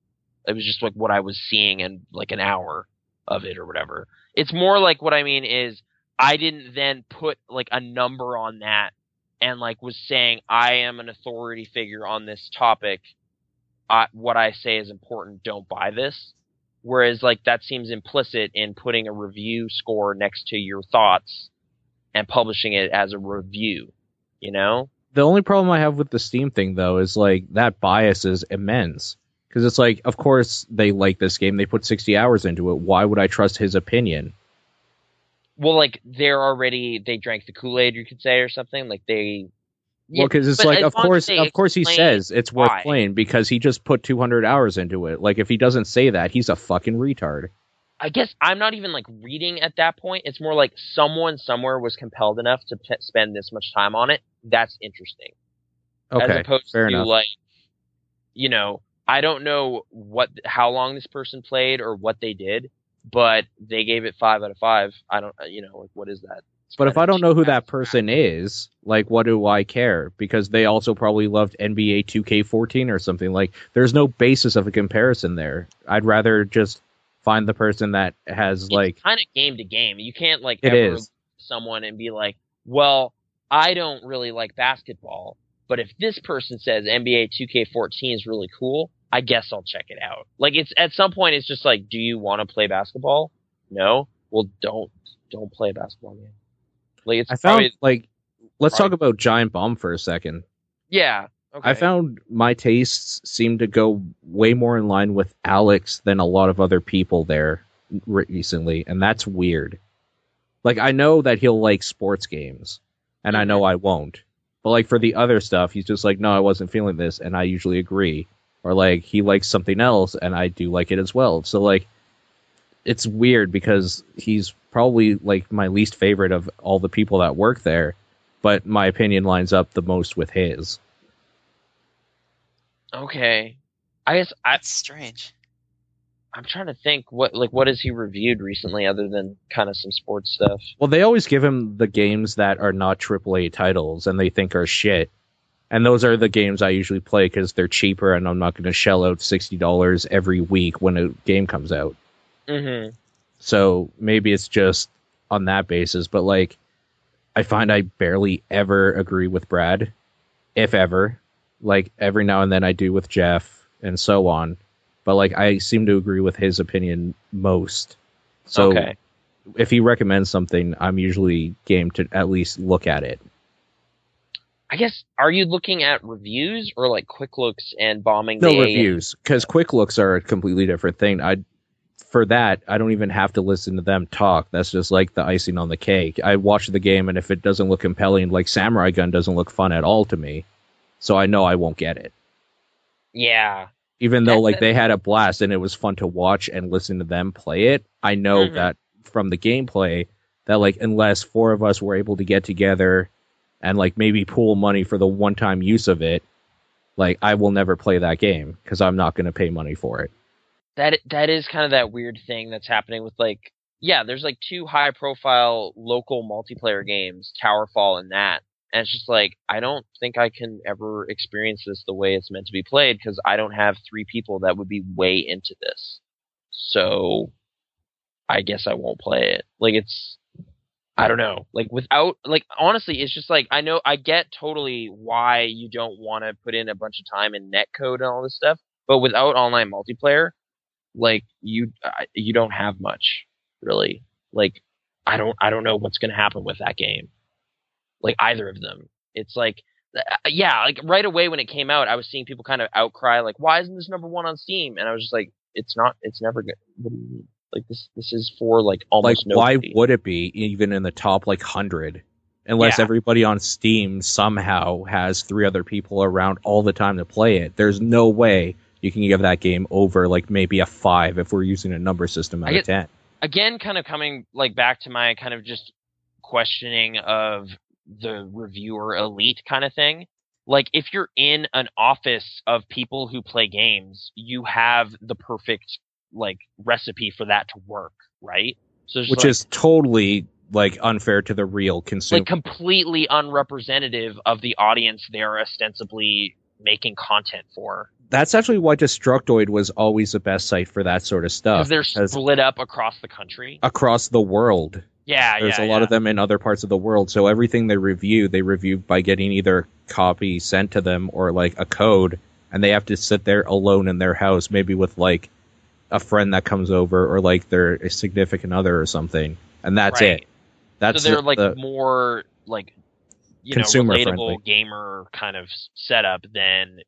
It was just like what I was seeing in like an hour of it or whatever. It's more like what I mean is I didn't then put like a number on that and like was saying I am an authority figure on this topic I, what I say is important. Don't buy this. Whereas like that seems implicit in putting a review score next to your thoughts and publishing it as a review. You know?
The only problem I have with the Steam thing though is like that bias is immense. Because it's like, of course they like this game. They put 60 hours into it. Why would I trust his opinion?
Well, like they're already they drank the Kool Aid, you could say, or something. Like they.
well, because it's
but
like, of course, of course, he says it's worth
why.
playing because he just put 200 hours into it. Like, if he doesn't say that, he's a fucking retard.
I guess I'm not even like reading at that point. It's more like someone somewhere was compelled enough to p- spend this much time on it. That's interesting.
Okay,
as
opposed
to
enough.
like you know i don't know what how long this person played or what they did but they gave it five out of five i don't uh, you know like what is that It's
But if I don't know who that person is, like, what do I care? Because they also probably loved NBA 2K14 or something. Like, there's no basis of a comparison there. I'd rather just find the person that has,
it's
like,
kind of game to game. You can't like
It
ever
is.
someone and be like well i don't really like basketball but if this person says nba 2k14 is really cool i guess i'll check it out. Like it's at some point it's just like do you want to play basketball? No. Well don't don't play a basketball game like it's
I found,
probably
like, let's
probably-
talk about Giant Bomb for a second.
yeah okay.
I found my tastes seem to go way more in line with Alex than a lot of other people there recently, and that's weird. Like I know that he'll like sports games, and I know I won't. But like for the other stuff, he's just like, no, I wasn't feeling this, and I usually agree. Or like he likes something else, and I do like it as well. So like, it's weird because he's probably like my least favorite of all the people that work there, but my opinion lines up the most with his.
Okay. I guess I,
That's strange.
I'm trying to think what like what has he reviewed recently other than kind of some sports stuff.
Well, they always give him the games that are not AAA titles and they think are shit. And those are the games I usually play because they're cheaper and I'm not going to shell out $60 every week when a game comes out.
Mm-hmm.
So maybe it's just on that basis. But like, I find I barely ever agree with Brad, if ever. Like, every now and then I do with Jeff and so on. But like, I seem to agree with his opinion most. So
okay.
if he recommends something, I'm usually game to at least look at it.
I guess are you looking at reviews or like quick looks and bombing
No
the
reviews, because quick looks are a completely different thing. I for that I don't even have to listen to them talk. That's just like the icing on the cake. I watch the game, and if it doesn't look compelling, like Samurai Gunn doesn't look fun at all to me, so I know I won't get it.
Yeah.
Even though like they had a blast and it was fun to watch and listen to them play it, I know
Mhm.
that from the gameplay that like unless four of us were able to get together and like maybe pool money for the one time use of it, like I will never play that game because I'm not going to pay money for it.
That that is kind of that weird thing that's happening with like yeah, there's like two high profile local multiplayer games, Towerfall and that. And it's just like I don't think I can ever experience this the way it's meant to be played because I don't have three people that would be way into this. So I guess I won't play it. Like it's I don't know. Like without like honestly, it's just like I know I get totally why you don't want to put in a bunch of time in netcode and all this stuff, but without online multiplayer, like you you don't have much really. Like I don't I don't know what's going to happen with that game. Like either of them. It's like uh, yeah, like right away when it came out, I was seeing people kind of outcry like why isn't this number 1 on Steam? And I was just like it's not it's never good. What do you mean? Like this this is for like almost
Like,
almost
why would it be even in the top like hundred? Unless
Yeah.
everybody on Steam somehow has three other people around all the time to play it. There's no way you can give that game over like maybe a five if we're using a number system out
I
of ten.
again kind of coming like back to my kind of just questioning of the reviewer elite kind of thing like if you're in an office of people who play games you have the perfect like recipe for that to work right so
which
like,
is totally like unfair to the real consumer.
like completely unrepresentative of the audience they're ostensibly making content for
That's actually why Destructoid was always the best site for that sort of stuff.
because they're split up across the country
across the world.
Yeah
There's
yeah,
a lot
yeah.
of them in other parts of the world. So everything they review, they review by getting either copy sent to them or like a code and they have to sit there alone in their house, maybe with like a friend that comes over or like their significant other or something, and that's
Right.
it. That's
so they're
the-
like
the-
more like you
Consumer
know relatable
friendly.
gamer kind of setup than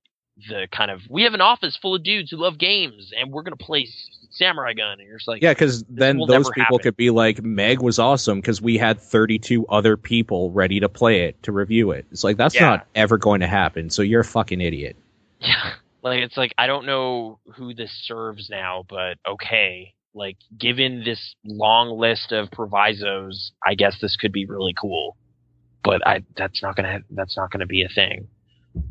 the kind of we have an office full of dudes who love games and we're gonna play Samurai Gunn and you're just like
yeah, because then those people
happen.
could be like, Meg was awesome because we had 32 other people ready to play it to review it. It's like that's
Yeah.
not ever going to happen. So you're a fucking idiot.
Yeah. Like it's like I don't know who this serves now, but okay. Like given this long list of provisos, I guess this could be really cool. But I that's not gonna that's not gonna be a thing.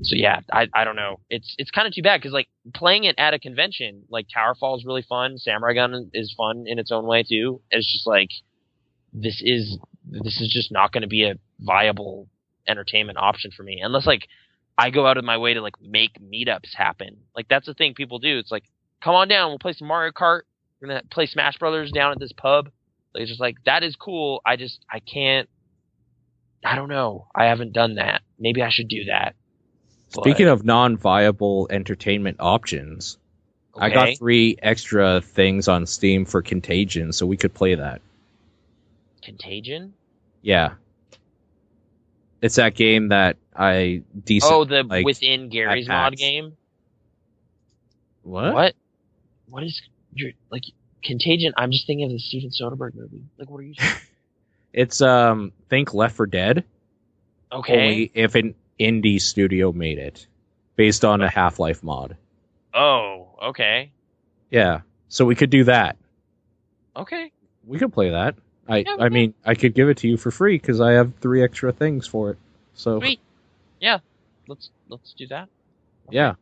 So yeah, I I don't know. It's it's kind of too bad because like playing it at a convention, like Towerfall is really fun. Samurai Gunn is fun in its own way too. It's just like this is this is just not going to be a viable entertainment option for me unless like I go out of my way to like make meetups happen. Like that's the thing people do. It's like, come on down, we'll play some Mario Kart. We're gonna play Smash Brothers down at this pub. Like, it's just like that is cool. I just I can't. I don't know. I haven't done that. Maybe I should do that. But-
Speaking of non-viable entertainment options, I got three extra things on Steam for Contagion, so we could play that.
Contagion.
Yeah. It's that game that I decent.
Oh, the
like,
within Garry's Mod game.
what?
What? What is you're, like Contagion? I'm just thinking of the Steven Soderbergh movie. Like, what are you?
It's um, think Left 4 Dead.
Okay.
Only if an indie studio made it, based on a Half Life mod.
Oh, okay.
Yeah. So we could do that.
Okay.
We could play that. I
Yeah,
I mean, I could give it to you for free because I have three extra things for it. So
Sweet. Yeah. Let's let's do that.
yeah,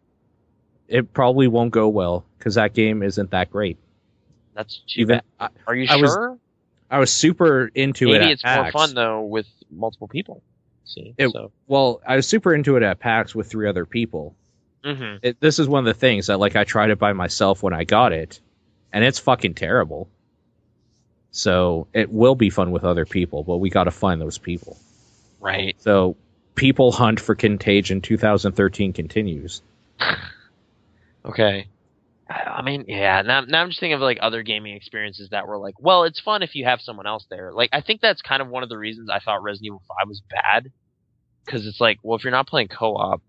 it probably won't go well because that game isn't that great.
That's too
Even
bad.
I,
Are you
I was
sure?
I was super into it.
Maybe it's more fun though with multiple people. See,
It-
so
Well, I was super into it at PAX with three other people.
hmm
It, this is one of the things that like I tried it by myself when I got it, and it's fucking terrible. So it will be fun with other people, but we got to find those people.
right.
So people hunt for Contagion 2013 continues.
Okay. I I mean, yeah. Now, now I'm just thinking of like other gaming experiences that were like, well, it's fun if you have someone else there. Like, I think that's kind of one of the reasons I thought Resident Evil Five was bad, because it's like, well, if you're not playing co-op,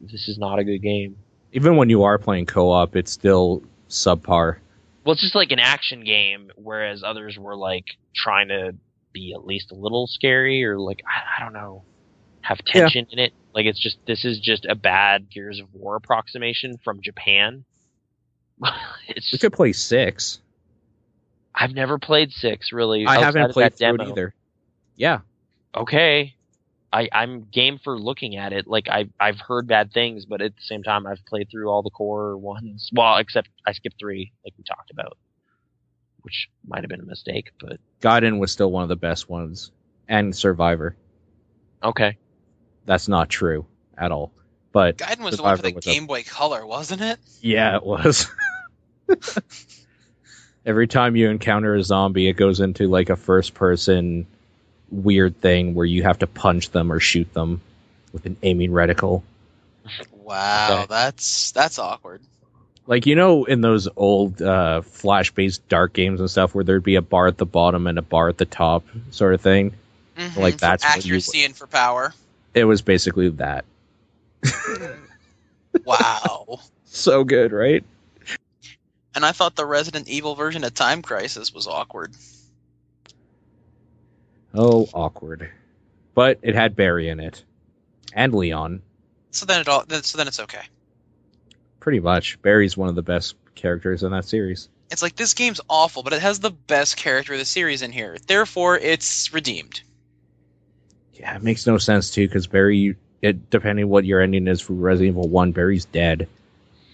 this is not a good game.
Even when you are playing co-op, it's still subpar.
Well, it's just like an action game, whereas others were like trying to be at least a little scary or like I, I don't know, have
Yeah.
tension in it. Like it's just this is just a bad Gears of War approximation from Japan. it's
We could play six.
I've never played six really.
I haven't played
that
through
demo.
it either. Yeah,
Okay, I I'm game for looking at it. Like I I've heard bad things, but at the same time I've played through all the core ones. Well, except I skipped three, like we talked about, which might have been a mistake, but.
Gaiden was still one of the best ones, and Survivor.
Okay.
That's not true at all. But
Gaiden was the one for the
was a-
Game Boy Color, wasn't it?
Yeah, it was. Every time you encounter a zombie, it goes into like a first person weird thing where you have to punch them or shoot them with an aiming reticle.
Wow, that's that's awkward.
Like you know in those old uh, flash based dark games and stuff where there'd be a bar at the bottom and a bar at the top sort of thing.
Mhm,
Like,
for
that's what you-
accuracy and for power.
It was basically that.
Wow.
So good, right?
and I thought the Resident Evil version of Time Crisis was awkward.
Oh, awkward. But it had Barry in it. And Leon.
So then it all so then it's okay.
Pretty much. Barry's one of the best characters in that series.
It's like this game's awful, but it has the best character of the series in here. Therefore, it's redeemed.
Yeah, it makes no sense too, because Barry, it depending what your ending is for Resident Evil One, Barry's dead.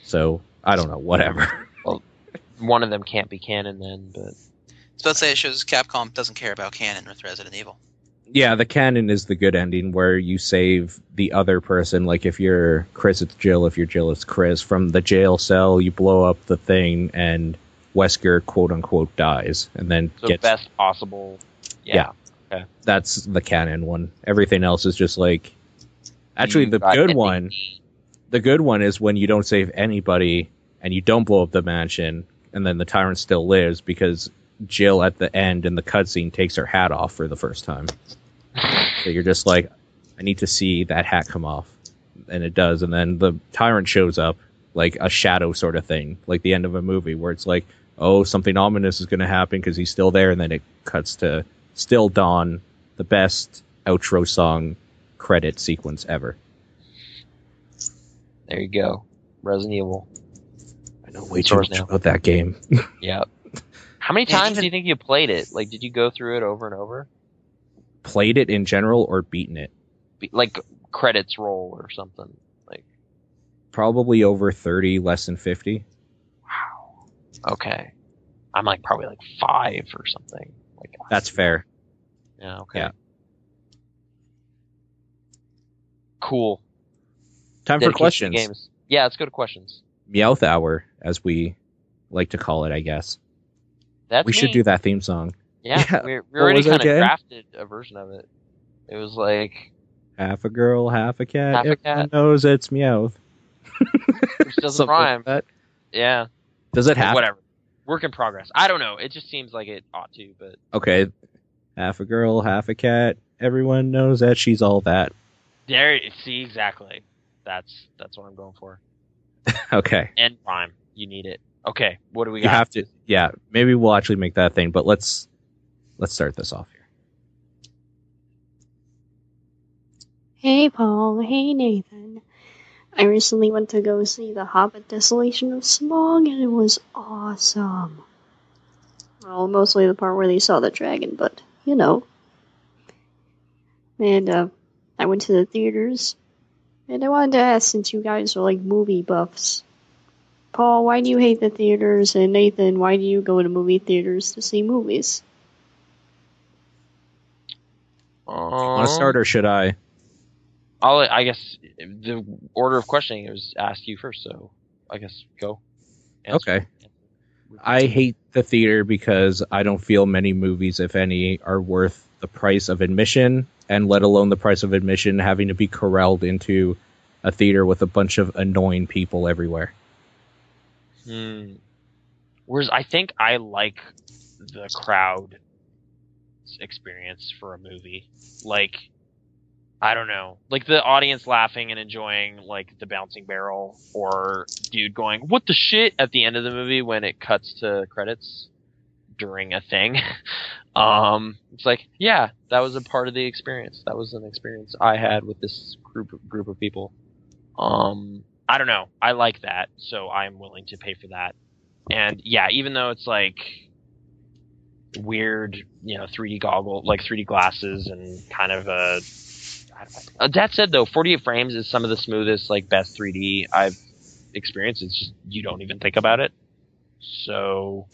So I don't know, whatever.
Well, one of them can't be canon then, but
So let's say it shows Capcom doesn't care about canon with Resident Evil.
yeah, the canon is the good ending where you save the other person. Like if you're Chris, it's Jill. If you're Jill, it's Chris. From the jail cell, you blow up the thing, and Wesker quote unquote dies, and then
so
gets
best possible. Yeah.
that's the canon one. Everything else is just like actually
You
the good
ending
one. The good one is when you don't save anybody and you don't blow up the mansion, and then the tyrant still lives because Jill at the end in the cutscene takes her hat off for the first time. so you're just like, I need to see that hat come off, and it does, and then the tyrant shows up like a shadow sort of thing, like the end of a movie where it's like, oh, something ominous is going to happen because he's still there, and then it cuts to still dawn, the best outro song credit sequence ever.
There you go. Resident Evil.
I know way too much now. about that game.
yep. How many times do you think you played it? Like, did you go through it over and over?
Played it in general or beaten it?
Be- like credits roll or something. Like
probably over thirty, less than fifty.
Wow. Okay. I'm like probably like five or something. Like
that's fair.
Yeah. Okay. Yeah. Cool.
Time for questions. Games.
Yeah, let's go to questions.
Meowth hour, as we like to call it, I guess.
That's
we
me.
should do that theme song.
Yeah, yeah. we, we already kind of drafted a version of it. It was like
half a girl, half a cat. Half a cat. knows it's Meowth.
Which doesn't rhyme. Like yeah.
Does it have
whatever? Work in progress. I don't know. It just seems like it ought to, but
okay. Half a girl, half a cat. Everyone knows that she's all that.
There, see exactly. That's that's what I'm going for.
okay.
And rhyme. You need it. Okay. What do we
got? Have to. Yeah. Maybe we'll actually make that thing. But let's let's start this off here.
Hey Paul. Hey Nathan. I recently went to go see The Hobbit Desolation of Smaug, and it was awesome. Well, mostly the part where they saw the dragon, but you know. And uh, I went to the theaters, and I wanted to ask since you guys are like movie buffs. Paul, why do you hate the theaters? And Nathan, why do you go to movie theaters to see movies?
Um, Want to start or should I?
I'll, I guess the order of questioning was ask you first, so I guess go.
Answer. Okay. I hate the theater because I don't feel many movies, if any, are worth the price of admission, and let alone the price of admission having to be corralled into a theater with a bunch of annoying people everywhere.
Hmm. Whereas I think I like the crowd experience for a movie. Like, I don't know, like the audience laughing and enjoying like the bouncing barrel, or dude going "What the shit" at the end of the movie when it cuts to credits during a thing. um, it's like, yeah, that was a part of the experience. That was an experience I had with this group group of people. Um, I don't know. I like that, so I'm willing to pay for that. And yeah, even though it's like weird, you know, 3D goggle, like 3D glasses, and kind of a. That said, though, 48 frames is some of the smoothest, like best 3D I've experienced. It's just you don't even think about it. So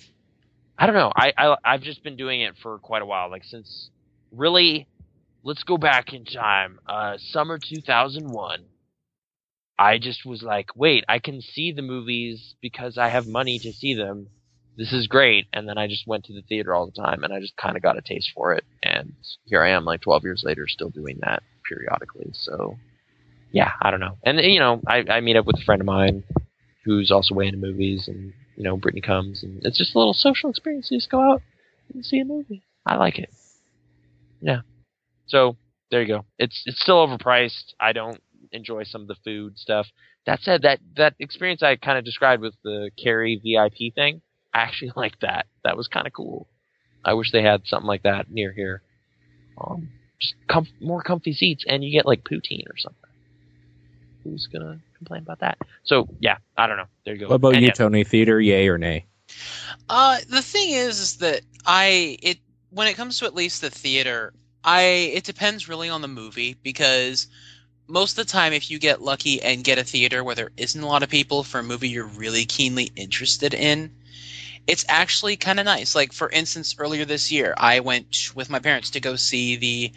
I don't know. I, I I've just been doing it for quite a while. Like since really, let's go back in time. Uh, summer 2001. I just was like, wait, I can see the movies because I have money to see them. This is great. And then I just went to the theater all the time and I just kind of got a taste for it. And here I am, like 12 years later, still doing that periodically. So, yeah, I don't know. And, you know, I, I meet up with a friend of mine who's also way into movies and you know, Brittany comes, and it's just a little social experience. You just go out and see a movie. I like it. Yeah. So there you go. It's it's still overpriced. I don't enjoy some of the food stuff. That said, that that experience I kind of described with the Carrie VIP thing, I actually liked that. That was kind of cool. I wish they had something like that near here. Um, just com- more comfy seats, and you get like poutine or something. Who's gonna complain about that. So yeah, I don't know. There you go.
What about and you, yeah. Tony? Theater, yay or nay?
Uh, the thing is, is that I it when it comes to at least the theater, I it depends really on the movie because most of the time, if you get lucky and get a theater where there isn't a lot of people for a movie you're really keenly interested in, it's actually kind of nice. Like for instance, earlier this year, I went with my parents to go see the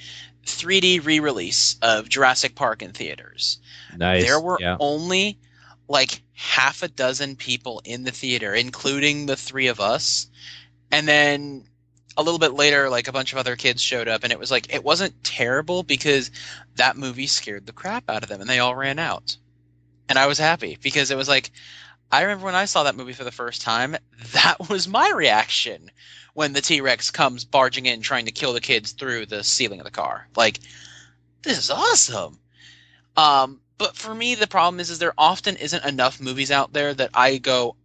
3D re-release of Jurassic Park in theaters.
Nice.
There were
yeah.
only like half a dozen people in the theater, including the three of us. And then a little bit later, like a bunch of other kids showed up, and it was like it wasn't terrible because that movie scared the crap out of them, and they all ran out. and I was happy because it was like I remember when I saw that movie for the first time, that was my reaction when the T Rex comes barging in trying to kill the kids through the ceiling of the car. Like, this is awesome. Um, but for me, the problem is, is there often isn't enough movies out there that I go,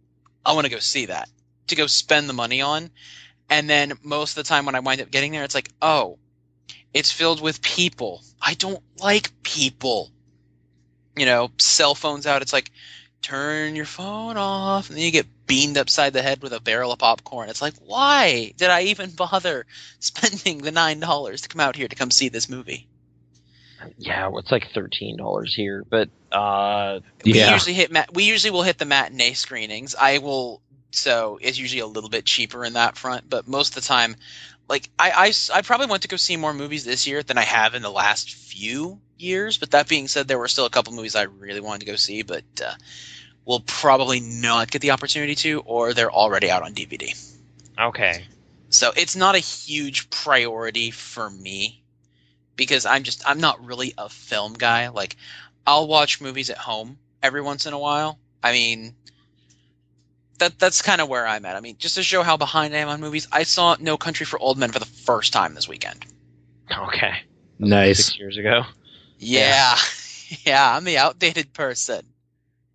I want to go see that to go spend the money on. And then most of the time when I wind up getting there, it's like, oh, it's filled with people. I don't like people. You know, cell phones out. It's like, turn your phone off. And then you get beamed upside the head with a barrel of popcorn. It's like, why did I even bother spending the $9 to come out here to come see this movie?
Yeah, well, it's like thirteen dollars here, but uh,
We
Yeah.
usually hit mat- we usually will hit the matinee screenings. I will so it's usually a little bit cheaper in that front, but most of the time like I, I, I probably went to go see more movies this year than I have in the last few years. But that being said, there were still a couple movies I really wanted to go see, but uh, will probably not get the opportunity to, or they're already out on DVD.
okay,
So it's not a huge priority for me because I'm just I'm not really a film guy. Like I'll watch movies at home every once in a while. I mean that that's kind of where I'm at. I mean, just to show how behind I am on movies, I saw No Country for Old Men for the first time this weekend.
okay,
Nice.
six years ago.
Yeah. Yeah, I'm the outdated person.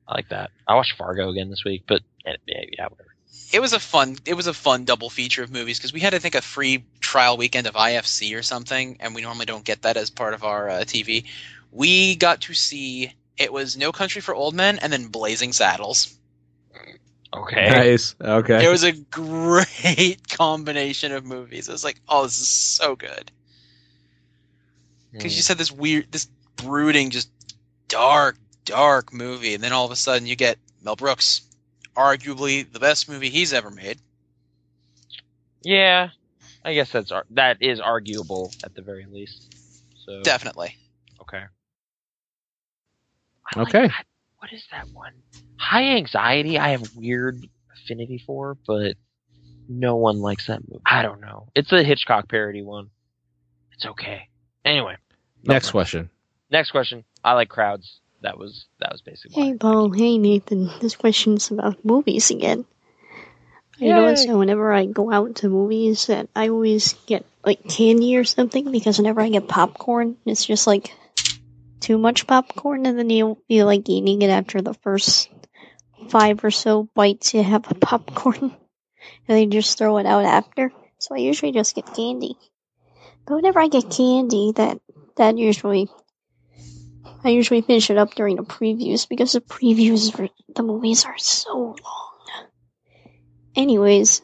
I like that. I watched Fargo again this week, but eh, yeah, yeah whatever.
It was a fun it was a fun double feature of movies because we had I think a free trial weekend of IFC or something and we normally don't get that as part of our uh, TV. We got to see it was No Country for Old Men and then Blazing Saddles.
Okay,
Nice. Okay.
It was a great combination of movies. It was like, oh, this is so good because you
Hmm.
said this weird, this brooding, just dark, dark movie, and then all of a sudden you get Mel Brooks, arguably the best movie he's ever made.
Yeah, I guess that's ar- that is arguable at the very least. So
Definitely.
okay. I like
Okay.
that- what is that one? High anxiety. I have weird affinity for, but no one likes that movie. I don't know. It's a Hitchcock parody one. It's okay. Anyway,
Next question.
next question. I like crowds. That was that was basically.
Hey. Paul, hey Nathan. This question's about movies again. I notice
Yay.
that whenever I go out to movies that I always get like candy or something because whenever I get popcorn, it's just like too much popcorn and then you'll be like eating it after the first five or so bites you have of popcorn and then you just throw it out after. So I usually just get candy. But whenever I get candy that that usually I usually finish it up during the previews because the previews for the movies are so long. Anyways,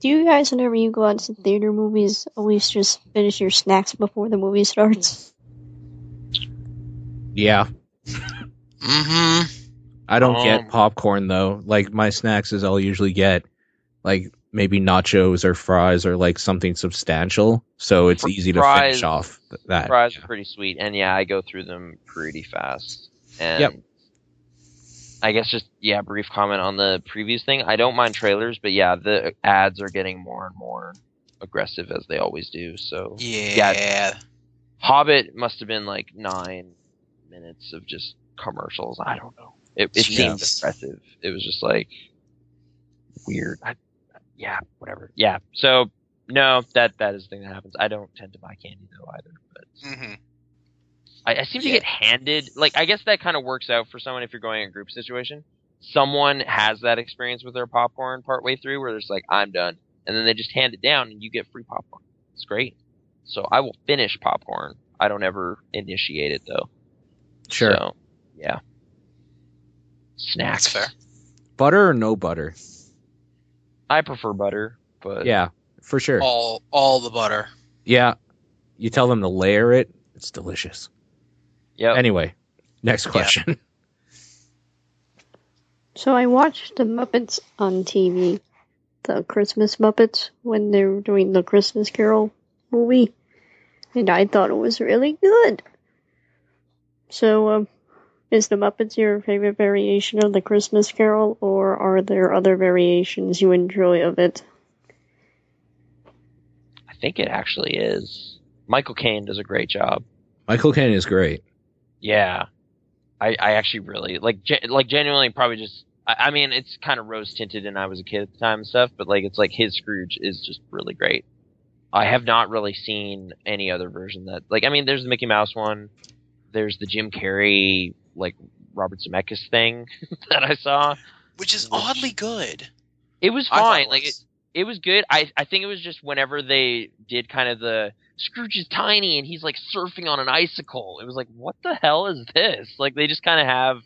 do you guys, whenever you go out to theater movies, always just finish your snacks before the movie starts?
Yeah.
Mm-hmm.
I don't
Um,
get popcorn though. Like my snacks is I'll usually get like maybe nachos or fries or like something substantial, so it's
Fr-
easy to
fries-
finish off that.
Fries
yeah.
are pretty sweet, and yeah, I go through them pretty fast. And
Yep.
I guess just yeah, brief comment on the previous thing. I don't mind trailers, but yeah, the ads are getting more and more aggressive as they always do. So
Yeah.
Hobbit must have been like nine minutes of just commercials. I don't know. It, it seemed impressive. It was just like weird. I, yeah, whatever. Yeah. So no, that that is the thing that happens. I don't tend to buy candy though either. But
Mm-hmm.
I, I seem to
Yeah.
get handed like I guess that kind of works out for someone if you're going in a group situation. Someone has that experience with their popcorn partway through where there's like I'm done, and then they just hand it down and you get free popcorn. It's great. So I will finish popcorn. I don't ever initiate it though.
Sure.
So, yeah. Snacks.
That's fair.
Butter or no butter?
I prefer butter, but
Yeah, for sure.
All all the butter.
Yeah. You tell them to layer it, it's delicious.
Yeah.
Anyway, next question.
So I watched the Muppets on TV, the Christmas Muppets, when they were doing the Christmas Carol movie, and I thought it was really good. So, um, is the Muppets your favorite variation of the Christmas Carol, or are there other variations you enjoy of it?
I think it actually is. Michael Caine does a great job.
Michael Caine is great.
Yeah. I, I actually really like ge- like genuinely probably just I, I mean it's kind of rose tinted and I was a kid at the time and stuff, but like it's like his Scrooge is just really great. I have not really seen any other version that like I mean there's the Mickey Mouse one, there's the Jim Carrey like Robert Zemeckis thing that I saw.
Which is
Which-
oddly good.
It was fine.
it
Like it, it was good. I I think it was just whenever they did kind of the Scrooge is tiny and he's like surfing on an icicle. It was like, what the hell is this? Like they just kind of have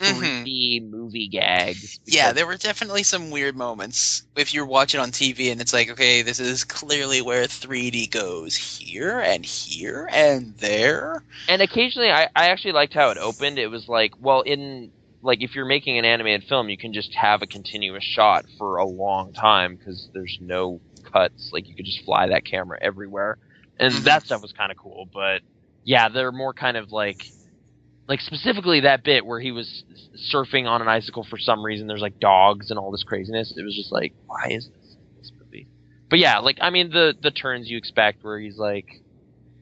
Mhm.
3D movie gags.
Yeah, there were definitely some weird moments. If you're watching on TV and it's like, okay, this is clearly where 3D goes here and here and there.
and occasionally I I actually liked how it opened. It was like, well, in like if you're making an animated film, you can just have a continuous shot for a long time because there's no cuts. Like you could just fly that camera everywhere, and that stuff was kind of cool. But yeah, they're more kind of like, like specifically that bit where he was surfing on an icicle for some reason. There's like dogs and all this craziness. It was just like, why is this this movie? But yeah, like I mean the the turns you expect where he's like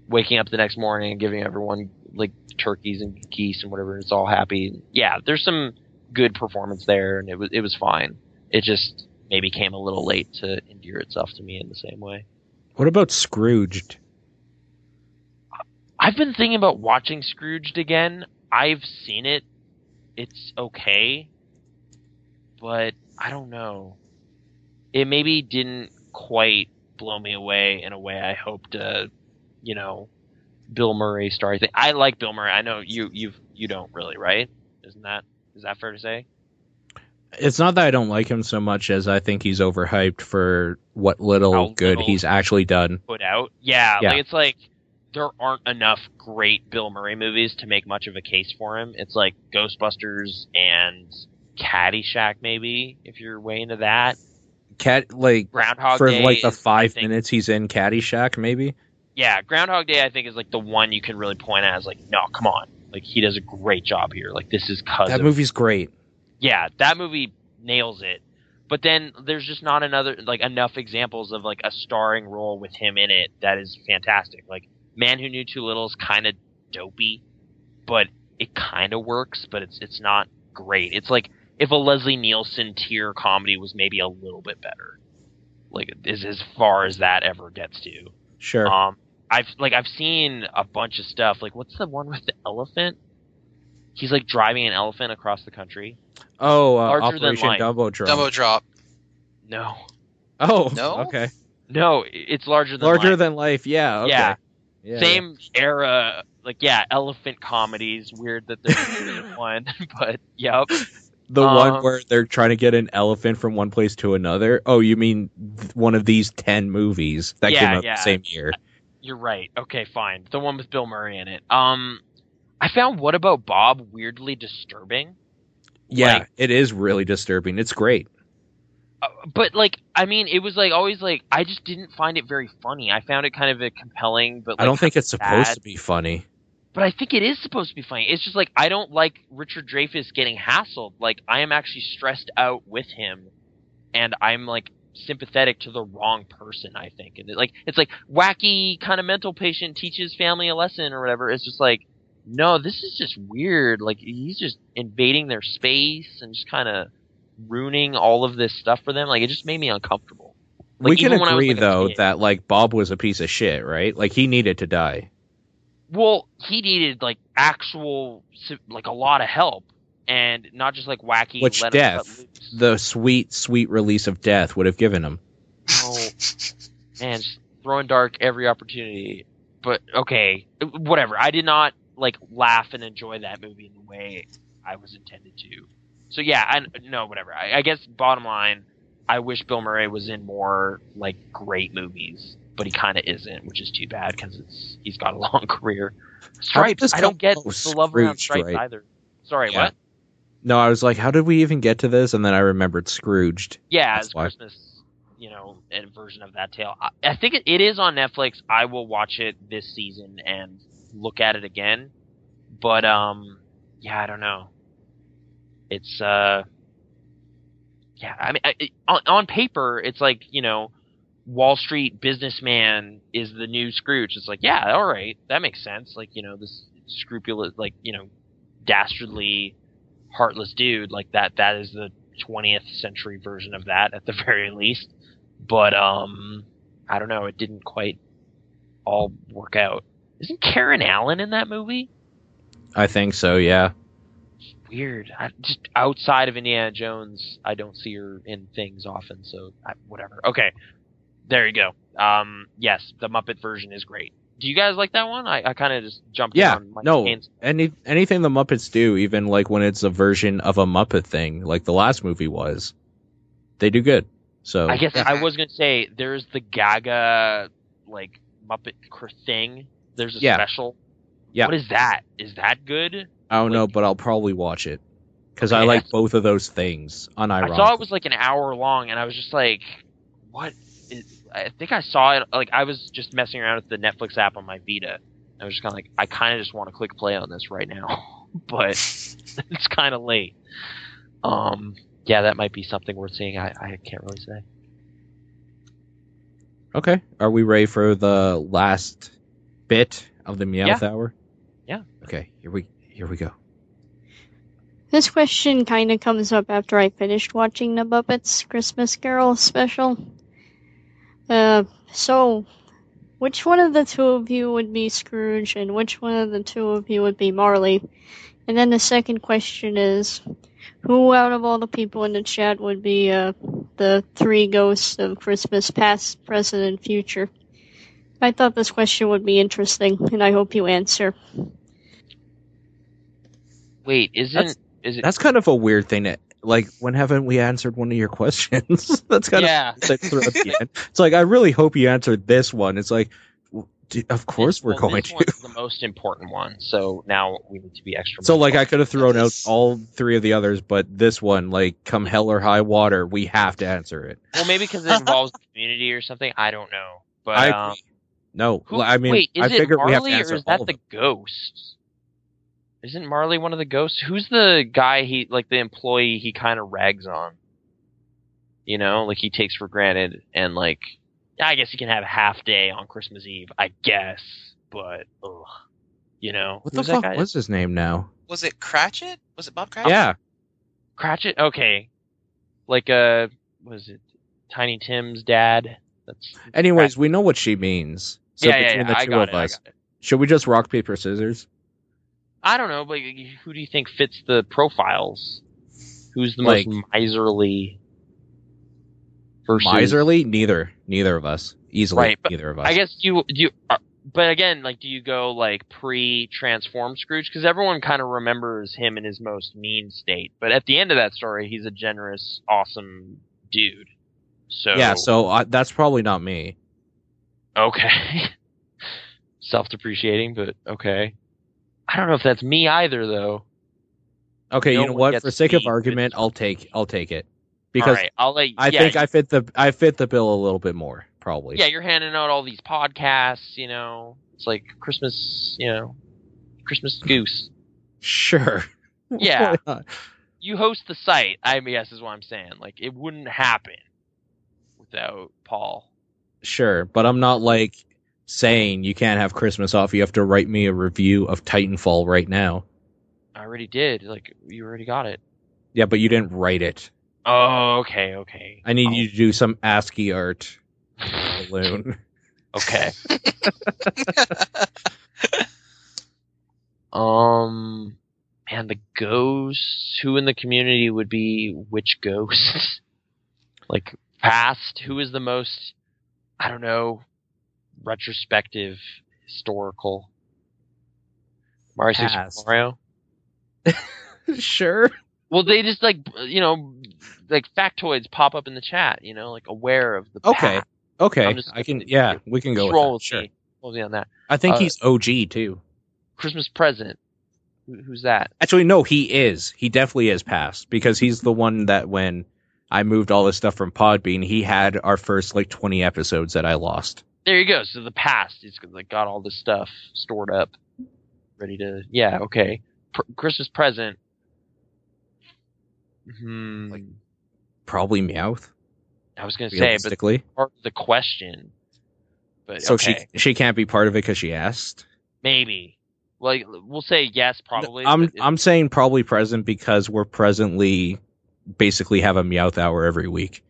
waking up the next morning and giving everyone like turkeys and geese and whatever. and It's all happy. Yeah, there's some good performance there, and it was it was fine. It just maybe came a little late to endear itself to me in the same way.
What about Scrooged?
I've been thinking about watching Scrooged again. I've seen it. It's okay, but I don't know. It maybe didn't quite blow me away in a way I hoped. Uh, you know, Bill Murray star. thing. I like Bill Murray. I know you you've you don't really, right? Isn't that is that fair to say?
It's not that I don't like him so much as I think he's overhyped for what little
How
good
little-
he's actually done.
Put out, yeah,
Yeah.
Like it's like there aren't enough great Bill Murray movies to make much of a case for him. It's like Ghostbusters and Caddyshack, maybe if you're way into that.
Cat like
Groundhog
for
Day
like the five minutes he's in Caddyshack, maybe.
Yeah, Groundhog Day I think is like the one you can really point at as like, no, come on, like he does a great job here. Like this is cause
That movie's great.
yeah, that movie nails it. But then there's just not another like enough examples of like a starring role with him in it that is fantastic. Like Man Who Knew Too Little is kind of dopey, but it kind of works. But it's it's not great. It's like if a Leslie Nielsen tier comedy was maybe a little bit better. Like is as far as that ever gets to.
Sure.
Um, I've like I've seen a bunch of stuff. Like what's the one with the elephant? He's like driving an elephant across the country.
oh, uh,
larger
Operation. Dumbo Drop.
Dumbo drop.
No,
Oh,
No?
Okay.
no, it's larger than
Larger
life.
than life. Yeah. Okay.
Yeah.
Yeah,
Same era, like yeah, elephant comedies. Weird that there's one, but yep.
The
Um,
one where they're trying to get an elephant from one place to another. Oh, you mean th- one of these ten movies that
Yeah,
came out
yeah.
the same year?
You're right. Okay, fine. The one with Bill Murray in it. Um, I found What About Bob weirdly disturbing.
Yeah,
Like-
it is really disturbing. It's great.
Uh, but like, I mean, it was like always like I just didn't find it very funny. I found it kind of a compelling, but
I don't think it's supposed
sad.
to be funny.
But I think it is supposed to be funny. It's just like I don't like Richard Dreyfuss getting hassled. Like I am actually stressed out with him, and I'm like sympathetic to the wrong person. I think, and it, like it's like wacky kind of mental patient teaches family a lesson or whatever. It's just like, no, this is just weird. Like he's just invading their space and just kind of ruining all of this stuff for them. Like it just made me uncomfortable. Like,
we can
even when I was,
agree
like,
though that like Bob was a piece of shit, right? Like he needed to die.
Well, he needed like actual, like a lot of help, and not just like wacky.
Which death? The sweet, sweet release of death would have given him.
No, man, throwing dark every opportunity. But okay, whatever. I did not like laugh and enjoy that movie in the way I was intended to. So yeah, I no whatever. I, I guess bottom line, I wish Bill Murray was in more like great movies, but he kind of isn't, which is too bad because it's he's got a long career. Stripes. I don't get
oh,
the love around Stripes
right.
either. Sorry,
Yeah.
what?
No, I was like, how did we even get to this? And then I remembered Scrooged.
Yeah,
That's
as
why.
Christmas, you know, and version of that tale. I, I think it, it is on Netflix. I will watch it this season and look at it again. But um, yeah, I don't know. It's uh, yeah. I mean, I, on, on paper, it's like you know, Wall Street businessman is the new Scrooge. It's like, yeah, all right, that makes sense. Like you know, this scrupulous, like you know, dastardly, heartless dude. Like that. That is the 20th century version of that at the very least. But um, I don't know. It didn't quite all work out. Isn't Karen Allen in that movie?
I think so. Yeah.
Weird. I, just outside of Indiana Jones, I don't see her in things often. So I, whatever. Okay, there you go. Um, yes, the Muppet version is great. Do you guys like that one? I, I kind of just jumped.
Yeah,
on Mike
no.
Caine's-
Any anything the Muppets do, even like when it's a version of a Muppet thing, like the last movie was, they do good. So
I guess. I was gonna say there's the Gaga like Muppet thing. There's a
Yeah.
special.
Yeah.
What is that? Is that good?
I don't know, but I'll probably watch it because I like both of those things. Unironically.
I saw it was like an hour long, and I was just like, "What?" I think I saw it. Like I was just messing around with the Netflix app on my Vita. I was just kind of like, I kind of just want to click play on this right now, but it's kind of late. Um, yeah, that might be something worth seeing. I, I can't really say.
Okay. Are we ready for the last bit of the Meowth hour?
Yeah.
Okay. Here we here we go.
This question kind of comes up after I finished watching the Muppets Christmas Carol special. Uh, so, which one of the two of you would be Scrooge, and which one of the two of you would be Marley? And then the second question is, who out of all the people in the chat would be uh, the three ghosts of Christmas past, present, and future? I thought this question would be interesting, and I hope you answer.
Wait, isn't
That's-
is it?
That's kind of a weird thing. To, like, when haven't we answered one of your questions? That's kind
yeah.
of that throw at the end. It's like I really hope you answered this one. It's like, of course
this-
we're
well,
going
this
to.
one's the most important one. So now we need to be extra.
So like I could have thrown out all three of the others, but this one, like come hell or high water, we have to answer it.
Well, maybe because it involves the community or something. I don't know. But
I
um.
No,
who,
I mean
wait, is
I
it
figured we have to
Marley or is that the ghost? Isn't Marley one of the ghosts? Who's the guy he like the employee he kind of rags on? You know, like he takes for granted and like I guess he can have a half day on Christmas Eve, I guess, but ugh. You know,
What the fuck was his name now?
Was it Cratchit? Was it Bob Cratchit?
Yeah,
Cratchit? Okay. Like uh was it Tiny Tim's dad? That's
Anyways, we know what she means. So
yeah, yeah,
between
yeah.
the
I
two
got
of
it.
Us,
got it.
should we just rock paper scissors?
I don't know, but who do you think fits the profiles? Who's the
Like-
most miserly? Versus,
Miserly? Neither. Neither of us. Easily,
Right,
neither of us.
I guess you do. You, uh, but again, like, do you go like pre-transform Scrooge? Because everyone kind of remembers him in his most mean state. But at the end of that story, he's a generous, awesome dude. So
yeah, so uh, that's probably not me.
okay, self-depreciating, but okay. I don't know if that's me either, though.
Okay,
No
you know what? For sake of argument, I'll take I'll take it because
right, I'll let.
I
yeah,
think I fit the I fit the bill a little bit more probably.
yeah, you're handing out all these podcasts, you know. It's like Christmas, you know, Christmas goose.
Sure.
Yeah. You host the site, I guess is what I'm saying. Like it wouldn't happen without Paul.
Sure, but I'm not like saying you can't have Christmas off. You have to write me a review of Titanfall right now.
I already did. Like you already got it.
Yeah, but you didn't write it.
Oh, okay, okay.
I need
I'll-
you to do some ASCII art balloon.
Okay. um man, the ghosts who in the community would be which ghosts? like past, who is the most I don't know, retrospective, historical? Mario
Past.
Mario?
sure.
Well, they just like you know, like factoids pop up in the chat. You know, like aware of the
Okay.
past.
Okay,
just-
I can. Yeah, we can go
roll with
Sure.
Roll me on that.
I think
Uh,
he's OG too.
Christmas present. Who- Who's that?
Actually, no, he is. He definitely is past because he's the one that when I moved all this stuff from Podbean, he had our first like 20 episodes that I lost.
There you go. So the past, he's like got all this stuff stored up, ready to. Yeah, okay. Pr- Christmas present. Hmm.
Like, Probably Meowth,
I was gonna say, but part of the question. But
so
okay,
she she can't be part of it because she asked.
maybe Like we'll say yes, probably.
I'm I'm saying probably present because we're presently basically have a Meowth hour every week.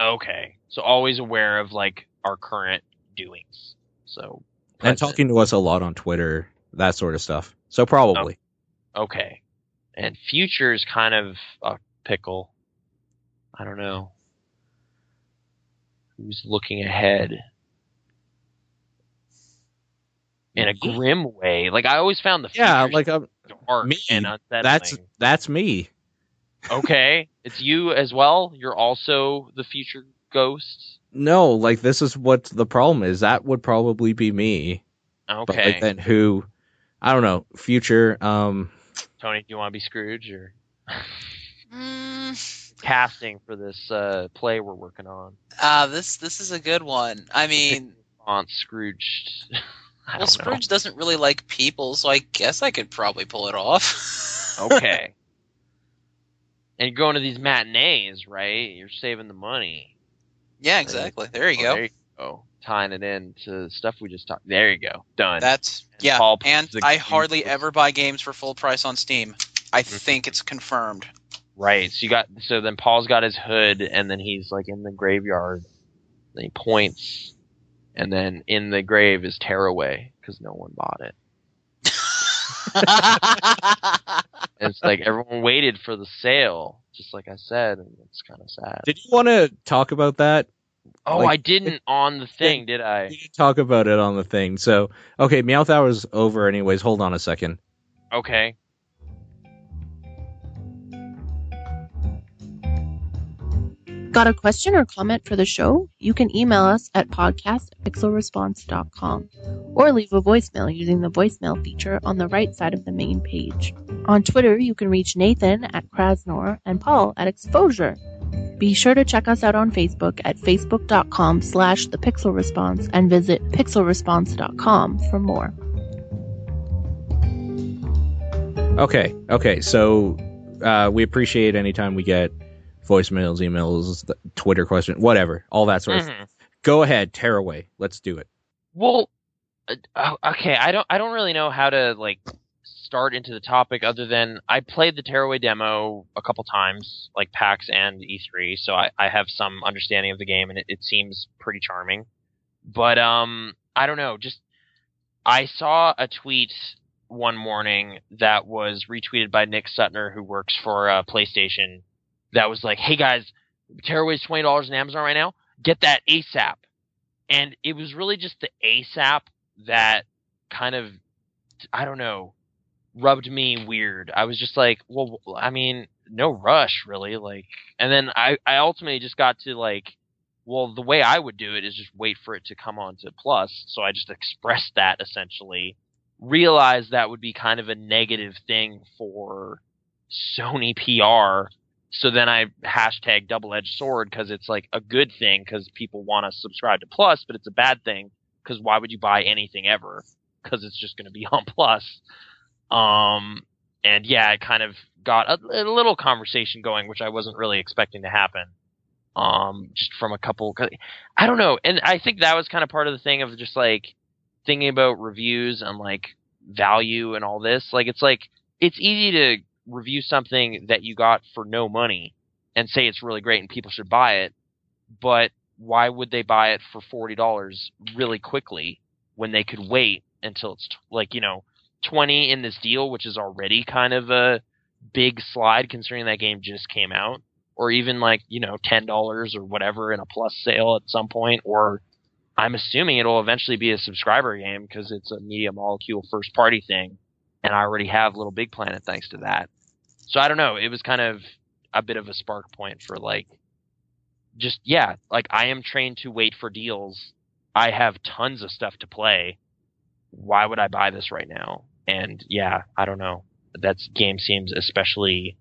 okay. So always aware of like our current doings. So
And talking to us a lot on Twitter, that sort of stuff. So probably.
Okay. And future is kind of a pickle. I don't know. Who's looking ahead? In a grim way. Like I always found the
Yeah, like um,
dark
me.
and unsettling.
that's that's me.
okay. It's you as well. You're also the future ghost.
No, like this is what the problem is. That would probably be me. But
Okay.
like then who I don't know, future um
Tony, do you want to be Scrooge or
Mm,
casting for this uh, play we're working on?
uh, this this is a good one. I mean,
Aunt Scrooge.
Well,
don't
Scrooge doesn't really like people, so I guess I could probably pull it off.
Okay. and you're going to these matinees, right? You're saving the money.
Yeah, exactly. There you
Oh,
go.
There you go. Tying it into stuff we just talked. There you go. Done.
That's
And
yeah.
Paul
And I hardly ever buy games for full price on Steam. I
Mhm.
think it's confirmed.
right. So you got. So then Paul's got his hood, and then he's like in the graveyard. Then he points, and then in the grave is Tearaway because no one bought it. It's like everyone waited for the sale, just like I said, and it's kind of sad.
did you want to talk about that?
oh,
like-
I didn't on the thing, did I?
We didn't talk about it on the thing. So okay, Meowth hour's over anyways. Hold on a second.
Okay.
Got a question or comment for the show? You can email us at podcast at pixelresponse.com or leave a voicemail using the voicemail feature on the right side of the main page. On Twitter, you can reach Nathan at Krasnor and Paul at Exposure. Be sure to check us out on Facebook at facebook.com slash the pixel response and visit pixelresponse.com for more.
Okay, okay. So uh, we appreciate anytime we get voicemails, emails, Twitter question, whatever, all that sort of.
Mhm.
Go ahead, tear away. Let's do it.
Well, uh, oh, okay. I don't. I don't really know how to like start into the topic other than I played the Tearaway demo a couple times, like PAX and E3, so I, I have some understanding of the game, and it, it seems pretty charming. But um, I don't know. Just I saw a tweet one morning that was retweeted by Nick Suttner, who works for uh, PlayStation. That was like, "Hey guys, Tearaway's twenty dollars on Amazon right now. Get that ASAP." And it was really just the ASAP that kind of, I don't know, rubbed me weird. I was just like, well, I mean, no rush, really. Like, and then I, I ultimately just got to like, well, the way I would do it is just wait for it to come on to Plus. So I just expressed that essentially. Realized that would be kind of a negative thing for Sony PR. So then I hashtag double edged sword because it's like a good thing because people want to subscribe to Plus, but it's a bad thing because why would you buy anything ever? Because it's just going to be on Plus. Um, and yeah, I kind of got a, a little conversation going, which I wasn't really expecting to happen. Um, just from a couple, I don't know, and I think that was kind of part of the thing of just like thinking about reviews and like value and all this. Like, it's like it's easy to review something that you got for no money and say it's really great and people should buy it, but why would they buy it for forty dollars really quickly when they could wait until it's t- like you know twenty in this deal, which is already kind of a big slide considering that game just came out, or even like you know ten dollars or whatever in a plus sale at some point, or I'm assuming it'll eventually be a subscriber game because it's a media molecule first party thing, and I already have Little Big Planet thanks to that. So I don't know. It was kind of a bit of a spark point for like just yeah, like I am trained to wait for deals. I have tons of stuff to play. Why would I buy this right now? And yeah, I don't know. That game seems especially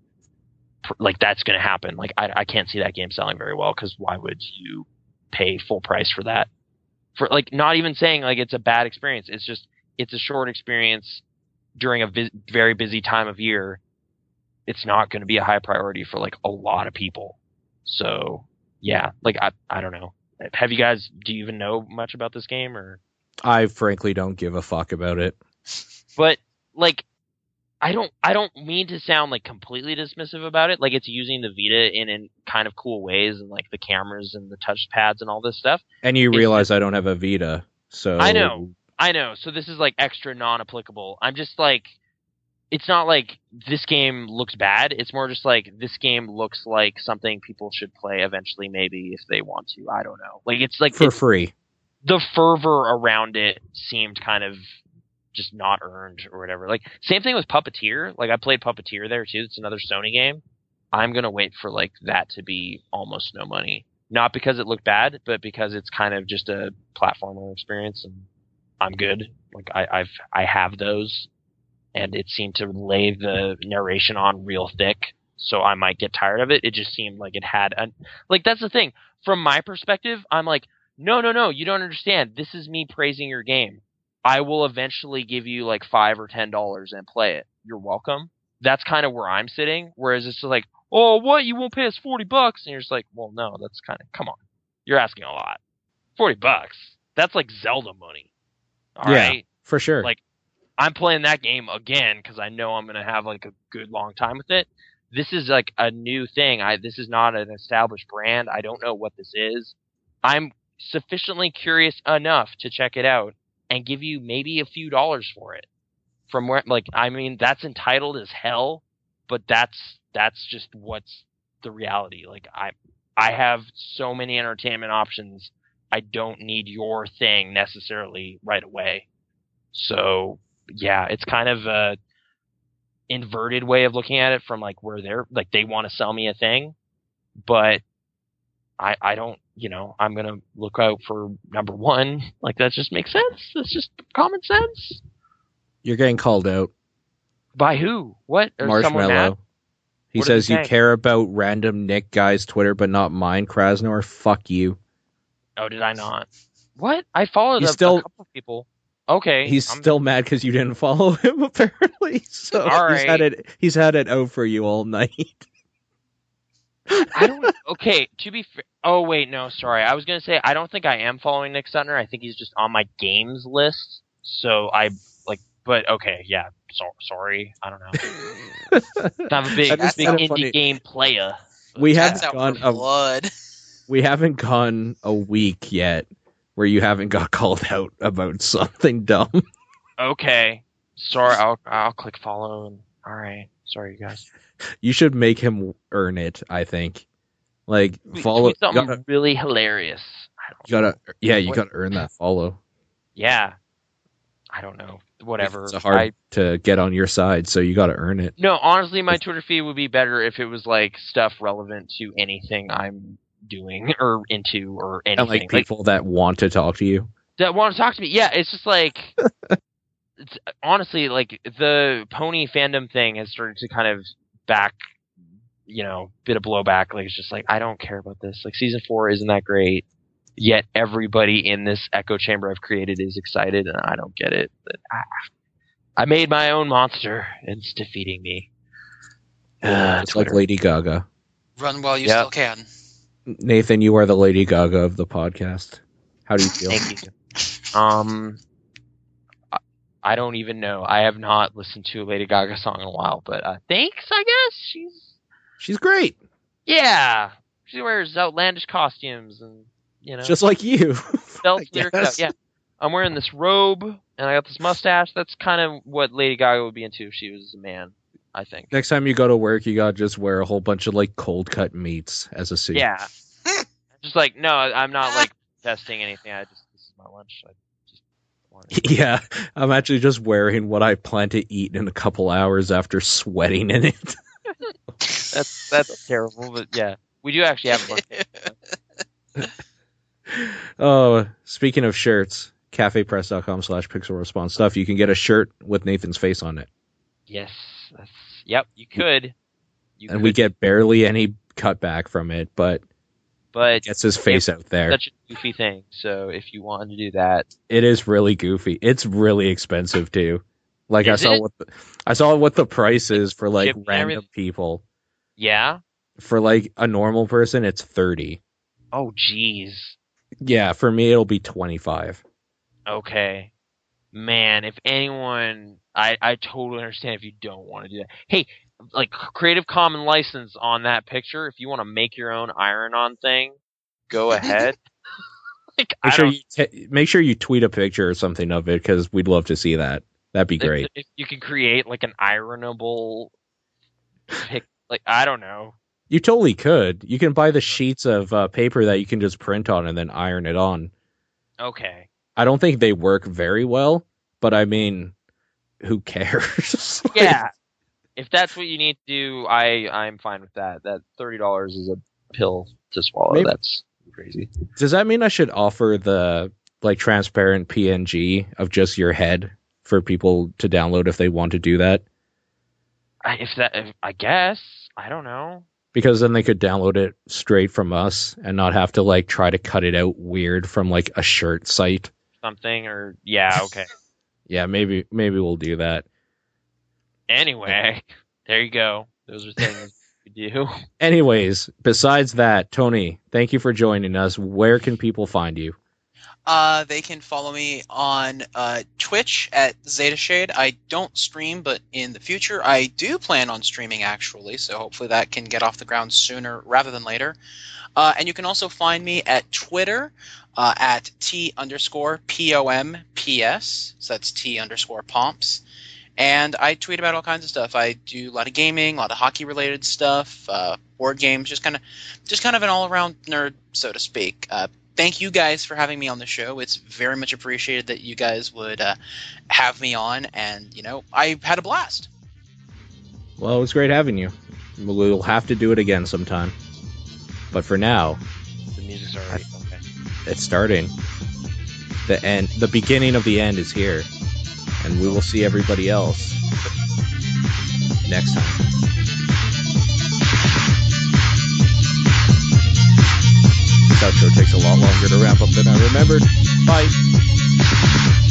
like that's going to happen. Like I, I can't see that game selling very well because why would you pay full price for that? For like not even saying like it's a bad experience. It's just it's a short experience during a vi- very busy time of year. It's not going to be a high priority for like a lot of people. So yeah, like I I don't know. Have you guys do you even know much about this game or
I frankly don't give a fuck about it.
but like I don't I don't mean to sound like completely dismissive about it. Like it's using the Vita in in kind of cool ways and like the cameras and the touch pads and all this stuff.
And you realize I don't have a Vita, so
I know. I know. So this is like extra non-applicable. I'm just like, it's not like this game looks bad. It's more just like this game looks like something people should play eventually, maybe if they want to. I don't know. Like it's like
for
it's-
free.
the fervor around it seemed kind of just not earned or whatever. Like same thing with Puppeteer. Like I played Puppeteer there too. It's another Sony game. I'm gonna wait for like that to be almost no money. Not because it looked bad, but because it's kind of just a platformer experience and I'm good. Like I, I've I have those and it seemed to lay the narration on real thick, so I might get tired of it. It just seemed like it had an like that's the thing. From my perspective, I'm like, no, no, no, you don't understand. This is me praising your game. I will eventually give you like five or ten dollars and play it. You're welcome. That's kind of where I'm sitting. Whereas it's just like, oh, what? You won't pay us forty bucks? And you're just like, well, no, that's kind of come on. You're asking a lot. Forty bucks. That's like Zelda money. All right.
Yeah. For sure.
Like, I'm playing that game again because I know I'm gonna have like a good long time with it. This is like a new thing. I this is not an established brand. I don't know what this is. I'm sufficiently curious enough to check it out and give you maybe a few dollars for it. From where like I mean that's entitled as hell, but that's that's just what's the reality. Like I I have so many entertainment options. I don't need your thing necessarily right away. So yeah, it's kind of a inverted way of looking at it from like where they're like they want to sell me a thing, but I I don't you know I'm gonna look out for number one. Like that just makes sense. That's just common sense.
You're getting called out.
By who? What? Or someone?
Marshmallow. He
What
says you care about random Nick guy's Twitter, but not mine, Krasnor. Fuck you.
Oh, did I not? What? I followed
He's
a,
still-
a couple of people. Okay,
He's
I'm-
still mad because you didn't follow him, apparently. So
All
he's had it. He's had it out for you all night.
I don't. Okay, to be fair. Oh wait, no, sorry. I was gonna say I don't think I am following Nick Suttner. I think he's just on my games list. So I like, but okay, yeah. So, sorry, I don't know. I'm a big, big indie
funny.
game player.
We haven't gone. A,
blood.
we haven't gone a week yet where you haven't got called out about something dumb.
Okay, sorry. I'll I'll click follow. And, all right, sorry, you guys.
You should make him earn it. I think. Like follow.
something
gotta,
really hilarious.
You gotta. Yeah, you
What-
gotta earn that follow.
Yeah, I don't know. Whatever.
It's hard
I,
to get on your side, so you gotta earn it.
No, honestly, my Twitter feed would be better if it was like stuff relevant to anything I'm doing or into or anything.
And like people that want to talk to you.
that want to talk to me. Yeah, it's just like it's honestly like the pony fandom thing has started to kind of back, you know, bit of blowback. Like it's just like I don't care about this. Like season four isn't that great. Yet everybody in this echo chamber I've created is excited, and I don't get it. But I, I made my own monster, and it's defeating me. Uh,
It's like Lady Gaga.
Run while you
Yep.
still can.
Nathan, you are the Lady Gaga of the podcast. How do you feel?
Thank you. Um, I- I don't even know. I have not listened to a Lady Gaga song in a while, but uh, thanks. I guess she's
She's great,
yeah. She wears outlandish costumes and you know
just like you.
belts lyrics Yeah, I'm wearing this robe and I got this mustache. That's kind of what Lady Gaga would be into if she was a man. I think.
Next time you go to work, you gotta just wear a whole bunch of like cold cut meats as a suit.
Yeah. just like no, I'm not like testing anything. I just this is my lunch. I just wanted
Yeah, I'm actually just wearing what I plan to eat in a couple hours after sweating in it.
That's that's terrible, but yeah, we do actually have lunch.
oh, speaking of shirts, cafepress.com slash pixel response stuff. You can get a shirt with Nathan's face on it.
Yes, that's, yep, you could. You
and
could,
we get barely any cutback from it, but
but
gets his face out there.
such a goofy thing. So if you wanted to do that,
It is really goofy. It's really expensive too. Like I saw
it?
what the, I saw what the price is for like
and
random people.
yeah.
For like a normal person, it's thirty.
Oh, jeez.
Yeah, for me it'll be twenty five.
Okay, man. If anyone, I I totally understand if you don't want to do that. Hey, like Creative Common license on that picture. If you want to make your own iron-on thing, go ahead. like I
Make sure you t- make sure you tweet a picture or something of it because we'd love to see that. That'd be
if-
great.
If, you can create like an ironable pic, like I don't know.
You totally could. You can buy the sheets of uh, paper that you can just print on and then iron it on.
Okay.
I don't think they work very well, but I mean, who cares? Like,
Yeah. if that's what you need to do, I I'm fine with that. That thirty dollars is a pill to swallow.
Maybe-
That's crazy.
Does that mean I should offer the like transparent PNG of just your head for people to download if they want to do that?
If that, if, I guess I don't know.
Because then they could download it straight from us and not have to like try to cut it out weird from like a shirt site.
Something or yeah, okay.
Yeah, maybe maybe we'll do that.
anyway, there you go. Those are things we do.
Anyways, besides that, Tony, thank you for joining us. Where can people find you?
Uh, they can follow me on uh, Twitch at Zeta Shade. I don't stream, but in the future I do plan on streaming actually, so hopefully that can get off the ground sooner rather than later. Uh, and you can also find me at Twitter uh, at T underscore P O M P S. So that's T underscore Pomps. And I tweet about all kinds of stuff. I do a lot of gaming, a lot of hockey related stuff, uh, board games, just kind of, just kind of an all around nerd, so to speak. Thank you guys for having me on the show. It's very much appreciated that you guys would uh, have me on, and you know, I had a blast.
Well, it was great having you. We'll have to do it again sometime. But for now,
The music's already okay.
it's starting. The end, the beginning of the end is here, and we will see everybody else next time. Outro takes a lot longer to wrap up than I remembered. Bye.